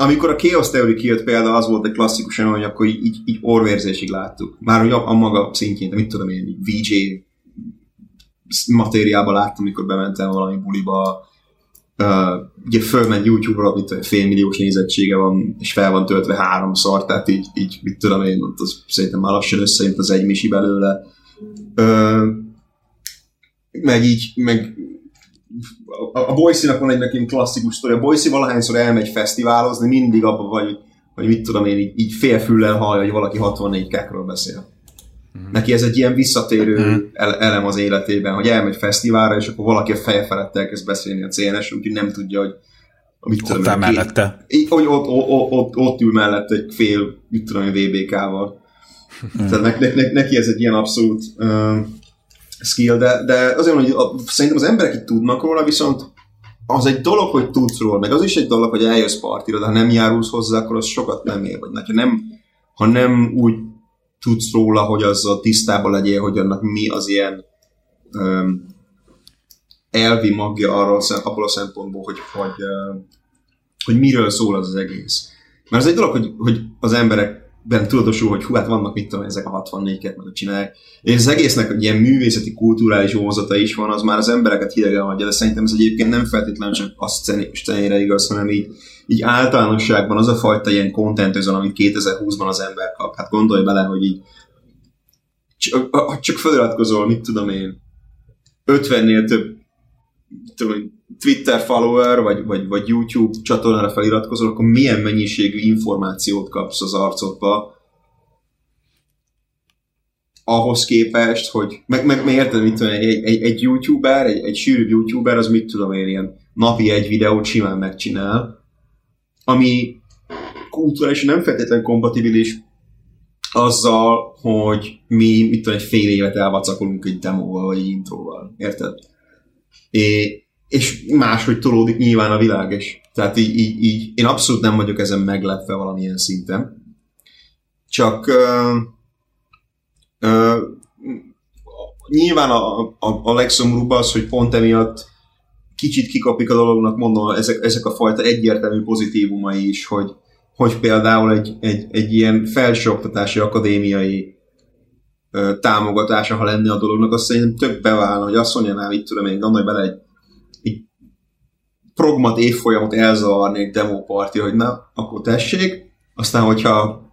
amikor a Chaos Theory kijött például, az volt egy klasszikus hogy akkor így, így, orvérzésig láttuk. Már hogy a, a maga szintjén, de mit tudom én, VJ matériában láttam, amikor bementem valami buliba, Uh, ugye fölment YouTube-ra, mint félmilliós nézettsége van, és fel van töltve háromszor, tehát így, így mit tudom én, az szerintem már lassan összejött az egy misi belőle. Uh, meg így, meg a, a Boise-nak van egy nekem klasszikus sztori. A Boise valahányszor elmegy fesztiválozni, mindig abban vagy, hogy mit tudom én, így, így félfüllel hallja, hogy valaki 64 kákról beszél. Mm. Neki ez egy ilyen visszatérő mm. elem az életében, hogy elmegy fesztiválra, és akkor valaki a feje felett elkezd beszélni a CNS, úgyhogy nem tudja, hogy mit tudom, ott mellette. Hogy ott, ott, ott, ott, ül mellette egy fél, mit tudom, VBK-val. Mm. Tehát ne, ne, neki ez egy ilyen abszolút uh, skill, de, de azért hogy a, szerintem az emberek itt tudnak róla, viszont az egy dolog, hogy tudsz róla, meg az is egy dolog, hogy eljössz partira, de ha nem járulsz hozzá, akkor az sokat nem ér, vagy ha nem, ha nem úgy tudsz róla, hogy azzal tisztában legyél, hogy annak mi az ilyen um, elvi magja arról, abból a szempontból, hogy, hogy, uh, hogy miről szól az az egész. Mert az egy dolog, hogy, hogy az emberekben tudatosul, hogy hú, hát vannak mit tudom, ezek a 64-et meg csinálják. És az egésznek ilyen művészeti, kulturális vonzata is van, az már az embereket hidegen hagyja, de szerintem ez egyébként nem feltétlenül csak a szcenére igaz, hanem így így általánosságban az a fajta ilyen content özön, amit 2020-ban az ember kap. Hát gondolj bele, hogy így csak, csak feliratkozol, mit tudom én, 50-nél több tudom, Twitter follower, vagy, vagy, vagy YouTube csatornára feliratkozol, akkor milyen mennyiségű információt kapsz az arcodba, ahhoz képest, hogy meg, meg, meg érted, mit tudom, egy, egy, egy youtuber, egy, egy sűrűbb youtuber, az mit tudom én, ilyen napi egy videót simán megcsinál, ami kulturálisan nem feltétlenül kompatibilis azzal, hogy mi, mit tudom, egy fél évet elvacakolunk egy demóval, vagy egy intróval. Érted? É, és máshogy tolódik nyilván a világ is. Tehát így, így, így, én abszolút nem vagyok ezen meglepve valamilyen szinten. Csak uh, uh, nyilván a, a, a legszomorúbb az, hogy pont emiatt kicsit kikapik a dolognak, mondom, ezek, ezek a fajta egyértelmű pozitívumai is, hogy, hogy például egy, egy, egy ilyen felsőoktatási akadémiai ö, támogatása, ha lenne a dolognak, azt szerintem több beválna, hogy azt mondja, itt tudom én, gondolj bele egy progmat évfolyamot elzavarni egy demoparti, hogy na, akkor tessék, aztán hogyha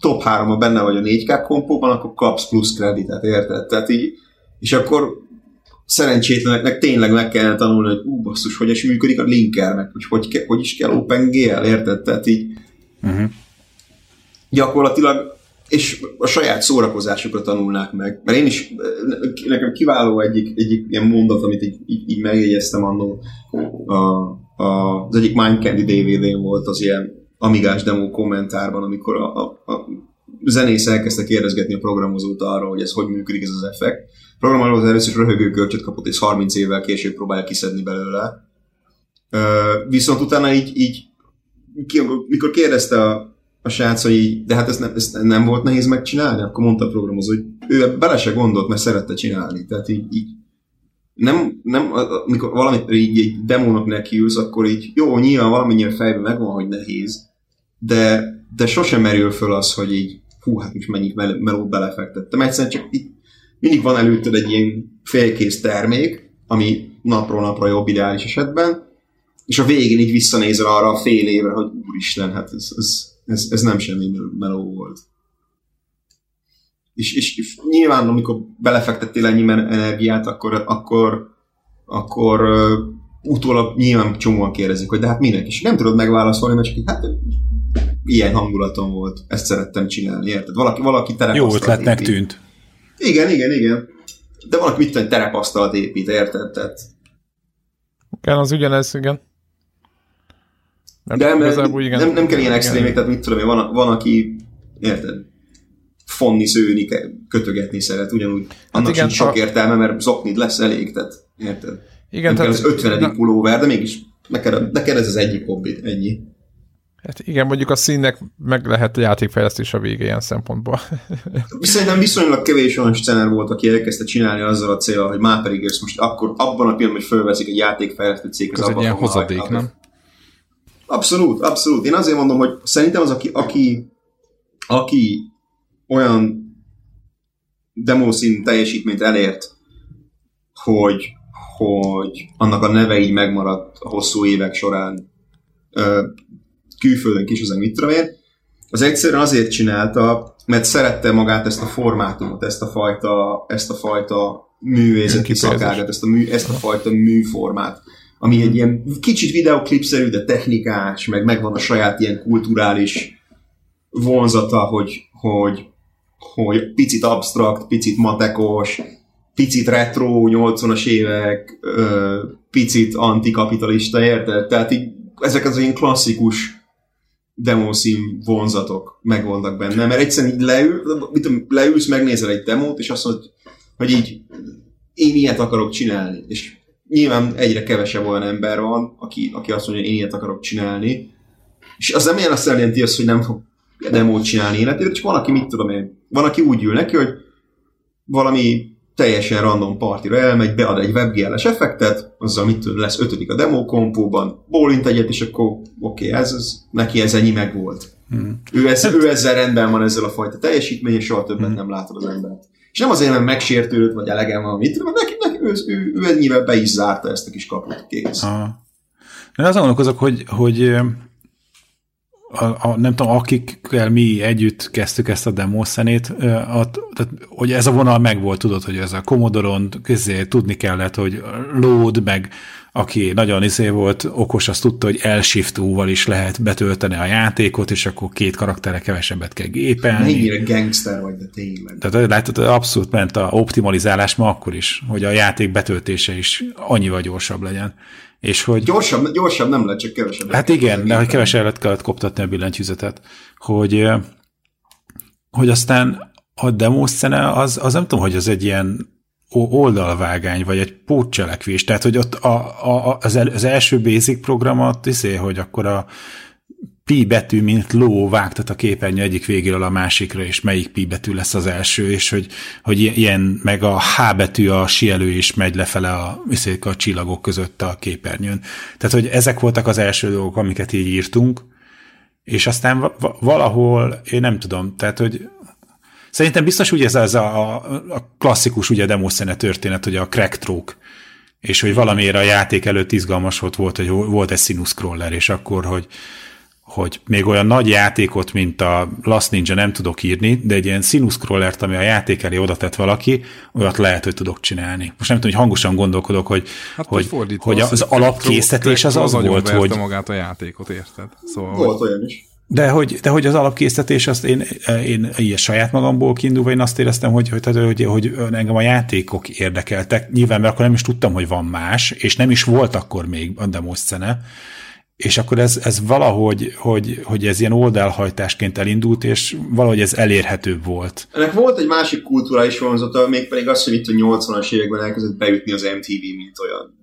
top 3 benne vagy a 4K kompóban, akkor kapsz plusz kreditet, érted? Tehát így, és akkor szerencsétleneknek tényleg meg kellene tanulni, hogy ú, basszus, hogy is működik a linkernek, hogy hogy, ke, hogy is kell OpenGL, érted? Tehát így uh-huh. gyakorlatilag és a saját szórakozásukra tanulnák meg. Mert én is, nekem kiváló egyik, egyik ilyen mondat, amit így, így, így megjegyeztem annól, a, a, az egyik Mind Candy DVD-n volt az ilyen amigás demo kommentárban, amikor a, a, a zenész elkezdte kérdezgetni a programozót arra, hogy ez hogy működik ez az effekt. A programozó először röhögő kölcsöt kapott, és 30 évvel később próbálja kiszedni belőle. Viszont utána így, így mikor kérdezte a, a srác, hogy így, de hát ezt nem, ezt nem volt nehéz megcsinálni, akkor mondta a programozó, hogy ő bele se gondolt, mert szerette csinálni. Tehát így, így nem, nem, amikor valamit így egy demónak nekiülsz, akkor így jó, nyilván valamennyire fejben megvan, hogy nehéz, de, de sosem merül föl az, hogy így hú, hát is mennyit melót belefektettem. Egyszerűen csak így, mindig van előtted egy ilyen félkész termék, ami napról napra jobb ideális esetben, és a végén így visszanézel arra a fél évre, hogy úristen, hát ez, ez, ez, ez nem semmi meló volt. És, és, nyilván, amikor belefektettél ennyi energiát, akkor, akkor, akkor uh, utólag nyilván csomóan kérdezik, hogy de hát minek? És nem tudod megválaszolni, mert csak hát ilyen hangulatom volt, ezt szerettem csinálni, érted? Valaki, valaki Jó ötletnek tűnt. Igen, igen, igen. De valaki mit tudom, terepasztalt épít, érted? Tehát... Igen, az ugyanez, igen. Nem, de nem, igen, nem, nem kell ilyen extrémek, tehát mit tudom én, van, van aki, érted, fonni, szőni, kötögetni szeret, ugyanúgy hát annak igen, sincs sok a... értelme, mert zoknid lesz elég, tehát érted? Igen, nem tehát, kell az 50. Na... pulóver, de mégis neked, neked ez az egyik hobbi, ennyi. Hát igen, mondjuk a színnek meg lehet a játékfejlesztés a vége ilyen szempontból. Szerintem viszonylag kevés olyan scener volt, aki elkezdte csinálni azzal a célral, hogy már pedig ezt most akkor abban a pillanatban, hogy fölveszik egy játékfejlesztő céghez. Ez egy ilyen hozadék, nem? Abszolút, abszolút. Én azért mondom, hogy szerintem az, aki, aki, aki olyan demószín teljesítményt elért, hogy, hogy annak a neve így megmaradt a hosszú évek során külföldön kis az mit tudom én, az egyszerűen azért csinálta, mert szerette magát ezt a formátumot, ezt a fajta, ezt a fajta művészeti szakágat, ezt a, mű, ezt a fajta műformát, ami egy ilyen kicsit videoklipszerű, de technikás, meg megvan a saját ilyen kulturális vonzata, hogy, hogy, hogy picit abstrakt, picit matekos, picit retro, 80-as évek, picit antikapitalista, érted? Tehát így ezek az ilyen klasszikus demószín vonzatok megvannak benne, mert egyszerűen így leül, mit tudom, leülsz, megnézel egy demót, és azt mondod, hogy így én ilyet akarok csinálni, és nyilván egyre kevesebb olyan ember van, aki, aki azt mondja, hogy én ilyet akarok csinálni, és az nem azt jelenti azt, hogy nem fog demót csinálni életében, csak van, aki mit tudom én, van, aki úgy ül neki, hogy valami teljesen random partira elmegy, bead egy WebGL-es effektet, azzal mit tud, lesz ötödik a demo kompóban, bólint egyet, és akkor oké, okay, ez, ez, neki ez ennyi meg volt. Hmm. Ő, ez, ő ezzel rendben van ezzel a fajta teljesítmény, és soha többet hmm. nem látod az embert. És nem azért, mert megsértődött, vagy elegem van, mit tudom, neki, neki ő, ő, ő ennyivel be is zárta ezt a kis kaput, kész. Aha. De azon gondolkozok, hogy, hogy a, a, nem tudom, akikkel mi együtt kezdtük ezt a demószenét, tehát, hogy ez a vonal megvolt, tudod, hogy ez a Commodore-on közé tudni kellett, hogy load, meg aki nagyon izé volt, okos, azt tudta, hogy L-shift val is lehet betölteni a játékot, és akkor két karakterre kevesebbet kell gépelni. Mennyire gangster vagy, de tényleg. Tehát látod, abszolút ment a optimalizálás ma akkor is, hogy a játék betöltése is annyival gyorsabb legyen. És hogy... Gyorsabb, gyorsabb nem lehet, csak kevesebb. Hát igen, de hogy kevesebbet kellett koptatni a billentyűzetet. Hogy, hogy aztán a demószene az, az nem tudom, hogy az egy ilyen oldalvágány, vagy egy pótcselekvés. Tehát, hogy ott a, a, az, el, az első basic programot, izé, hogy akkor a pi betű, mint ló vágtat a képernyő egyik végéről a másikra, és melyik pi betű lesz az első, és hogy, hogy ilyen, meg a H betű a sielő is megy lefele a, a csillagok között a képernyőn. Tehát, hogy ezek voltak az első dolgok, amiket így írtunk, és aztán valahol, én nem tudom, tehát, hogy szerintem biztos úgy ez, ez a, a klasszikus ugye demószene történet, hogy a crack troke, és hogy valamiért a játék előtt izgalmas volt, volt hogy volt egy sinus scroller, és akkor, hogy hogy még olyan nagy játékot, mint a Last Ninja nem tudok írni, de egy ilyen sinus scrollert, ami a játék elé oda tett valaki, olyat lehet, hogy tudok csinálni. Most nem tudom, hogy hangosan gondolkodok, hogy, hát, hogy, hogy, hogy az, az alapkészítés az az, az volt, hogy... magát a játékot, érted? Szóval, volt olyan is. De hogy, de hogy az alapkészítés, azt én, én ilyen saját magamból kiindulva, én azt éreztem, hogy, hogy, hogy, hogy engem a játékok érdekeltek. Nyilván, mert akkor nem is tudtam, hogy van más, és nem is volt akkor még a demószene. És akkor ez, ez valahogy, hogy, hogy ez ilyen oldalhajtásként elindult, és valahogy ez elérhetőbb volt. Ennek volt egy másik kulturális vonzata, mégpedig az, hogy itt a 80-as években elkezdett beütni az MTV, mint olyan.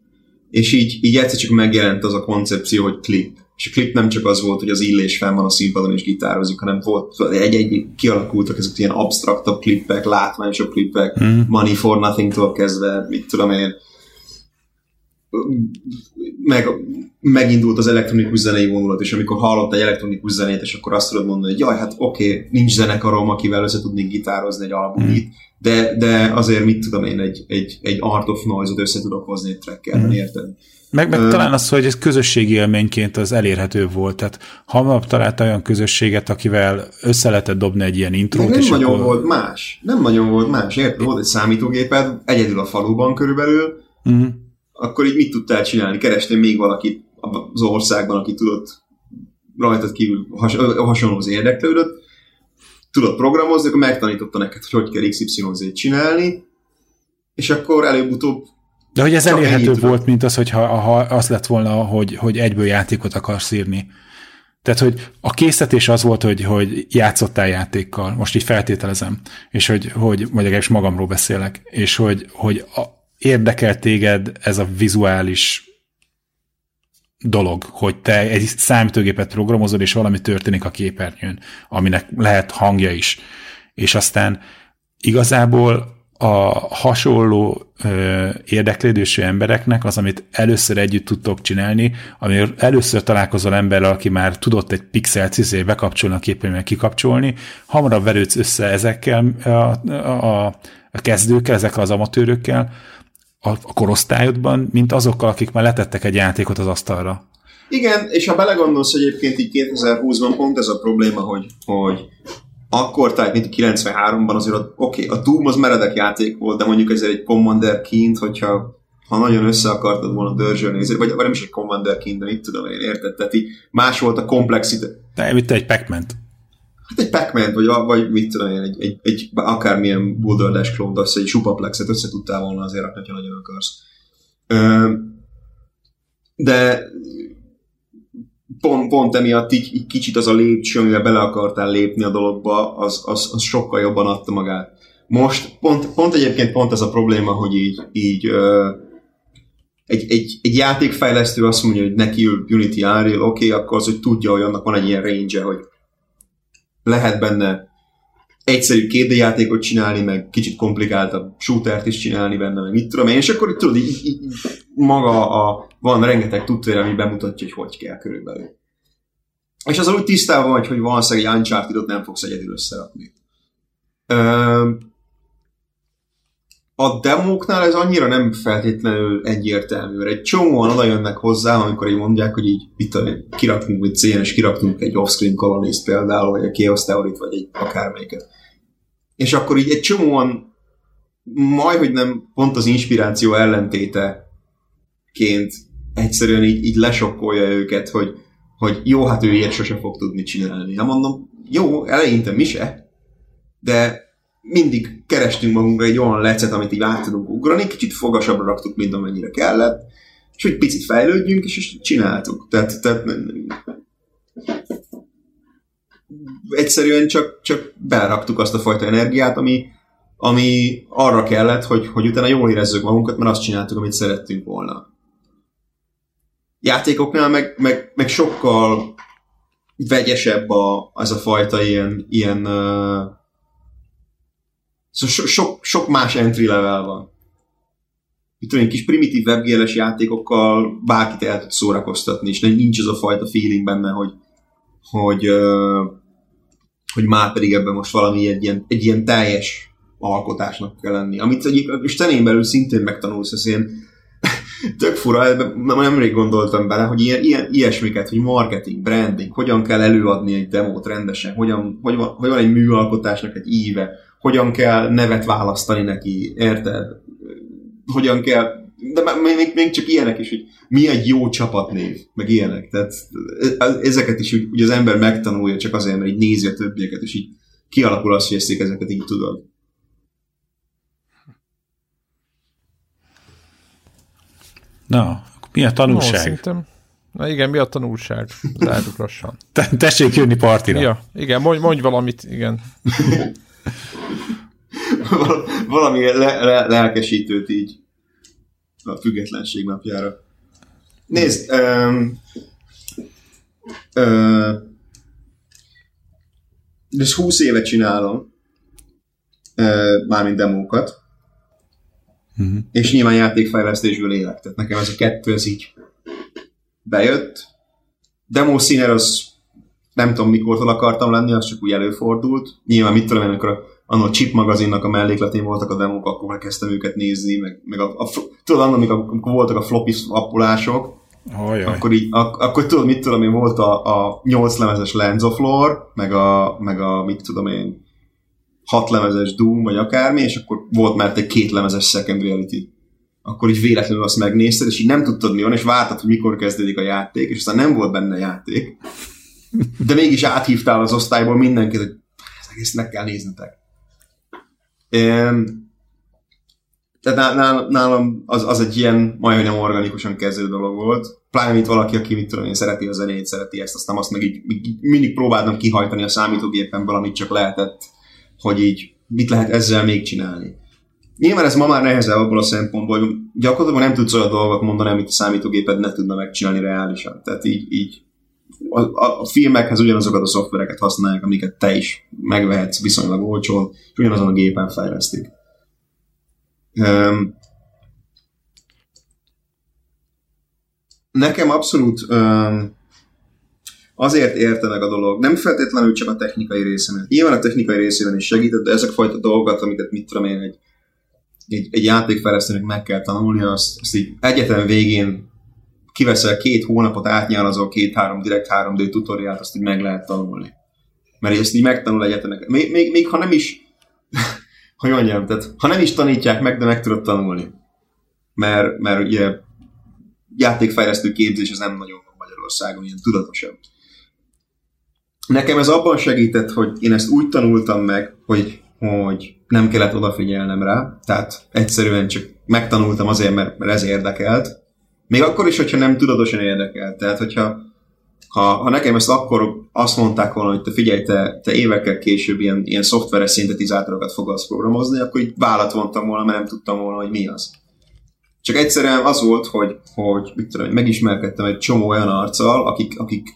És így, így egyszer csak megjelent az a koncepció, hogy klip és a klip nem csak az volt, hogy az illés fenn van a színpadon és gitározik, hanem volt egy-egy kialakultak ezek ilyen abstraktabb klippek, látványosabb klippek, mm. Money for Nothing-tól kezdve, mit tudom én, meg, megindult az elektronikus zenei vonulat, és amikor hallott egy elektronikus zenét, és akkor azt tudod mondani, hogy jaj, hát oké, okay, nincs zenekarom, akivel össze tudnék gitározni egy albumit, mm. de, de azért mit tudom én, egy, egy, egy Art of Noise-ot össze tudok hozni egy trackkel, mm. érted? Meg, meg talán az, hogy ez közösségi élményként az elérhető volt. Tehát hamarabb találta olyan közösséget, akivel össze lehetett dobni egy ilyen intrót. nem és nagyon akkor... volt más. Nem nagyon volt más. Érted? Volt egy számítógéped, egyedül a faluban körülbelül, uh-huh. akkor így mit tudtál csinálni? Kerestél még valakit az országban, aki tudott rajtad kívül has, hasonlóhoz érdeklődött, tudott programozni, akkor megtanította neked, hogy hogy kell XYZ-t csinálni, és akkor előbb-utóbb de hogy ez elérhető volt, mint az, hogyha ha az lett volna, hogy, hogy egyből játékot akarsz írni. Tehát, hogy a készítés az volt, hogy, hogy játszottál játékkal, most így feltételezem, és hogy, hogy vagy legalábbis magamról beszélek, és hogy, hogy a, érdekel téged ez a vizuális dolog, hogy te egy számítógépet programozod, és valami történik a képernyőn, aminek lehet hangja is. És aztán igazából a hasonló ö, érdeklődősű embereknek az, amit először együtt tudtok csinálni, amikor először találkozol emberrel, aki már tudott egy pixel cizé bekapcsolni a képernyőn, kikapcsolni, hamarabb verődsz össze ezekkel a, a, a kezdőkkel, ezekkel az amatőrökkel a, korosztályodban, mint azokkal, akik már letettek egy játékot az asztalra. Igen, és ha belegondolsz egyébként így 2020-ban pont ez a probléma, hogy, hogy akkor, tehát mint 93-ban azért oké, okay, a Doom az meredek játék volt, de mondjuk ezért egy Commander kint, hogyha ha nagyon össze akartad volna dörzsölni, vagy, vagy nem is egy Commander kint, de mit tudom én, érted? Tehát így más volt a komplexitás. De mit egy pac. Hát egy pac vagy, vagy mit tudom én, egy, egy, egy akármilyen Boulder Dash össze egy supaplexet össze tudtál volna azért, ha nagyon akarsz. De pont, pont emiatt így, így kicsit az a lépcső, amivel bele akartál lépni a dologba, az, az, az sokkal jobban adta magát. Most pont, pont egyébként pont ez a probléma, hogy így, így egy, egy, egy játékfejlesztő azt mondja, hogy neki ül Unity Unreal, oké, okay, akkor az, hogy tudja, hogy annak van egy ilyen range hogy lehet benne egyszerű 2 játékot csinálni, meg kicsit komplikáltabb shootert is csinálni benne, meg mit tudom én, és akkor tudod, így, így, maga a, van rengeteg tudtója, ami bemutatja, hogy hogy kell körülbelül. És az úgy tisztában vagy, hogy valószínűleg egy Uncharted-ot nem fogsz egyedül összerakni. Ö, a demóknál ez annyira nem feltétlenül egyértelmű, mert egy csomóan oda jönnek hozzá, amikor így mondják, hogy így itt kiraktunk egy cén, és kiraktunk egy off-screen colonist például, vagy a Chaos Theory-t, vagy egy akármelyiket. És akkor így egy csomóan majd, hogy nem pont az inspiráció ellentéte ként egyszerűen így, így lesokkolja őket, hogy, hogy jó, hát ő ilyet sose fog tudni csinálni. Nem mondom, jó, eleinte mi se, de mindig kerestünk magunkra egy olyan lecet, amit így át tudunk ugrani, kicsit fogasabbra raktuk, mint amennyire kellett, és hogy picit fejlődjünk, és, és csináltuk. Tehát, tehát egyszerűen csak, csak beleraktuk azt a fajta energiát, ami, ami arra kellett, hogy, hogy utána jól érezzük magunkat, mert azt csináltuk, amit szerettünk volna. Játékoknál meg, meg, meg sokkal vegyesebb a, az a fajta ilyen, ilyen uh, szóval so, sok, sok más entry level van. Itt olyan kis primitív webgéles játékokkal bárkit el tud szórakoztatni, és nincs az a fajta feeling benne, hogy, hogy, hogy már pedig ebben most valami egy ilyen, egy ilyen teljes alkotásnak kell lenni. Amit egyébként, és zenén belül szintén megtanulsz, ez ilyen tök fura, nemrég gondoltam bele, hogy ilyen, ilyen, ilyesmiket, hogy marketing, branding, hogyan kell előadni egy demót rendesen, hogyan, hogy, van, hogy van egy műalkotásnak egy íve, hogyan kell nevet választani neki, érted? Hogyan kell, de még, még csak ilyenek is, hogy mi egy jó csapatnév, meg ilyenek. Tehát ezeket is úgy, úgy az ember megtanulja csak azért, mert így nézi a többieket, és így kialakul az, hogy ezt ezeket így tudod. Na, mi a tanulság? No, Na igen, mi a tanulság? Zárjuk lassan. Te, tessék jönni partira. Ja, igen, mondj, mondj valamit, igen. Valami le, le, lelkesítőt így a függetlenség napjára. Nézd, um, uh, ezt 20 éve csinálom, uh, mármint demókat, uh-huh. és nyilván játékfejlesztésből élek. Tehát nekem ez a kettő, ez így bejött. Demo színer az nem tudom mikortól akartam lenni, az csak úgy előfordult. Nyilván mit tudom amikor a Chip magazinnak a mellékletén voltak a demók, akkor elkezdtem őket nézni, meg, meg a, a, tudod, annak, amikor, amikor voltak a floppy appulások, akkor így, ak- akkor tudod, mit tudom én, volt a, a 8 lemezes Lands of Lore, meg a, meg a, mit tudom én, 6 lemezes Doom, vagy akármi, és akkor volt már egy két lemezes Second Reality akkor is véletlenül azt megnézted, és így nem tudtad mi van, és vártad, hogy mikor kezdődik a játék, és aztán nem volt benne játék. De mégis áthívtál az osztályból mindenkit, hogy ez egész kell néznetek. Tehát nálam az, az egy ilyen majdnem organikusan kezdő dolog volt. Pláne, mint valaki, aki mit tudom én, szereti a zenét, szereti ezt, aztán azt meg így mindig próbáltam kihajtani a számítógépemből, amit csak lehetett, hogy így mit lehet ezzel még csinálni. Nyilván ez ma már nehezebb abból a szempontból, hogy gyakorlatilag nem tudsz olyan dolgot mondani, amit a számítógéped ne tudna megcsinálni reálisan. Tehát így, így a, a, a filmekhez ugyanazokat a szoftvereket használják, amiket te is megvehetsz viszonylag olcsón, és ugyanazon a gépen fejlesztik. Um, nekem abszolút um, azért érte meg a dolog, nem feltétlenül csak a technikai részén. Nyilván a technikai részében is segített, de ezek fajta dolgokat, amiket mit tudom én, egy egy, egy játékfejlesztőnek meg kell tanulnia, azt, azt így egyetem végén kiveszel két hónapot, átnyálazol két-három direkt 3D tutoriált, azt így meg lehet tanulni. Mert ezt így megtanul egyetemek. Még, még, még ha nem is, hogy mondjam, tehát ha nem is tanítják meg, de meg tudod tanulni. Mert, mert ugye játékfejlesztő képzés az nem nagyon van Magyarországon, ilyen tudatosabb. Nekem ez abban segített, hogy én ezt úgy tanultam meg, hogy hogy nem kellett odafigyelnem rá, tehát egyszerűen csak megtanultam azért, mert, mert ez érdekelt. Még akkor is, hogyha nem tudatosan érdekelt. Tehát, hogyha ha, ha nekem ezt akkor azt mondták volna, hogy te figyelj, te, te évekkel később ilyen, ilyen szoftveres szintetizátorokat fogsz programozni, akkor így vállat vontam volna, mert nem tudtam volna, hogy mi az. Csak egyszerűen az volt, hogy, hogy mit tudom, megismerkedtem egy csomó olyan arccal, akik, akik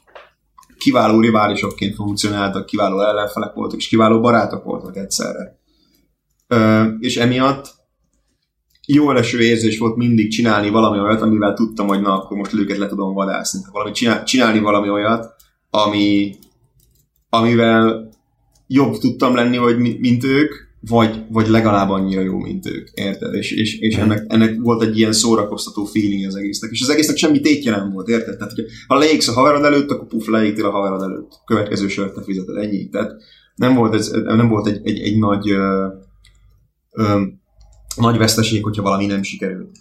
kiváló riválisokként funkcionáltak, kiváló ellenfelek voltak, és kiváló barátok voltak egyszerre. Ö, és emiatt jó eső érzés volt mindig csinálni valami olyat, amivel tudtam, hogy na, akkor most őket le tudom vadászni. Valami csinál, csinálni valami olyat, ami, amivel jobb tudtam lenni, hogy mint ők, vagy, vagy legalább annyira jó, mint ők, érted? És, és, és ennek, ennek volt egy ilyen szórakoztató feeling az egésznek, és az egésznek semmi tétje nem volt, érted? Tehát, hogy ha leégsz a haverod előtt, akkor puf, leégtél a haverod előtt. Következő sört te fizeted, ennyi. Tehát nem volt, ez, nem volt egy, egy, egy nagy ö, ö, nagy veszteség, hogyha valami nem sikerült.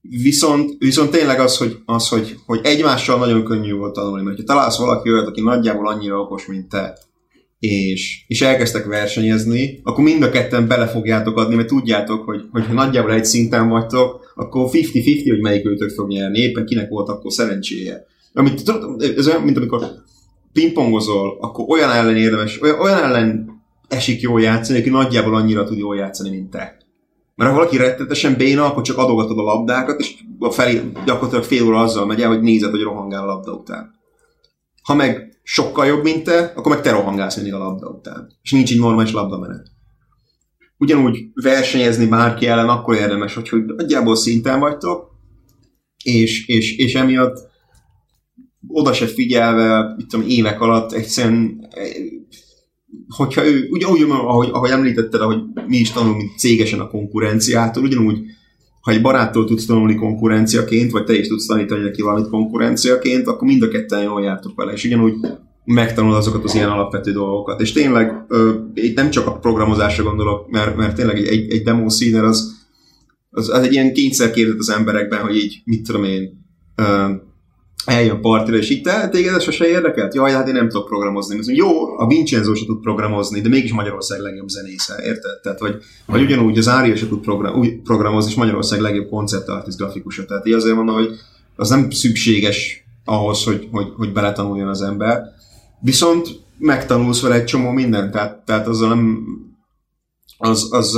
Viszont, viszont tényleg az, hogy, az hogy, hogy egymással nagyon könnyű volt tanulni, mert ha találsz valaki olyat, aki nagyjából annyira okos, mint te, és, és elkezdtek versenyezni, akkor mind a ketten bele fogjátok adni, mert tudjátok, hogy, hogy ha nagyjából egy szinten vagytok, akkor 50-50, hogy melyik őtök fog nyerni, éppen kinek volt akkor szerencséje. Amit, ez olyan, mint amikor pingpongozol, akkor olyan ellen érdemes, olyan, olyan ellen esik jól játszani, aki nagyjából annyira tud jól játszani, mint te. Mert ha valaki rettetesen béna, akkor csak adogatod a labdákat, és a felé, gyakorlatilag fél óra azzal megy el, hogy nézed, hogy rohangál a labda után. Ha meg sokkal jobb, mint te, akkor meg te rohangálsz mindig a labda után. És nincs egy normális labdamenet. Ugyanúgy versenyezni bárki ellen akkor érdemes, hogy, hogy nagyjából szinten vagytok, és, és, és emiatt oda se figyelve, mit tudom, évek alatt egyszerűen hogyha ő, ugye úgy, ahogy, ahogy említetted, ahogy mi is tanulunk cégesen a konkurenciától, ugyanúgy ha egy baráttól tudsz tanulni konkurenciaként, vagy te is tudsz tanítani neki valamit konkurenciaként, akkor mind a ketten jól jártok vele, és ugyanúgy megtanul azokat az ilyen alapvető dolgokat. És tényleg ö, itt nem csak a programozásra gondolok, mert, mert tényleg egy, egy demo színer az, az, az egy ilyen kényszer az emberekben, hogy így, mit tudom én, eljön partira, és itt te, téged ez sose érdekelt? Jaj, hát én nem tudok programozni. Mondom, jó, a Vincenzo se tud programozni, de mégis Magyarország legjobb zenésze, érted? Tehát, vagy, vagy ugyanúgy az Ária se tud program, úgy programozni, és Magyarország legjobb konceptartist grafikusa. Tehát így azért mondom, hogy az nem szükséges ahhoz, hogy, hogy, hogy beletanuljon az ember. Viszont megtanulsz vele egy csomó mindent, tehát, tehát azzal nem az, az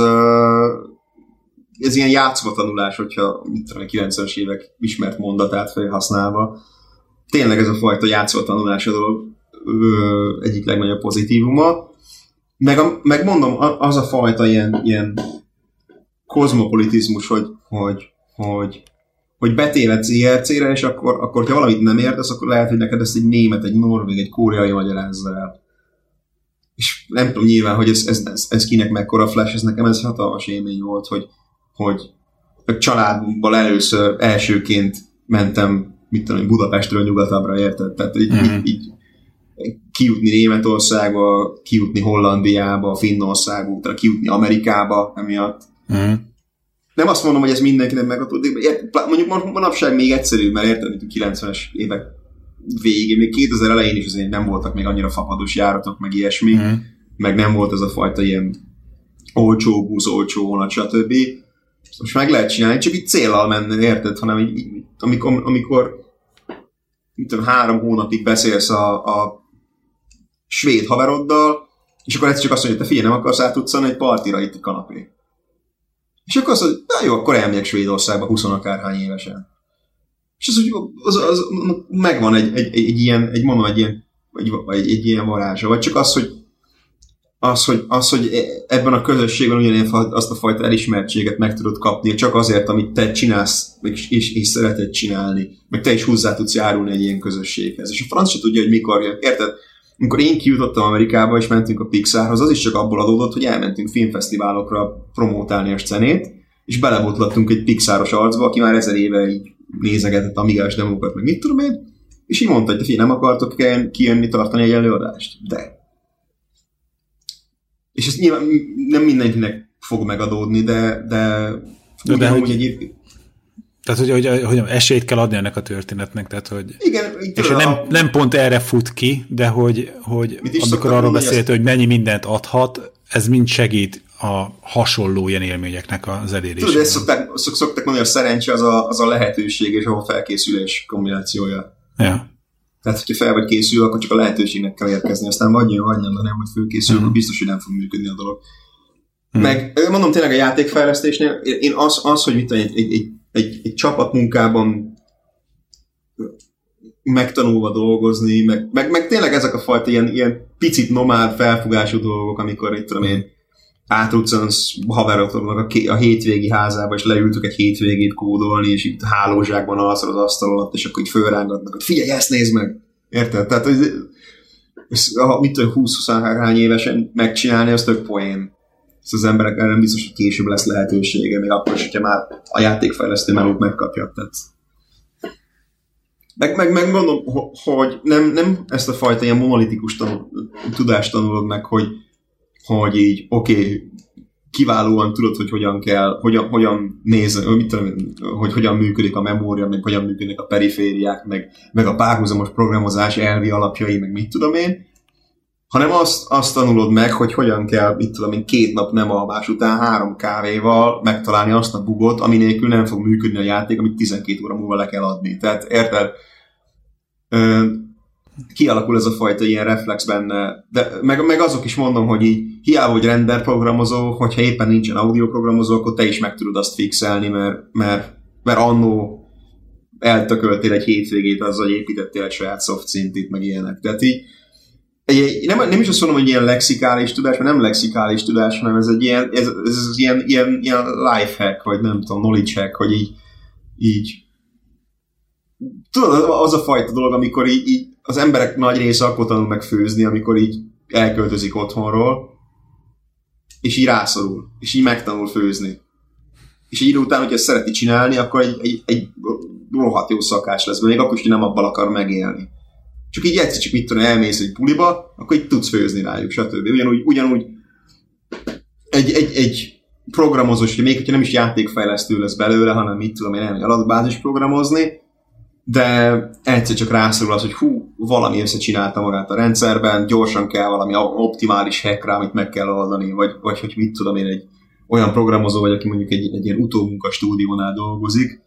ez ilyen játszva tanulás, hogyha mit tudom, 90-es évek ismert mondatát felhasználva. Tényleg ez a fajta játszva tanulás a dolog ö, egyik legnagyobb pozitívuma. Meg, a, meg mondom, az a fajta ilyen, ilyen kozmopolitizmus, hogy, hogy, hogy, hogy betévedsz IRC-re, és akkor, akkor ha valamit nem értesz, akkor lehet, hogy neked ezt egy német, egy norvég, egy koreai magyarázza el. És nem tudom nyilván, hogy ez, ez, ez, ez kinek mekkora flash, ez nekem ez hatalmas élmény volt, hogy, hogy a családból először elsőként mentem, mit tudom, Budapestről nyugatabbra, érted? Tehát így, uh-huh. így, így kijutni Németországba, kijutni Hollandiába, Finnországba, utána kijutni Amerikába emiatt. Uh-huh. Nem azt mondom, hogy ez mindenkinek megadódik, mondjuk manapság még egyszerűbb, mert érted, mint a 90-es évek végén, még 2000 elején is azért nem voltak még annyira fapados járatok, meg ilyesmi, uh-huh. meg nem volt ez a fajta ilyen olcsó busz, olcsó vonat, stb most meg lehet csinálni, csak így célal menni, érted? Hanem így, amikor, amikor mit tudom, három hónapig beszélsz a, a svéd haveroddal, és akkor egyszer csak azt mondja, hogy te figyelj, nem akarsz átutcani egy partira itt a kanapé. És akkor azt mondja, na jó, akkor elmegyek Svédországba 20 akárhány évesen. És az, az, az, az megvan egy, egy, egy, egy, ilyen, egy mondom, egy ilyen, egy, egy, egy ilyen varázsa. Vagy csak az, hogy az, hogy, az, hogy e- ebben a közösségben ugyanilyen azt a fajta elismertséget meg tudod kapni, csak azért, amit te csinálsz, és, és, és szereted csinálni, meg te is hozzá tudsz járulni egy ilyen közösséghez. És a franc se tudja, hogy mikor jön. Érted? Amikor én kijutottam Amerikába, és mentünk a Pixarhoz, az is csak abból adódott, hogy elmentünk filmfesztiválokra promótálni a scenét, és belebotlattunk egy Pixaros arcba, aki már ezer éve így nézegetett amigás demókat, meg mit tudom én, és így mondta, hogy te nem akartok kijönni tartani egy előadást. De és ez nyilván nem mindenkinek fog megadódni, de, de, de, de hogy, egyéb... Tehát, hogy, hogy, hogy esélyt kell adni ennek a történetnek, tehát, hogy... Igen, és a... nem, nem pont erre fut ki, de hogy, hogy amikor arról beszélt, hogy mennyi mindent adhat, ez mind segít a hasonló ilyen élményeknek az elérésében. Tudod, ezt szokták, szokták mondani, hogy a szerencse az a, az a lehetőség és a felkészülés kombinációja. Ja. Tehát, hogyha fel vagy készül, akkor csak a lehetőségnek kell érkezni, aztán vagy jön, vagy nem, de nem, hogy fölkészül, mm. akkor biztos, hogy nem fog működni a dolog. Mm. Meg mondom tényleg a játékfejlesztésnél, én az, az hogy mit egy, egy, egy, egy, egy csapatmunkában megtanulva dolgozni, meg, meg, meg tényleg ezek a fajta ilyen, ilyen picit nomád felfogású dolgok, amikor itt tudom én, átruccansz haveroknak a, a hétvégi házába, és leültök egy hétvégét kódolni, és itt hálózsákban alszol az asztal alatt, és akkor így fölrángatnak, hogy figyelj, ezt nézd meg! Érted? Tehát, hogy ha mit tudom, 20 hány évesen megcsinálni, az tök poén. Ezt az emberek erre biztos, hogy később lesz lehetősége, még akkor is, hogyha már a játékfejlesztő melót megkapja. Tehát meg, meg, meg mondom, hogy nem, nem ezt a fajta ilyen monolitikus tanul, tudást tanulod meg, hogy hogy így, oké, okay, kiválóan tudod, hogy hogyan kell, hogyan, hogyan néz, mit tudom, hogy hogyan működik a memória, meg hogyan működnek a perifériák, meg, meg a párhuzamos programozás elvi alapjai, meg mit tudom én, hanem azt, azt tanulod meg, hogy hogyan kell, mit tudom én, két nap nem alvás után három kávéval megtalálni azt a bugot, ami nélkül nem fog működni a játék, amit 12 óra múlva le kell adni. Tehát érted? Kialakul ez a fajta ilyen reflex benne, de meg, meg azok is mondom, hogy így hiába, hogy render programozó, hogyha éppen nincsen audio programozó, akkor te is meg tudod azt fixelni, mert, mert, mert annó eltököltél egy hétvégét azzal, hogy építettél egy saját soft szintit, meg ilyenek. Tehát így, egy, nem, nem is azt mondom, hogy ilyen lexikális tudás, mert nem lexikális tudás, hanem ez egy ilyen, ez ez ilyen, ilyen, ilyen life hack, vagy nem tudom, knowledge hack, hogy így, így tudod, az a fajta dolog, amikor így, így az emberek nagy része akkor tanul meg főzni, amikor így elköltözik otthonról, és így rászorul, és így megtanul főzni. És így után, hogyha szereti csinálni, akkor egy, egy, egy rohadt jó szakás lesz, még akkor is, hogy nem abban akar megélni. Csak így egyszer csak mit tudom, elmész egy puliba, akkor így tudsz főzni rájuk, stb. Ugyanúgy, ugyanúgy egy, egy, egy programozós, még hogyha nem is játékfejlesztő lesz belőle, hanem mit tudom én, elmegy adatbázis programozni, de egyszer csak rászorul az, hogy hú, valami összecsinálta magát a rendszerben, gyorsan kell valami optimális hack rá, amit meg kell oldani, vagy, vagy hogy mit tudom én, egy olyan programozó vagy, aki mondjuk egy, egy ilyen utómunka stúdiónál dolgozik,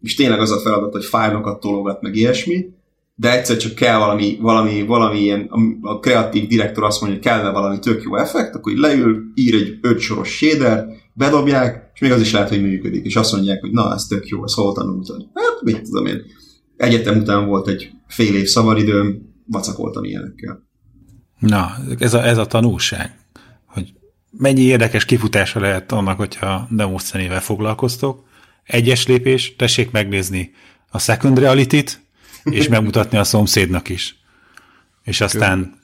és tényleg az a feladat, hogy fájlokat tologat, meg ilyesmi, de egyszer csak kell valami, valami, valami ilyen, a kreatív direktor azt mondja, hogy kellene valami tök jó effekt, akkor így leül, ír egy öt soros shader, bedobják, és még az is lehet, hogy működik, és azt mondják, hogy na, ez tök jó, ez hol tanultad? Hát, mit tudom én. Egyetem után volt egy fél év szabadidőm, vacakoltam ilyenekkel. Na, ez a, ez a tanulság, hogy mennyi érdekes kifutása lehet annak, hogyha demoszenével foglalkoztok. Egyes lépés, tessék megnézni a second reality-t, és megmutatni a szomszédnak is. És aztán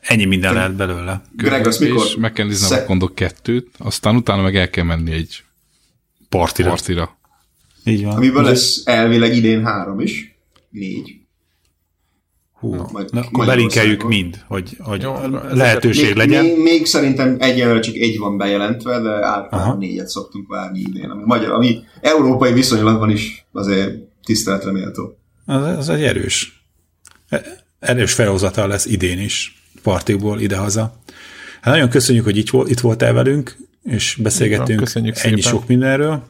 ennyi minden lehet belőle. Greg, azt mikor? És meg kell nézni a kondok kettőt, aztán utána meg el kell menni egy partira. partira. Így van. Amiből lesz elvileg idén három is. Négy. Hú, no, majd, na, akkor belinkeljük mind, hogy, hogy Jó, lehetőség még, legyen. Még, még szerintem egyelőre csak egy van bejelentve, de általában négyet szoktunk várni idén, ami, magyar, ami európai viszonylatban is azért tiszteletre méltó. Az, az egy erős. Erős felhozatal lesz idén is, partikból idehaza. Hát nagyon köszönjük, hogy itt, itt voltál velünk, és beszélgettünk ennyi szépen. sok mindenről.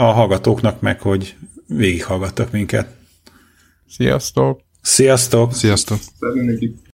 A hallgatóknak meg, hogy végighallgattak minket. Sziasztok! Sziasztok! Sziasztok! Sziasztok.